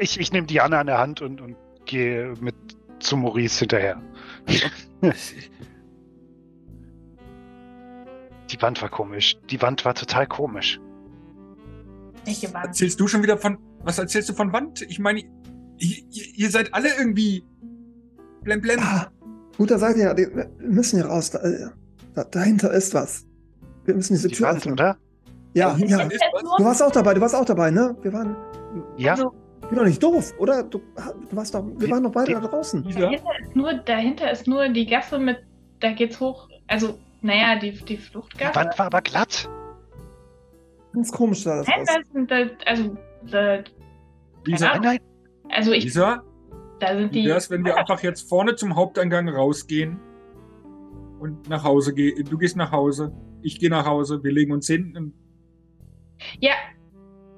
ich ich nehme Diana an der Hand und, und gehe mit zu Maurice hinterher. Die Wand war komisch. Die Wand war total komisch. Welche Wand? Erzählst du schon wieder von. Was erzählst du von Wand? Ich meine, ihr, ihr, seid alle irgendwie. Blem, blem. Ah, guter sagt ja, wir müssen hier raus. Da, da, dahinter ist was. Wir müssen diese Die Tür öffnen. oder? Ja, ja. was. Du warst auch dabei, du warst auch dabei, ne? Wir waren. Ja. Also, Ich bin doch nicht doof, oder? Du, du warst doch. Wir Die- waren doch beide die- da draußen. Dahinter, ist nur, dahinter ist nur die Gasse mit, da geht's hoch, also, naja, die, die Die Fluchtgasse. Wand war aber glatt. Ganz komisch sah das Nein, aus. das also, da, Lisa, Nein, nein. also ich, Lisa, da sind die, wär's, wenn wir einfach jetzt vorne zum Haupteingang rausgehen und nach Hause gehen? Du gehst nach Hause, ich gehe nach Hause, wir legen uns hinten. ja,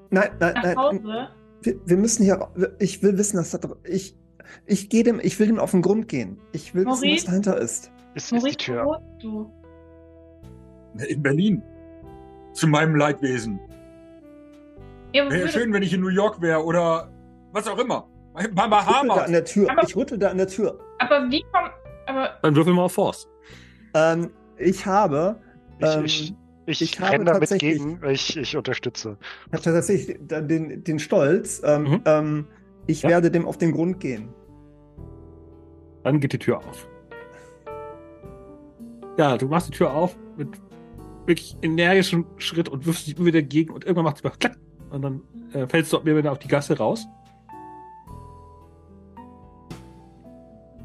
Nein, nein, nach nein. Hause. Wir, wir müssen hier. Ich will wissen, dass da. Ich, ich gehe dem. Ich will dem auf den Grund gehen. Ich will wissen, was Maurice? dahinter ist. Ist, ist die Maurice, Tür. wo wohnst du? In Berlin. Zu meinem Leidwesen. Ja, Wäre würde- schön, wenn ich in New York wäre oder was auch immer. Bei Ich rüttel da an Bahamas. der Tür. Aber- Ich rüttel da an der Tür. aber wie kommt, aber, Dann würfeln wir auf Force. Ähm, ich habe. Ich, ähm, ich, ich, ich habe renne damit tatsächlich- gegen. Ich, ich unterstütze. Ich habe tatsächlich den, den Stolz. Ähm, Mhm. ähm, ich Ja. werde dem auf den Grund gehen. Dann geht die Tür auf. Ja, du machst die Tür auf mit wirklich energischem Schritt und wirfst dich immer wieder gegen und irgendwann macht es mal klack und dann äh, fällst du mir wieder auf die Gasse raus.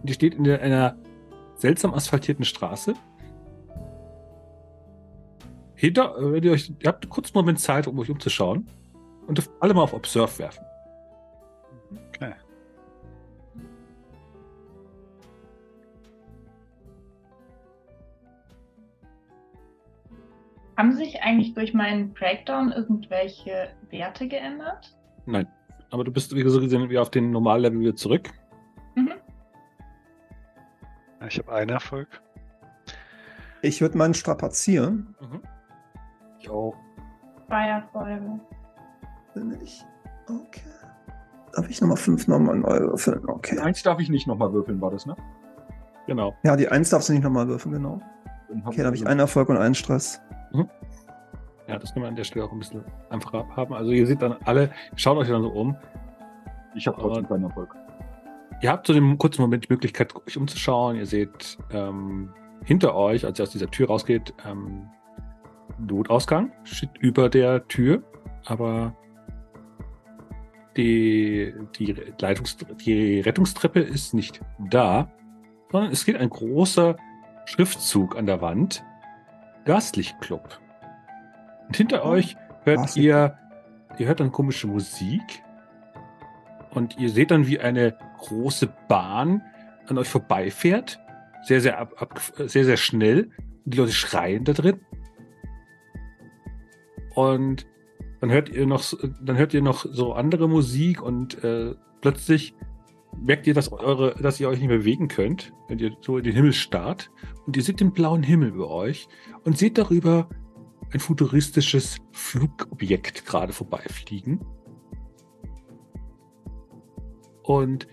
Die steht in der, einer seltsam asphaltierten Straße. Hinter, äh, wenn ihr euch, ihr habt einen kurzen Moment Zeit, um euch umzuschauen und dürft alle mal auf Observe werfen. Okay. haben sich eigentlich durch meinen Breakdown irgendwelche Werte geändert? Nein. Aber du bist, wie gesehen, wieder auf den Normallevel wieder zurück. Mhm. Ich habe einen Erfolg. Ich würde meinen strapazieren. Ich auch. Zwei Erfolge. Bin ich. Okay. Darf ich nochmal fünf nochmal neu würfeln? Okay. Eins darf ich nicht nochmal würfeln, war das, ne? Genau. Ja, die eins darfst du nicht nochmal würfeln, genau. Dann Okay, da habe ich also- einen Erfolg und einen Stress. Ja, das können wir an der Stelle auch ein bisschen einfacher haben. Also ihr seht dann alle, schaut euch dann so um. Ich habe trotzdem keinen Erfolg. Ihr habt zu dem kurzen Moment die Möglichkeit, euch umzuschauen. Ihr seht ähm, hinter euch, als ihr aus dieser Tür rausgeht, ähm, Notausgang steht über der Tür, aber die, die, Leitungs die Rettungstreppe ist nicht da, sondern es geht ein großer Schriftzug an der Wand. Gastlichtclub. Und hinter Oh, euch hört Gastlichtclub. ihr, ihr hört dann komische Musik und ihr seht dann, wie eine große Bahn an euch vorbeifährt. Sehr, sehr, ab, ab, sehr, sehr schnell. Und die Leute schreien da drin. Und dann hört ihr noch, dann hört ihr noch so andere Musik und äh, plötzlich merkt ihr, dass eure, dass ihr euch nicht mehr bewegen könnt, wenn ihr so in den Himmel starrt. Und ihr seht den blauen Himmel über euch und seht darüber ein futuristisches Flugobjekt gerade vorbeifliegen. Und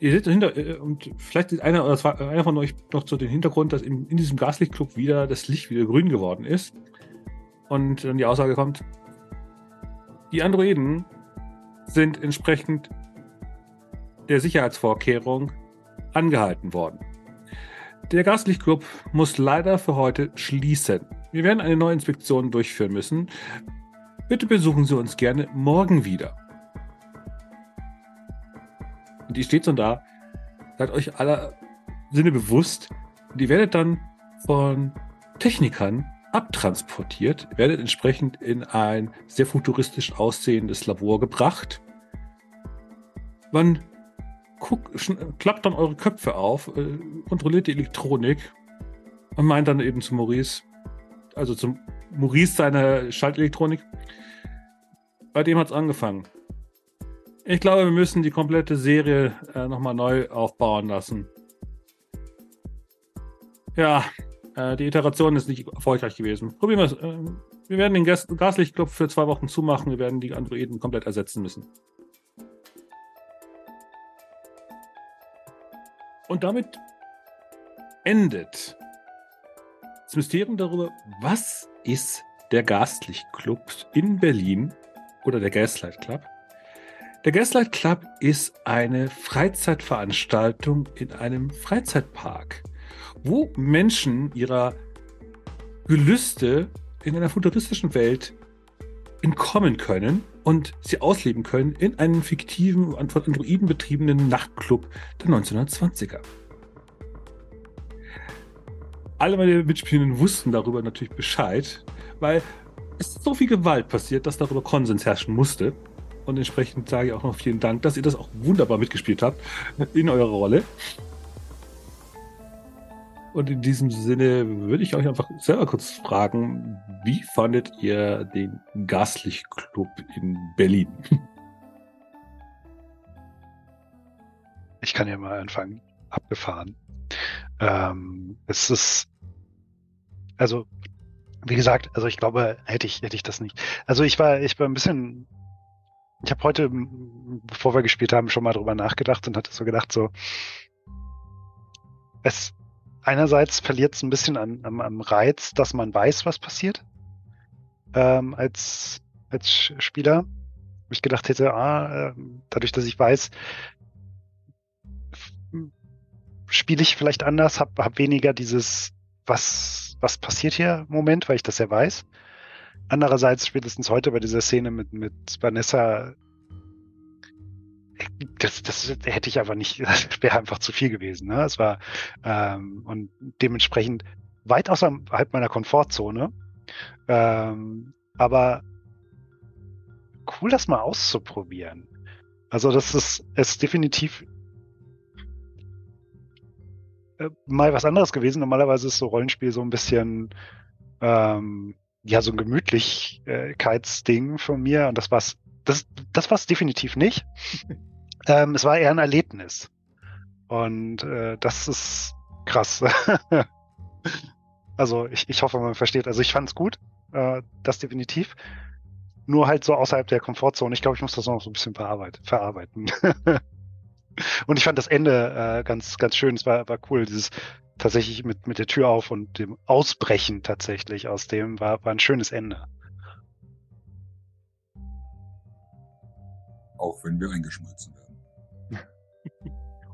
ihr seht dahinter, äh, und vielleicht ist einer oder zwei, einer von euch noch zu dem Hintergrund, dass in, in diesem Gaslichtclub wieder das Licht wieder grün geworden ist. Und dann die Aussage kommt, die Androiden sind entsprechend der Sicherheitsvorkehrung angehalten worden. Der Gaslichtclub muss leider für heute schließen. Wir werden eine neue Inspektion durchführen müssen. Bitte besuchen Sie uns gerne morgen wieder. Und die steht so da. Seid euch aller Sinne bewusst. Und ihr werdet dann von Technikern abtransportiert, werdet entsprechend in ein sehr futuristisch aussehendes Labor gebracht. Man klappt dann eure Köpfe auf, äh, kontrolliert die Elektronik und meint dann eben zu Maurice, also zum Maurice seine Schaltelektronik, bei dem hat es angefangen. Ich glaube, wir müssen die komplette Serie äh, nochmal neu aufbauen lassen. Ja, äh, die Iteration ist nicht erfolgreich gewesen. Probieren wir es. Äh, wir werden den Gas für zwei Wochen zumachen. Wir werden die Androiden komplett ersetzen müssen. Und damit endet das Mysterium darüber, was ist der Gaslichtclub in Berlin oder der Gaslight Club. Der Gaslight Club ist eine Freizeitveranstaltung in einem Freizeitpark wo Menschen ihrer Gelüste in einer futuristischen Welt entkommen können und sie ausleben können in einem fiktiven, von Androiden betriebenen Nachtclub der 1920er. Alle meine Mitspielenden wussten darüber natürlich Bescheid, weil es so viel Gewalt passiert, dass darüber Konsens herrschen musste. Und entsprechend sage ich auch noch vielen Dank, dass ihr das auch wunderbar mitgespielt habt in eurer Rolle. Und in diesem Sinne würde ich euch einfach selber kurz fragen, wie fandet ihr den Gaslichtclub in Berlin? Ich kann ja mal anfangen. Abgefahren. Ähm, es ist, also, wie gesagt, also ich glaube, hätte ich, hätte ich das nicht. Also ich war, ich war ein bisschen, ich habe heute, bevor wir gespielt haben, schon mal drüber nachgedacht und hatte so gedacht, so, es, einerseits verliert es ein bisschen an, am, am, Reiz, dass man weiß, was passiert. Ähm, als, als Spieler. Wo ich gedacht hätte, ah, äh, dadurch, dass ich weiß, spiele ich vielleicht anders, habe hab weniger dieses, was, was passiert hier Moment, weil ich das ja weiß. Andererseits, spätestens heute bei dieser Szene mit, mit Vanessa, das, das hätte ich aber nicht, das wäre einfach zu viel gewesen. Ne? Es war ähm, und dementsprechend weit außerhalb meiner Komfortzone. Ähm, aber cool, das mal auszuprobieren. Also das ist, ist definitiv äh, mal was anderes gewesen. Normalerweise ist so Rollenspiel so ein bisschen ähm, ja so ein Gemütlichkeitsding von mir und das war's. Das, das war es definitiv nicht. Ähm, es war eher ein Erlebnis. Und äh, das ist krass. also ich, ich hoffe, man versteht. Also ich fand es gut, äh, das definitiv. Nur halt so außerhalb der Komfortzone. Ich glaube, ich muss das noch so ein bisschen verarbeiten. und ich fand das Ende äh, ganz, ganz schön. Es war, war cool. Dieses tatsächlich mit, mit der Tür auf und dem Ausbrechen tatsächlich aus dem war, war ein schönes Ende. Auch wenn wir eingeschmolzen werden.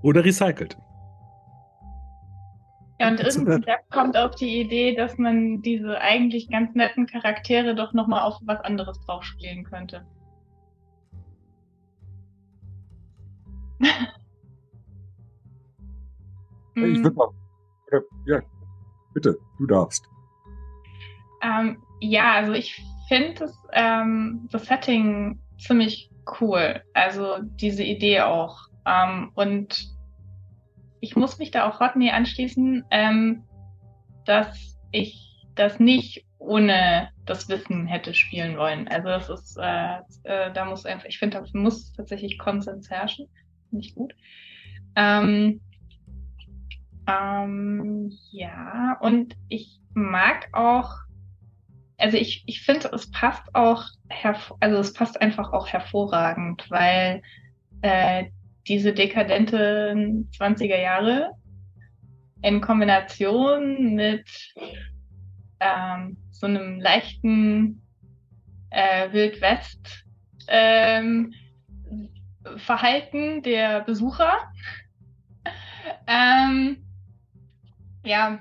Oder recycelt. Ja, und irgendwer kommt auf die Idee, dass man diese eigentlich ganz netten Charaktere doch nochmal auf was anderes drauf spielen könnte. ich würde mal. Ja, bitte, du darfst. Ähm, ja, also ich finde das, ähm, das Setting ziemlich cool. Also diese Idee auch. Ähm, und ich muss mich da auch Rodney anschließen, ähm, dass ich das nicht ohne das Wissen hätte spielen wollen. Also das ist, äh, äh, da muss einfach, ich finde, da muss tatsächlich Konsens herrschen. Nicht gut. Ähm, ähm, ja, und ich mag auch, also ich, ich finde, es passt auch, also es passt einfach auch hervorragend, weil äh, diese dekadenten 20er Jahre in Kombination mit ähm, so einem leichten äh, Wildwest ähm, der Besucher. ähm, ja,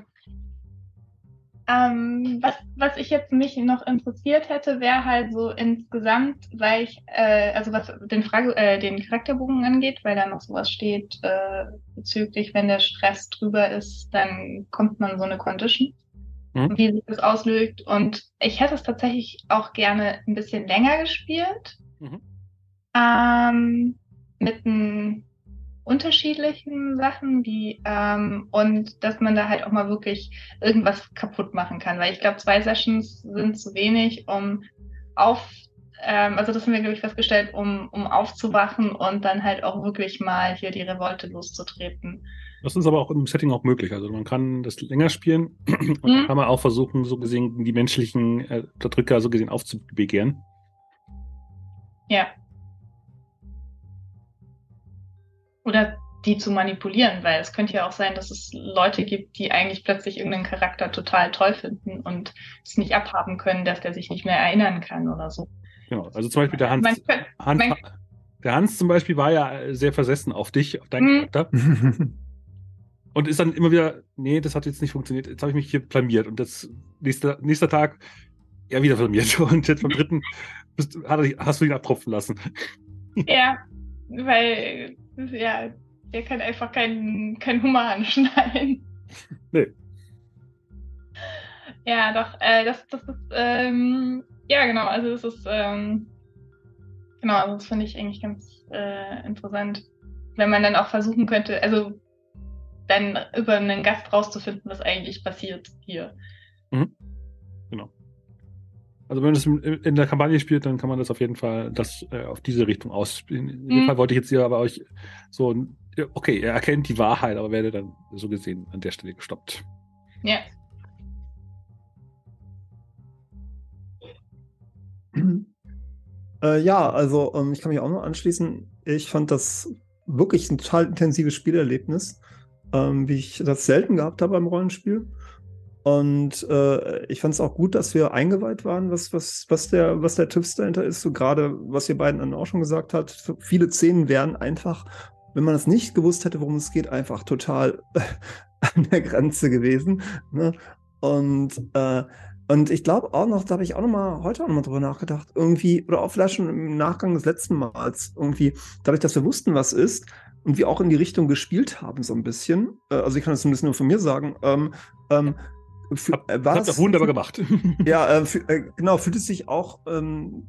ähm, was, was ich jetzt mich noch interessiert hätte, wäre halt so insgesamt, weil ich, äh, also was den Frage, äh, den Charakterbogen angeht, weil da noch sowas steht, äh, bezüglich, wenn der Stress drüber ist, dann kommt man so eine Condition, mhm. wie sich das auslöst. Und ich hätte es tatsächlich auch gerne ein bisschen länger gespielt. Mhm. Ähm, mit einem unterschiedlichen Sachen, die ähm, und dass man da halt auch mal wirklich irgendwas kaputt machen kann, weil ich glaube, zwei Sessions sind zu wenig, um auf, ähm, also das haben wir glaube ich festgestellt, um um aufzuwachen und dann halt auch wirklich mal hier die Revolte loszutreten. Das ist aber auch im Setting auch möglich. Also man kann das länger spielen und mhm. kann man auch versuchen, so gesehen die menschlichen äh, Drücker so gesehen aufzubegehren. Ja. Oder die zu manipulieren, weil es könnte ja auch sein, dass es Leute gibt, die eigentlich plötzlich irgendeinen Charakter total toll finden und es nicht abhaben können, dass der sich nicht mehr erinnern kann oder so. Genau, also zum Beispiel der Hans. Könnte, Hans der Hans zum Beispiel war ja sehr versessen auf dich, auf deinen hm. Charakter. und ist dann immer wieder, nee, das hat jetzt nicht funktioniert, jetzt habe ich mich hier blamiert und das nächster, nächster Tag ja wieder blamiert und jetzt beim dritten bist, hast du ihn abtropfen lassen. Ja, weil ja, der kann einfach keinen kein Hummer anschneiden. Nee. Ja, doch, äh, das, das ist, ähm, ja, genau, also das ist, ähm, genau, also das finde ich eigentlich ganz äh, interessant. Wenn man dann auch versuchen könnte, also dann über einen Gast rauszufinden, was eigentlich passiert hier. Mhm. Also wenn man das in der Kampagne spielt, dann kann man das auf jeden Fall das äh, auf diese Richtung ausspielen. In dem mhm. Fall wollte ich jetzt hier aber euch so okay, er erkennt die Wahrheit, aber werde dann so gesehen an der Stelle gestoppt. Ja. Äh, ja, also ähm, ich kann mich auch noch anschließen. Ich fand das wirklich ein total intensives Spielerlebnis, ähm, wie ich das selten gehabt habe beim Rollenspiel. Und äh, ich fand es auch gut, dass wir eingeweiht waren, was, was, was, der, was der Tipps dahinter ist. So gerade, was ihr beiden dann auch schon gesagt habt, viele Szenen wären einfach, wenn man es nicht gewusst hätte, worum es geht, einfach total an der Grenze gewesen. Ne? Und, äh, und ich glaube auch noch, da habe ich auch noch mal heute auch noch mal drüber nachgedacht, irgendwie, oder auch vielleicht schon im Nachgang des letzten Mals, irgendwie, dadurch, dass wir wussten, was ist, und wir auch in die Richtung gespielt haben, so ein bisschen. Äh, also ich kann das zumindest nur von mir sagen. Ähm, ähm, für, äh, Habt das wunderbar gemacht. ja, äh, für, äh, genau, fühlt es sich auch ähm,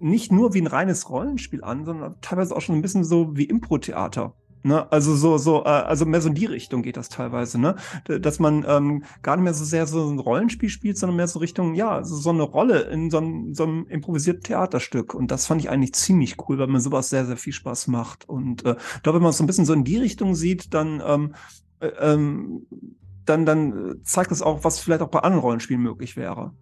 nicht nur wie ein reines Rollenspiel an, sondern teilweise auch schon ein bisschen so wie Impro-Theater. Ne? Also so, so, äh, also mehr so in die Richtung geht das teilweise, ne? Dass man ähm, gar nicht mehr so sehr so ein Rollenspiel spielt, sondern mehr so Richtung, ja, so, so eine Rolle in so, einem, so einem improvisierten Theaterstück. Und das fand ich eigentlich ziemlich cool, weil mir sowas sehr, sehr viel Spaß macht. Und äh, da, wenn man es so ein bisschen so in die Richtung sieht, dann ähm, äh, ähm, dann, dann zeigt es auch, was vielleicht auch bei anderen Rollenspielen möglich wäre.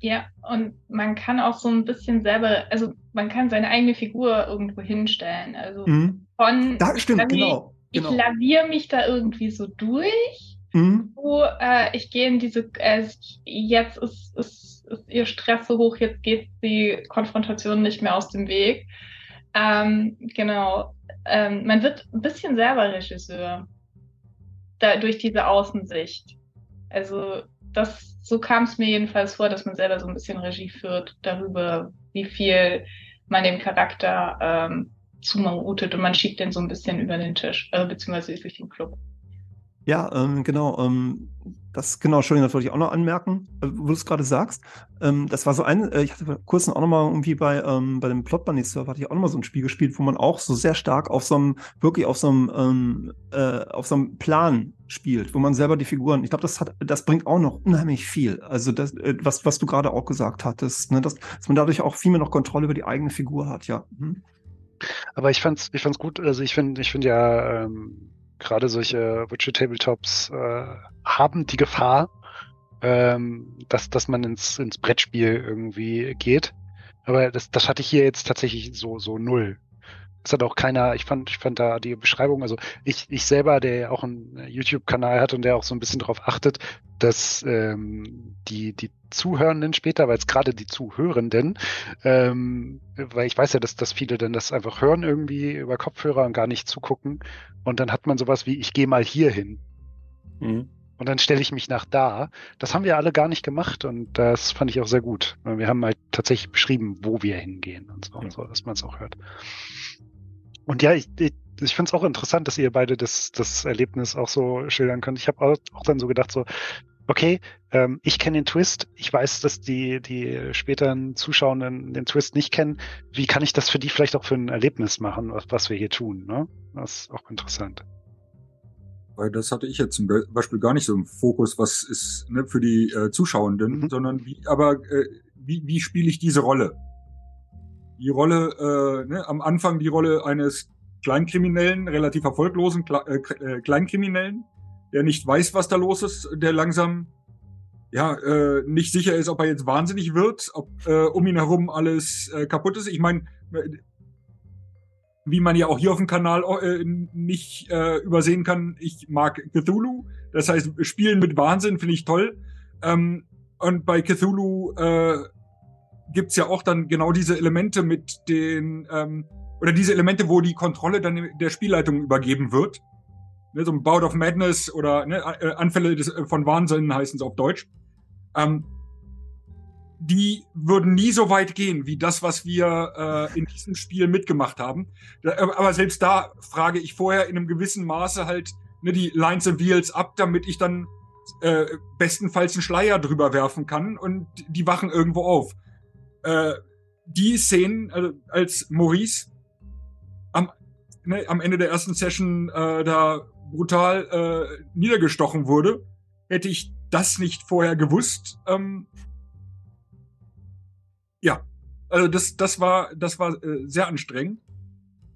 Ja, und man kann auch so ein bisschen selber, also man kann seine eigene Figur irgendwo hinstellen. Also mhm. von da, stimmt, genau, ich genau. laviere mich da irgendwie so durch. Mhm. So, äh, ich gehe in diese, äh, jetzt ist, ist, ist ihr Stress so hoch, jetzt geht die Konfrontation nicht mehr aus dem Weg. Ähm, genau. Ähm, man wird ein bisschen selber Regisseur da, durch diese Außensicht. Also das, so kam es mir jedenfalls vor, dass man selber so ein bisschen Regie führt darüber, wie viel man dem Charakter ähm, zumutet und man schiebt den so ein bisschen über den Tisch, äh, beziehungsweise durch den Club. Ja, ähm, genau. Ähm, das genau, Entschuldigung, das wollte ich auch noch anmerken, äh, wo du es gerade sagst. Ähm, das war so ein, äh, ich hatte vor kurzem auch noch mal irgendwie bei, ähm, bei dem Plot Bunny Server hatte ich auch noch mal so ein Spiel gespielt, wo man auch so sehr stark auf so einem, wirklich auf so einem, ähm, äh, auf so einem Plan spielt, wo man selber die Figuren, ich glaube, das hat, das bringt auch noch unheimlich viel. Also das, äh, was, was du gerade auch gesagt hattest, ne, dass, dass man dadurch auch viel mehr noch Kontrolle über die eigene Figur hat, ja. Mhm. Aber ich fand's, ich fand's gut, also ich finde, ich finde ja, ähm gerade solche Virtual Tabletops äh, haben die Gefahr, ähm, dass, dass man ins, ins Brettspiel irgendwie geht. Aber das, das hatte ich hier jetzt tatsächlich so, so null. Es hat auch keiner, ich fand, ich fand da die Beschreibung, also ich, ich selber, der ja auch einen YouTube-Kanal hat und der auch so ein bisschen darauf achtet, dass ähm, die, die Zuhörenden später, weil es gerade die Zuhörenden, ähm, weil ich weiß ja, dass, dass viele dann das einfach hören irgendwie über Kopfhörer und gar nicht zugucken. Und dann hat man sowas wie, ich gehe mal hier hin. Mhm. Und dann stelle ich mich nach da. Das haben wir alle gar nicht gemacht und das fand ich auch sehr gut. Wir haben halt tatsächlich beschrieben, wo wir hingehen und so, ja. und so dass man es auch hört. Und ja, ich, ich, ich finde es auch interessant, dass ihr beide das, das Erlebnis auch so schildern könnt. Ich habe auch, auch dann so gedacht, so, okay, ähm, ich kenne den Twist, ich weiß, dass die, die späteren Zuschauenden den Twist nicht kennen. Wie kann ich das für die vielleicht auch für ein Erlebnis machen, was, was wir hier tun? Ne? Das ist auch interessant. Weil das hatte ich jetzt zum Beispiel gar nicht so im Fokus, was ist ne, für die äh, Zuschauenden, mhm. sondern wie, aber äh, wie, wie spiele ich diese Rolle? Die Rolle, äh, ne, am Anfang die Rolle eines Kleinkriminellen, relativ erfolglosen Kle äh, äh, Kleinkriminellen, der nicht weiß, was da los ist, der langsam ja äh, nicht sicher ist, ob er jetzt wahnsinnig wird, ob äh, um ihn herum alles äh, kaputt ist. Ich meine, wie man ja auch hier auf dem Kanal äh, nicht äh, übersehen kann, ich mag Cthulhu. Das heißt, Spielen mit Wahnsinn finde ich toll. Ähm, und bei Cthulhu äh, gibt's ja auch dann genau diese Elemente mit den, ähm, oder diese Elemente, wo die Kontrolle dann der Spielleitung übergeben wird. Ne, so ein Bout of Madness oder ne, äh, Anfälle des, äh, von Wahnsinn heißen es auf Deutsch. Ähm, die würden nie so weit gehen wie das, was wir äh, in diesem Spiel mitgemacht haben. Da, aber selbst da frage ich vorher in einem gewissen Maße halt ne, die Lines and Wheels ab, damit ich dann äh, bestenfalls einen Schleier drüber werfen kann und die wachen irgendwo auf äh, die Szenen, also als Maurice am, ne, am Ende der ersten Session äh, da brutal äh, niedergestochen wurde, hätte ich das nicht vorher gewusst. Ähm, ja, also das, das war, das war äh, sehr anstrengend.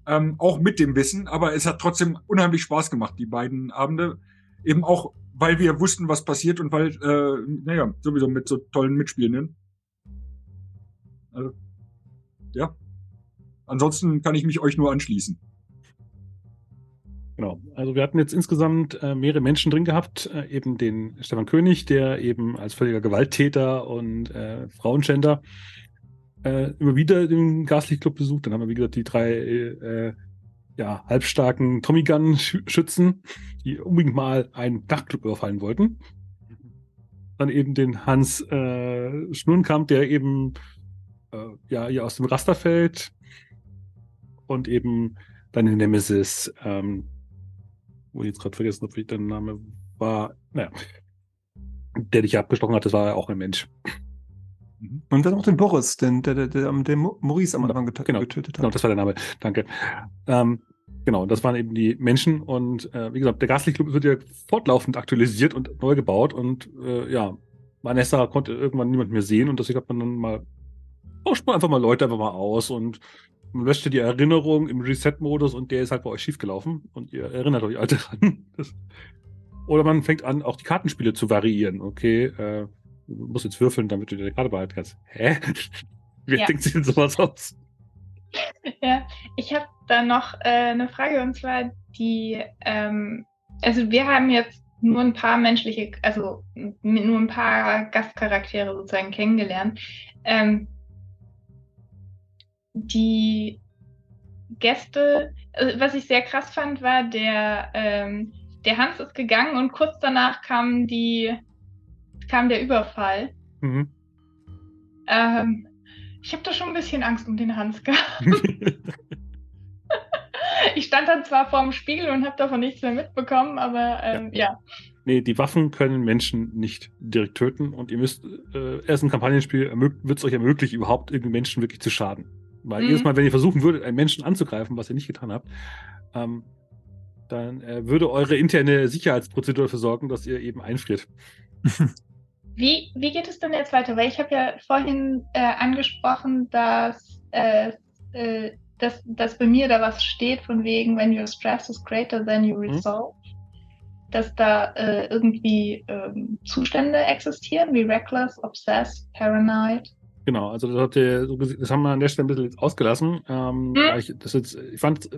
Ähm, auch mit dem Wissen, aber es hat trotzdem unheimlich Spaß gemacht, die beiden Abende. Eben auch, weil wir wussten, was passiert und weil, äh, naja, sowieso mit so tollen Mitspielenden. Also, ja. Ansonsten kann ich mich euch nur anschließen. Genau. Also wir hatten jetzt insgesamt äh, mehrere Menschen drin gehabt, äh, eben den Stefan König, der eben als völliger Gewalttäter und äh, Frauenschänder äh, immer wieder den Gaslichtclub besucht. Dann haben wir, wie gesagt, die drei äh, ja, halbstarken Tommy Gun-Schützen, die unbedingt mal einen Dachclub überfallen wollten. Dann eben den Hans äh, Schnurnkamp, der eben äh, ja, ihr aus dem Raster fällt und eben deine Nemesis, ähm, wo ich jetzt gerade vergessen habe, wie der Name war, naja, der dich abgestochen hat, das war ja auch ein Mensch. Mhm. Und dann auch den Boris, den, der, der, der, der Maurice am Anfang get genau, getötet hat. Genau, das war der Name. Danke. Ähm, genau, das waren eben die Menschen und äh, wie gesagt, der Gaslichtclub wird ja fortlaufend aktualisiert und neu gebaut und äh, ja, Vanessa konnte irgendwann niemand mehr sehen und deswegen hat man dann mal tauscht man einfach mal Leute einfach mal aus und man löscht die Erinnerung im Reset-Modus und der ist halt bei euch schiefgelaufen und ihr erinnert euch alle dran. oder man fängt an, auch die Kartenspiele zu variieren. Okay, äh, du musst jetzt würfeln, damit du deine Karte behalten kannst. Hä? Wer ja. denkt sich denn sowas aus? Ja, ich habe da noch äh, eine Frage und zwar die, ähm, also wir haben jetzt nur ein paar menschliche, also nur ein paar Gastcharaktere sozusagen kennengelernt. Ähm, die Gäste, also was ich sehr krass fand, war, der, ähm, der Hans ist gegangen und kurz danach kam die, kam der Überfall. Mhm. Ähm, ich habe da schon ein bisschen Angst um den Hans gehabt. ich stand dann zwar vor dem Spiegel und habe davon nichts mehr mitbekommen, aber ähm, ja. ja. Nee, die Waffen können Menschen nicht direkt töten und ihr müsst, äh, erst ein Kampagnenspiel wird es euch ermöglichen, überhaupt irgendwie Menschen wirklich zu schaden. Weil mhm. jedes Mal, wenn ihr versuchen würdet, einen Menschen anzugreifen, was ihr nicht getan habt, ähm, dann äh, würde eure interne Sicherheitsprozedur dafür sorgen, dass ihr eben einfriert. Wie, wie geht es denn jetzt weiter? Weil ich habe ja vorhin äh, angesprochen, dass, äh, äh, dass, dass bei mir da was steht von wegen, when your stress is greater than you mhm. resolve, mhm. dass da äh, irgendwie ähm, Zustände existieren wie reckless, obsessed, paranoid. Genau, also das, hat, gesehen- das haben wir an der Stelle ein bisschen ausgelassen. Ähm, Hm. weil ich, das jetzt, ich fand,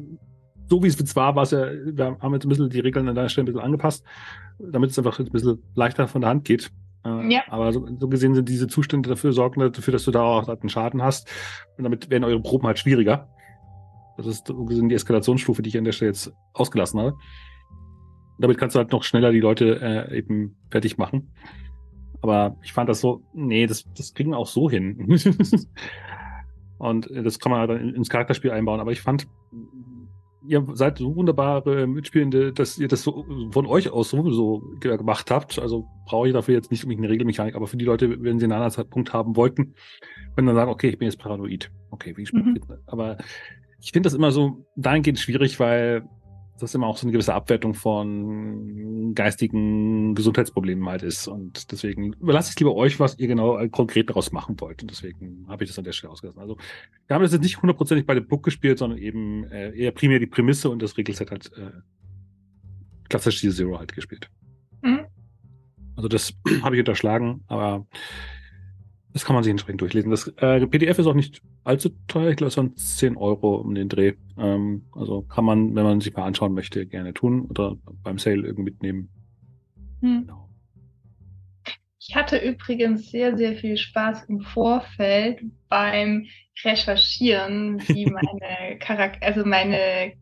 so wie es jetzt war, war es ja, wir haben jetzt ein bisschen die Regeln an der Stelle ein bisschen angepasst, damit es einfach ein bisschen leichter von der Hand geht. Äh, Ja. Aber so, so gesehen sind diese Zustände dafür sorgen dafür, dass du da auch einen Schaden hast. Und damit werden eure Proben halt schwieriger. Das ist so gesehen die Eskalationsstufe, die ich an der Stelle jetzt ausgelassen habe. Damit kannst du halt noch schneller die Leute äh, eben fertig machen. Aber ich fand das so, nee, das, das kriegen wir auch so hin. Und äh, das kann man dann in- ins Charakterspiel einbauen. Aber ich fand, ihr seid so wunderbare Mitspielende, dass ihr das so von euch aus sowieso ge- gemacht habt. Also brauche ich dafür jetzt nicht unbedingt eine Regelmechanik, aber für die Leute, wenn sie einen anderen Zeitpunkt haben wollten, können dann sagen, okay, ich bin jetzt paranoid. Okay, wie spielt Mhm. Aber ich finde das immer so dahingehend schwierig, weil das immer auch so eine gewisse Abwertung von geistigen Gesundheitsproblemen halt ist. Und deswegen überlasse ich lieber euch, was ihr genau äh, konkret daraus machen wollt. Und deswegen habe ich das an der Stelle ausgelassen. Also wir haben das jetzt nicht hundertprozentig bei dem Book gespielt, sondern eben äh, eher primär die Prämisse und das Regelset halt äh, klassisch die Zero halt gespielt. Mhm. Also das habe ich unterschlagen, aber das kann man sich entsprechend durchlesen. Das äh, PDF ist auch nicht allzu teuer. Ich glaube, es sind 10 Euro um den Dreh. Ähm, also kann man, wenn man sich mal anschauen möchte, gerne tun oder beim Sale irgendwie mitnehmen. Hm. Genau. Ich hatte übrigens sehr, sehr viel Spaß im Vorfeld beim Recherchieren, wie meine Charakter, also meine,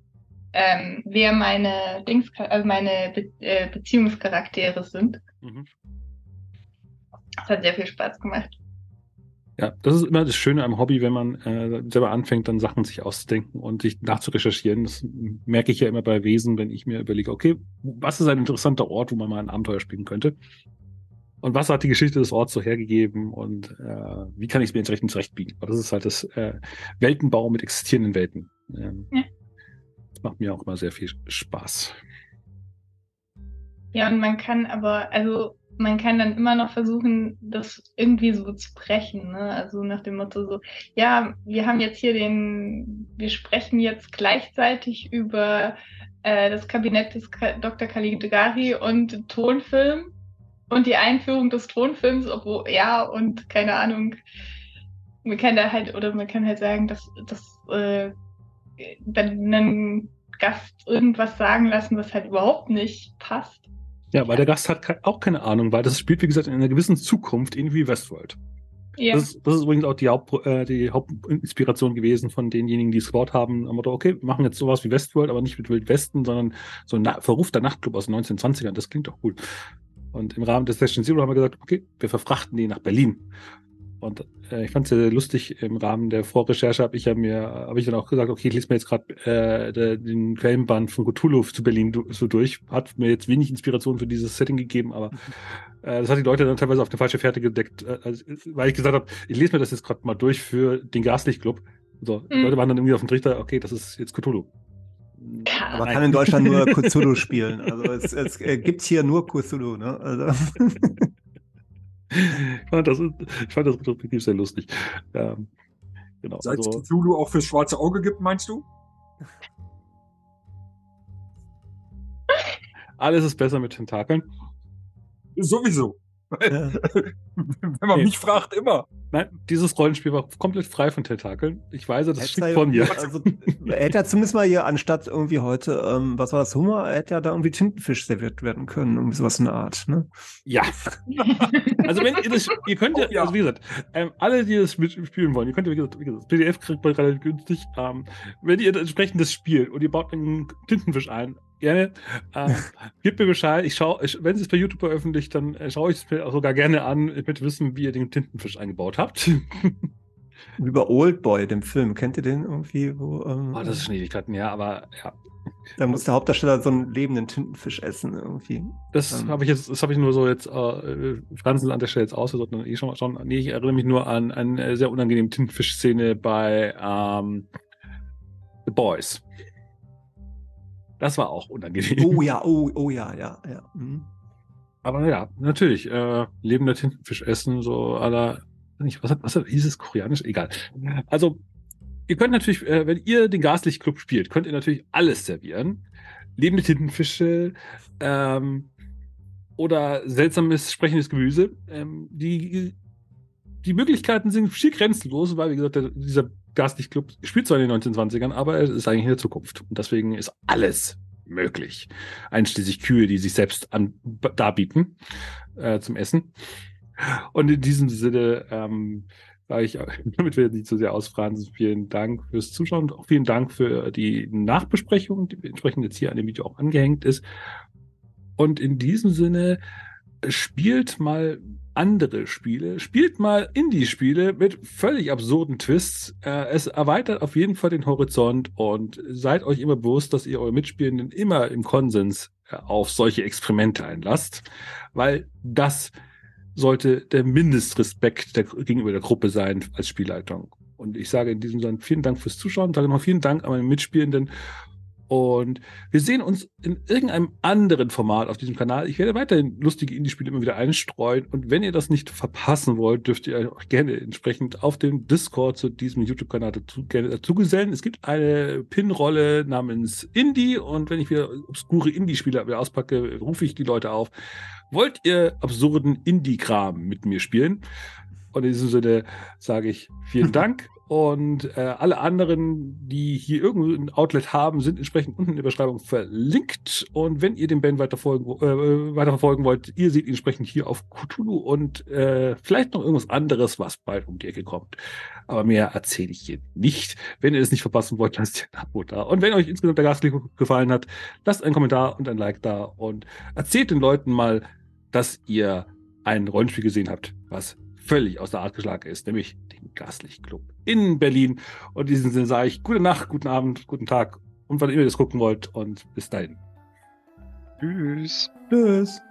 ähm, wer meine Dings, also meine Be äh, Beziehungscharaktere sind. Mhm. Das hat sehr viel Spaß gemacht. Ja, das ist immer das Schöne am Hobby, wenn man äh, selber anfängt, dann Sachen sich auszudenken und sich nachzurecherchieren. Das merke ich ja immer bei Wesen, wenn ich mir überlege, okay, was ist ein interessanter Ort, wo man mal ein Abenteuer spielen könnte? Und was hat die Geschichte des Orts so hergegeben und äh, wie kann ich es mir entsprechend zurechtbiegen? Aber das ist halt das äh, Weltenbau mit existierenden Welten. Ähm, Ja. Das macht mir auch immer sehr viel Spaß. Ja, und man kann aber, also man kann dann immer noch versuchen, das irgendwie so zu brechen, ne? Also nach dem Motto so, ja, wir haben jetzt hier den, wir sprechen jetzt gleichzeitig über äh, das Kabinett des Ka Dr. Caligari und Tonfilm und die Einführung des Tonfilms, obwohl, ja, und keine Ahnung, man kann da halt, oder man kann halt sagen, dass, dass äh, dann einen Gast irgendwas sagen lassen, was halt überhaupt nicht passt. Ja, weil der Gast hat ke- auch keine Ahnung, weil das spielt, wie gesagt, in einer gewissen Zukunft, ähnlich wie Westworld. Ja. Das, ist- das ist übrigens auch die, Haupt, äh, die Hauptinspiration gewesen von denjenigen, die es gebaut haben. Am Motto, okay, wir machen jetzt sowas wie Westworld, aber nicht mit Wild Westen, sondern so ein na verrufter Nachtclub aus den 1920ern. Das klingt doch cool. Und im Rahmen des Session Zero haben wir gesagt, okay, wir verfrachten die nach Berlin. Und äh, ich fand es sehr lustig, im Rahmen der Vorrecherche habe ich ja mir, habe ich dann auch gesagt, okay, ich lese mir jetzt gerade äh, den Quellenband von Cthulhu zu Berlin du so durch. Hat mir jetzt wenig Inspiration für dieses Setting gegeben, aber äh, das hat die Leute dann teilweise auf eine falsche Fährte gedeckt, äh, also, weil ich gesagt habe, ich lese mir das jetzt gerade mal durch für den Gaslichtclub. So, die Mhm. Leute waren dann irgendwie auf dem Trichter, okay, das ist jetzt Cthulhu. Aber Nein. kann in Deutschland nur Cthulhu spielen. Also es, es äh, gibt hier nur Cthulhu. Ne? Also, ich fand das, ich fand das retrospektiv sehr lustig. Ähm, genau. Seit es Also, Cthulhu auch fürs schwarze Auge gibt, meinst du? alles ist besser mit Tentakeln. Sowieso. ja. Wenn man Nee. mich fragt, immer. Nein, dieses Rollenspiel war komplett frei von Tentakeln. Ich weiß, das stimmt von mir. Also, er hätte ja zumindest mal hier anstatt irgendwie heute, ähm, was war das, Hummer, er hätte ja da irgendwie Tintenfisch serviert werden können, irgendwie sowas in der Art. Ne? Ja. Also wenn ihr das, ihr könnt ja, Oh, ja. also wie gesagt, ähm, alle, die das mit- spielen wollen, ihr könnt ja, wie gesagt, wie gesagt das PDF kriegt man relativ günstig. Ähm, wenn ihr entsprechend das spielt und ihr baut einen Tintenfisch ein, gerne, ähm, gebt mir Bescheid. Ich schaue, wenn es bei YouTube veröffentlicht, dann äh, schaue ich es mir auch sogar gerne an. Ich möchte wissen, wie ihr den Tintenfisch eingebaut habt. Bei Oldboy, dem Film. Kennt ihr den irgendwie? Wo, ähm, oh, das ist schon Ewigkeiten, ja, aber ja. da muss der Hauptdarsteller so einen lebenden Tintenfisch essen irgendwie. Das Ähm. habe ich jetzt, das habe ich nur so jetzt, äh, Franzen an der Stelle jetzt ausgesucht. Ich schon, schon, nee, ich erinnere mich nur an eine sehr unangenehme Tintenfisch-Szene bei ähm, The Boys. Das war auch unangenehm. Oh ja, oh, oh ja, ja, ja. Mhm. Aber ja, natürlich, äh, lebender Tintenfisch essen, so aller, nicht, was hat, was hat, hieß es koreanisch? Egal. Also, ihr könnt natürlich, äh, wenn ihr den Gaslichtclub spielt, könnt ihr natürlich alles servieren. Lebende Tintenfische, ähm, oder seltsames sprechendes Gemüse. Ähm, die, die Möglichkeiten sind schier grenzenlos, weil, wie gesagt, der, dieser Gaslichtclub spielt zwar in den 1920ern, aber es ist eigentlich in der Zukunft. Und deswegen ist alles möglich. Einschließlich Kühe, die sich selbst an, darbieten äh, zum Essen. Und in diesem Sinne ähm, ich, damit wir nicht zu sehr ausfragen, vielen Dank fürs Zuschauen und auch vielen Dank für die Nachbesprechung, die entsprechend jetzt hier an dem Video auch angehängt ist. Und in diesem Sinne spielt mal andere Spiele, spielt mal Indie-Spiele mit völlig absurden Twists. Äh, es erweitert auf jeden Fall den Horizont und seid euch immer bewusst, dass ihr eure Mitspielenden immer im Konsens äh, auf solche Experimente einlasst, weil das sollte der Mindestrespekt der, gegenüber der Gruppe sein als Spielleitung. Und ich sage in diesem Sinne vielen Dank fürs Zuschauen, sage noch vielen Dank an meine Mitspielenden und wir sehen uns in irgendeinem anderen Format auf diesem Kanal. Ich werde weiterhin lustige Indie-Spiele immer wieder einstreuen. Und wenn ihr das nicht verpassen wollt, dürft ihr euch gerne entsprechend auf dem Discord zu diesem YouTube-Kanal dazu, gerne dazu gesellen. Es gibt eine Pin-Rolle namens Indie. Und wenn ich wieder obskure Indie-Spiele wieder auspacke, rufe ich die Leute auf. Wollt ihr absurden Indie-Kram mit mir spielen? Und in diesem Sinne sage ich vielen Dank und äh, alle anderen, die hier irgendwo ein Outlet haben, sind entsprechend unten in der Beschreibung verlinkt. Und wenn ihr den Band weiterfolgen, äh, weiterverfolgen wollt, ihr seht ihn entsprechend hier auf Cthulhu und äh, vielleicht noch irgendwas anderes, was bald um die Ecke kommt. Aber mehr erzähle ich hier nicht. Wenn ihr es nicht verpassen wollt, lasst ein Abo da. Und wenn euch insgesamt der Gastklick gefallen hat, lasst einen Kommentar und ein Like da und erzählt den Leuten mal, dass ihr ein Rollenspiel gesehen habt, was völlig aus der Art geschlagen ist, nämlich den Gaslichtclub in Berlin. Und in diesem Sinne sage ich gute Nacht, guten Abend, guten Tag und wann immer ihr das gucken wollt und bis dahin. Tschüss. Tschüss.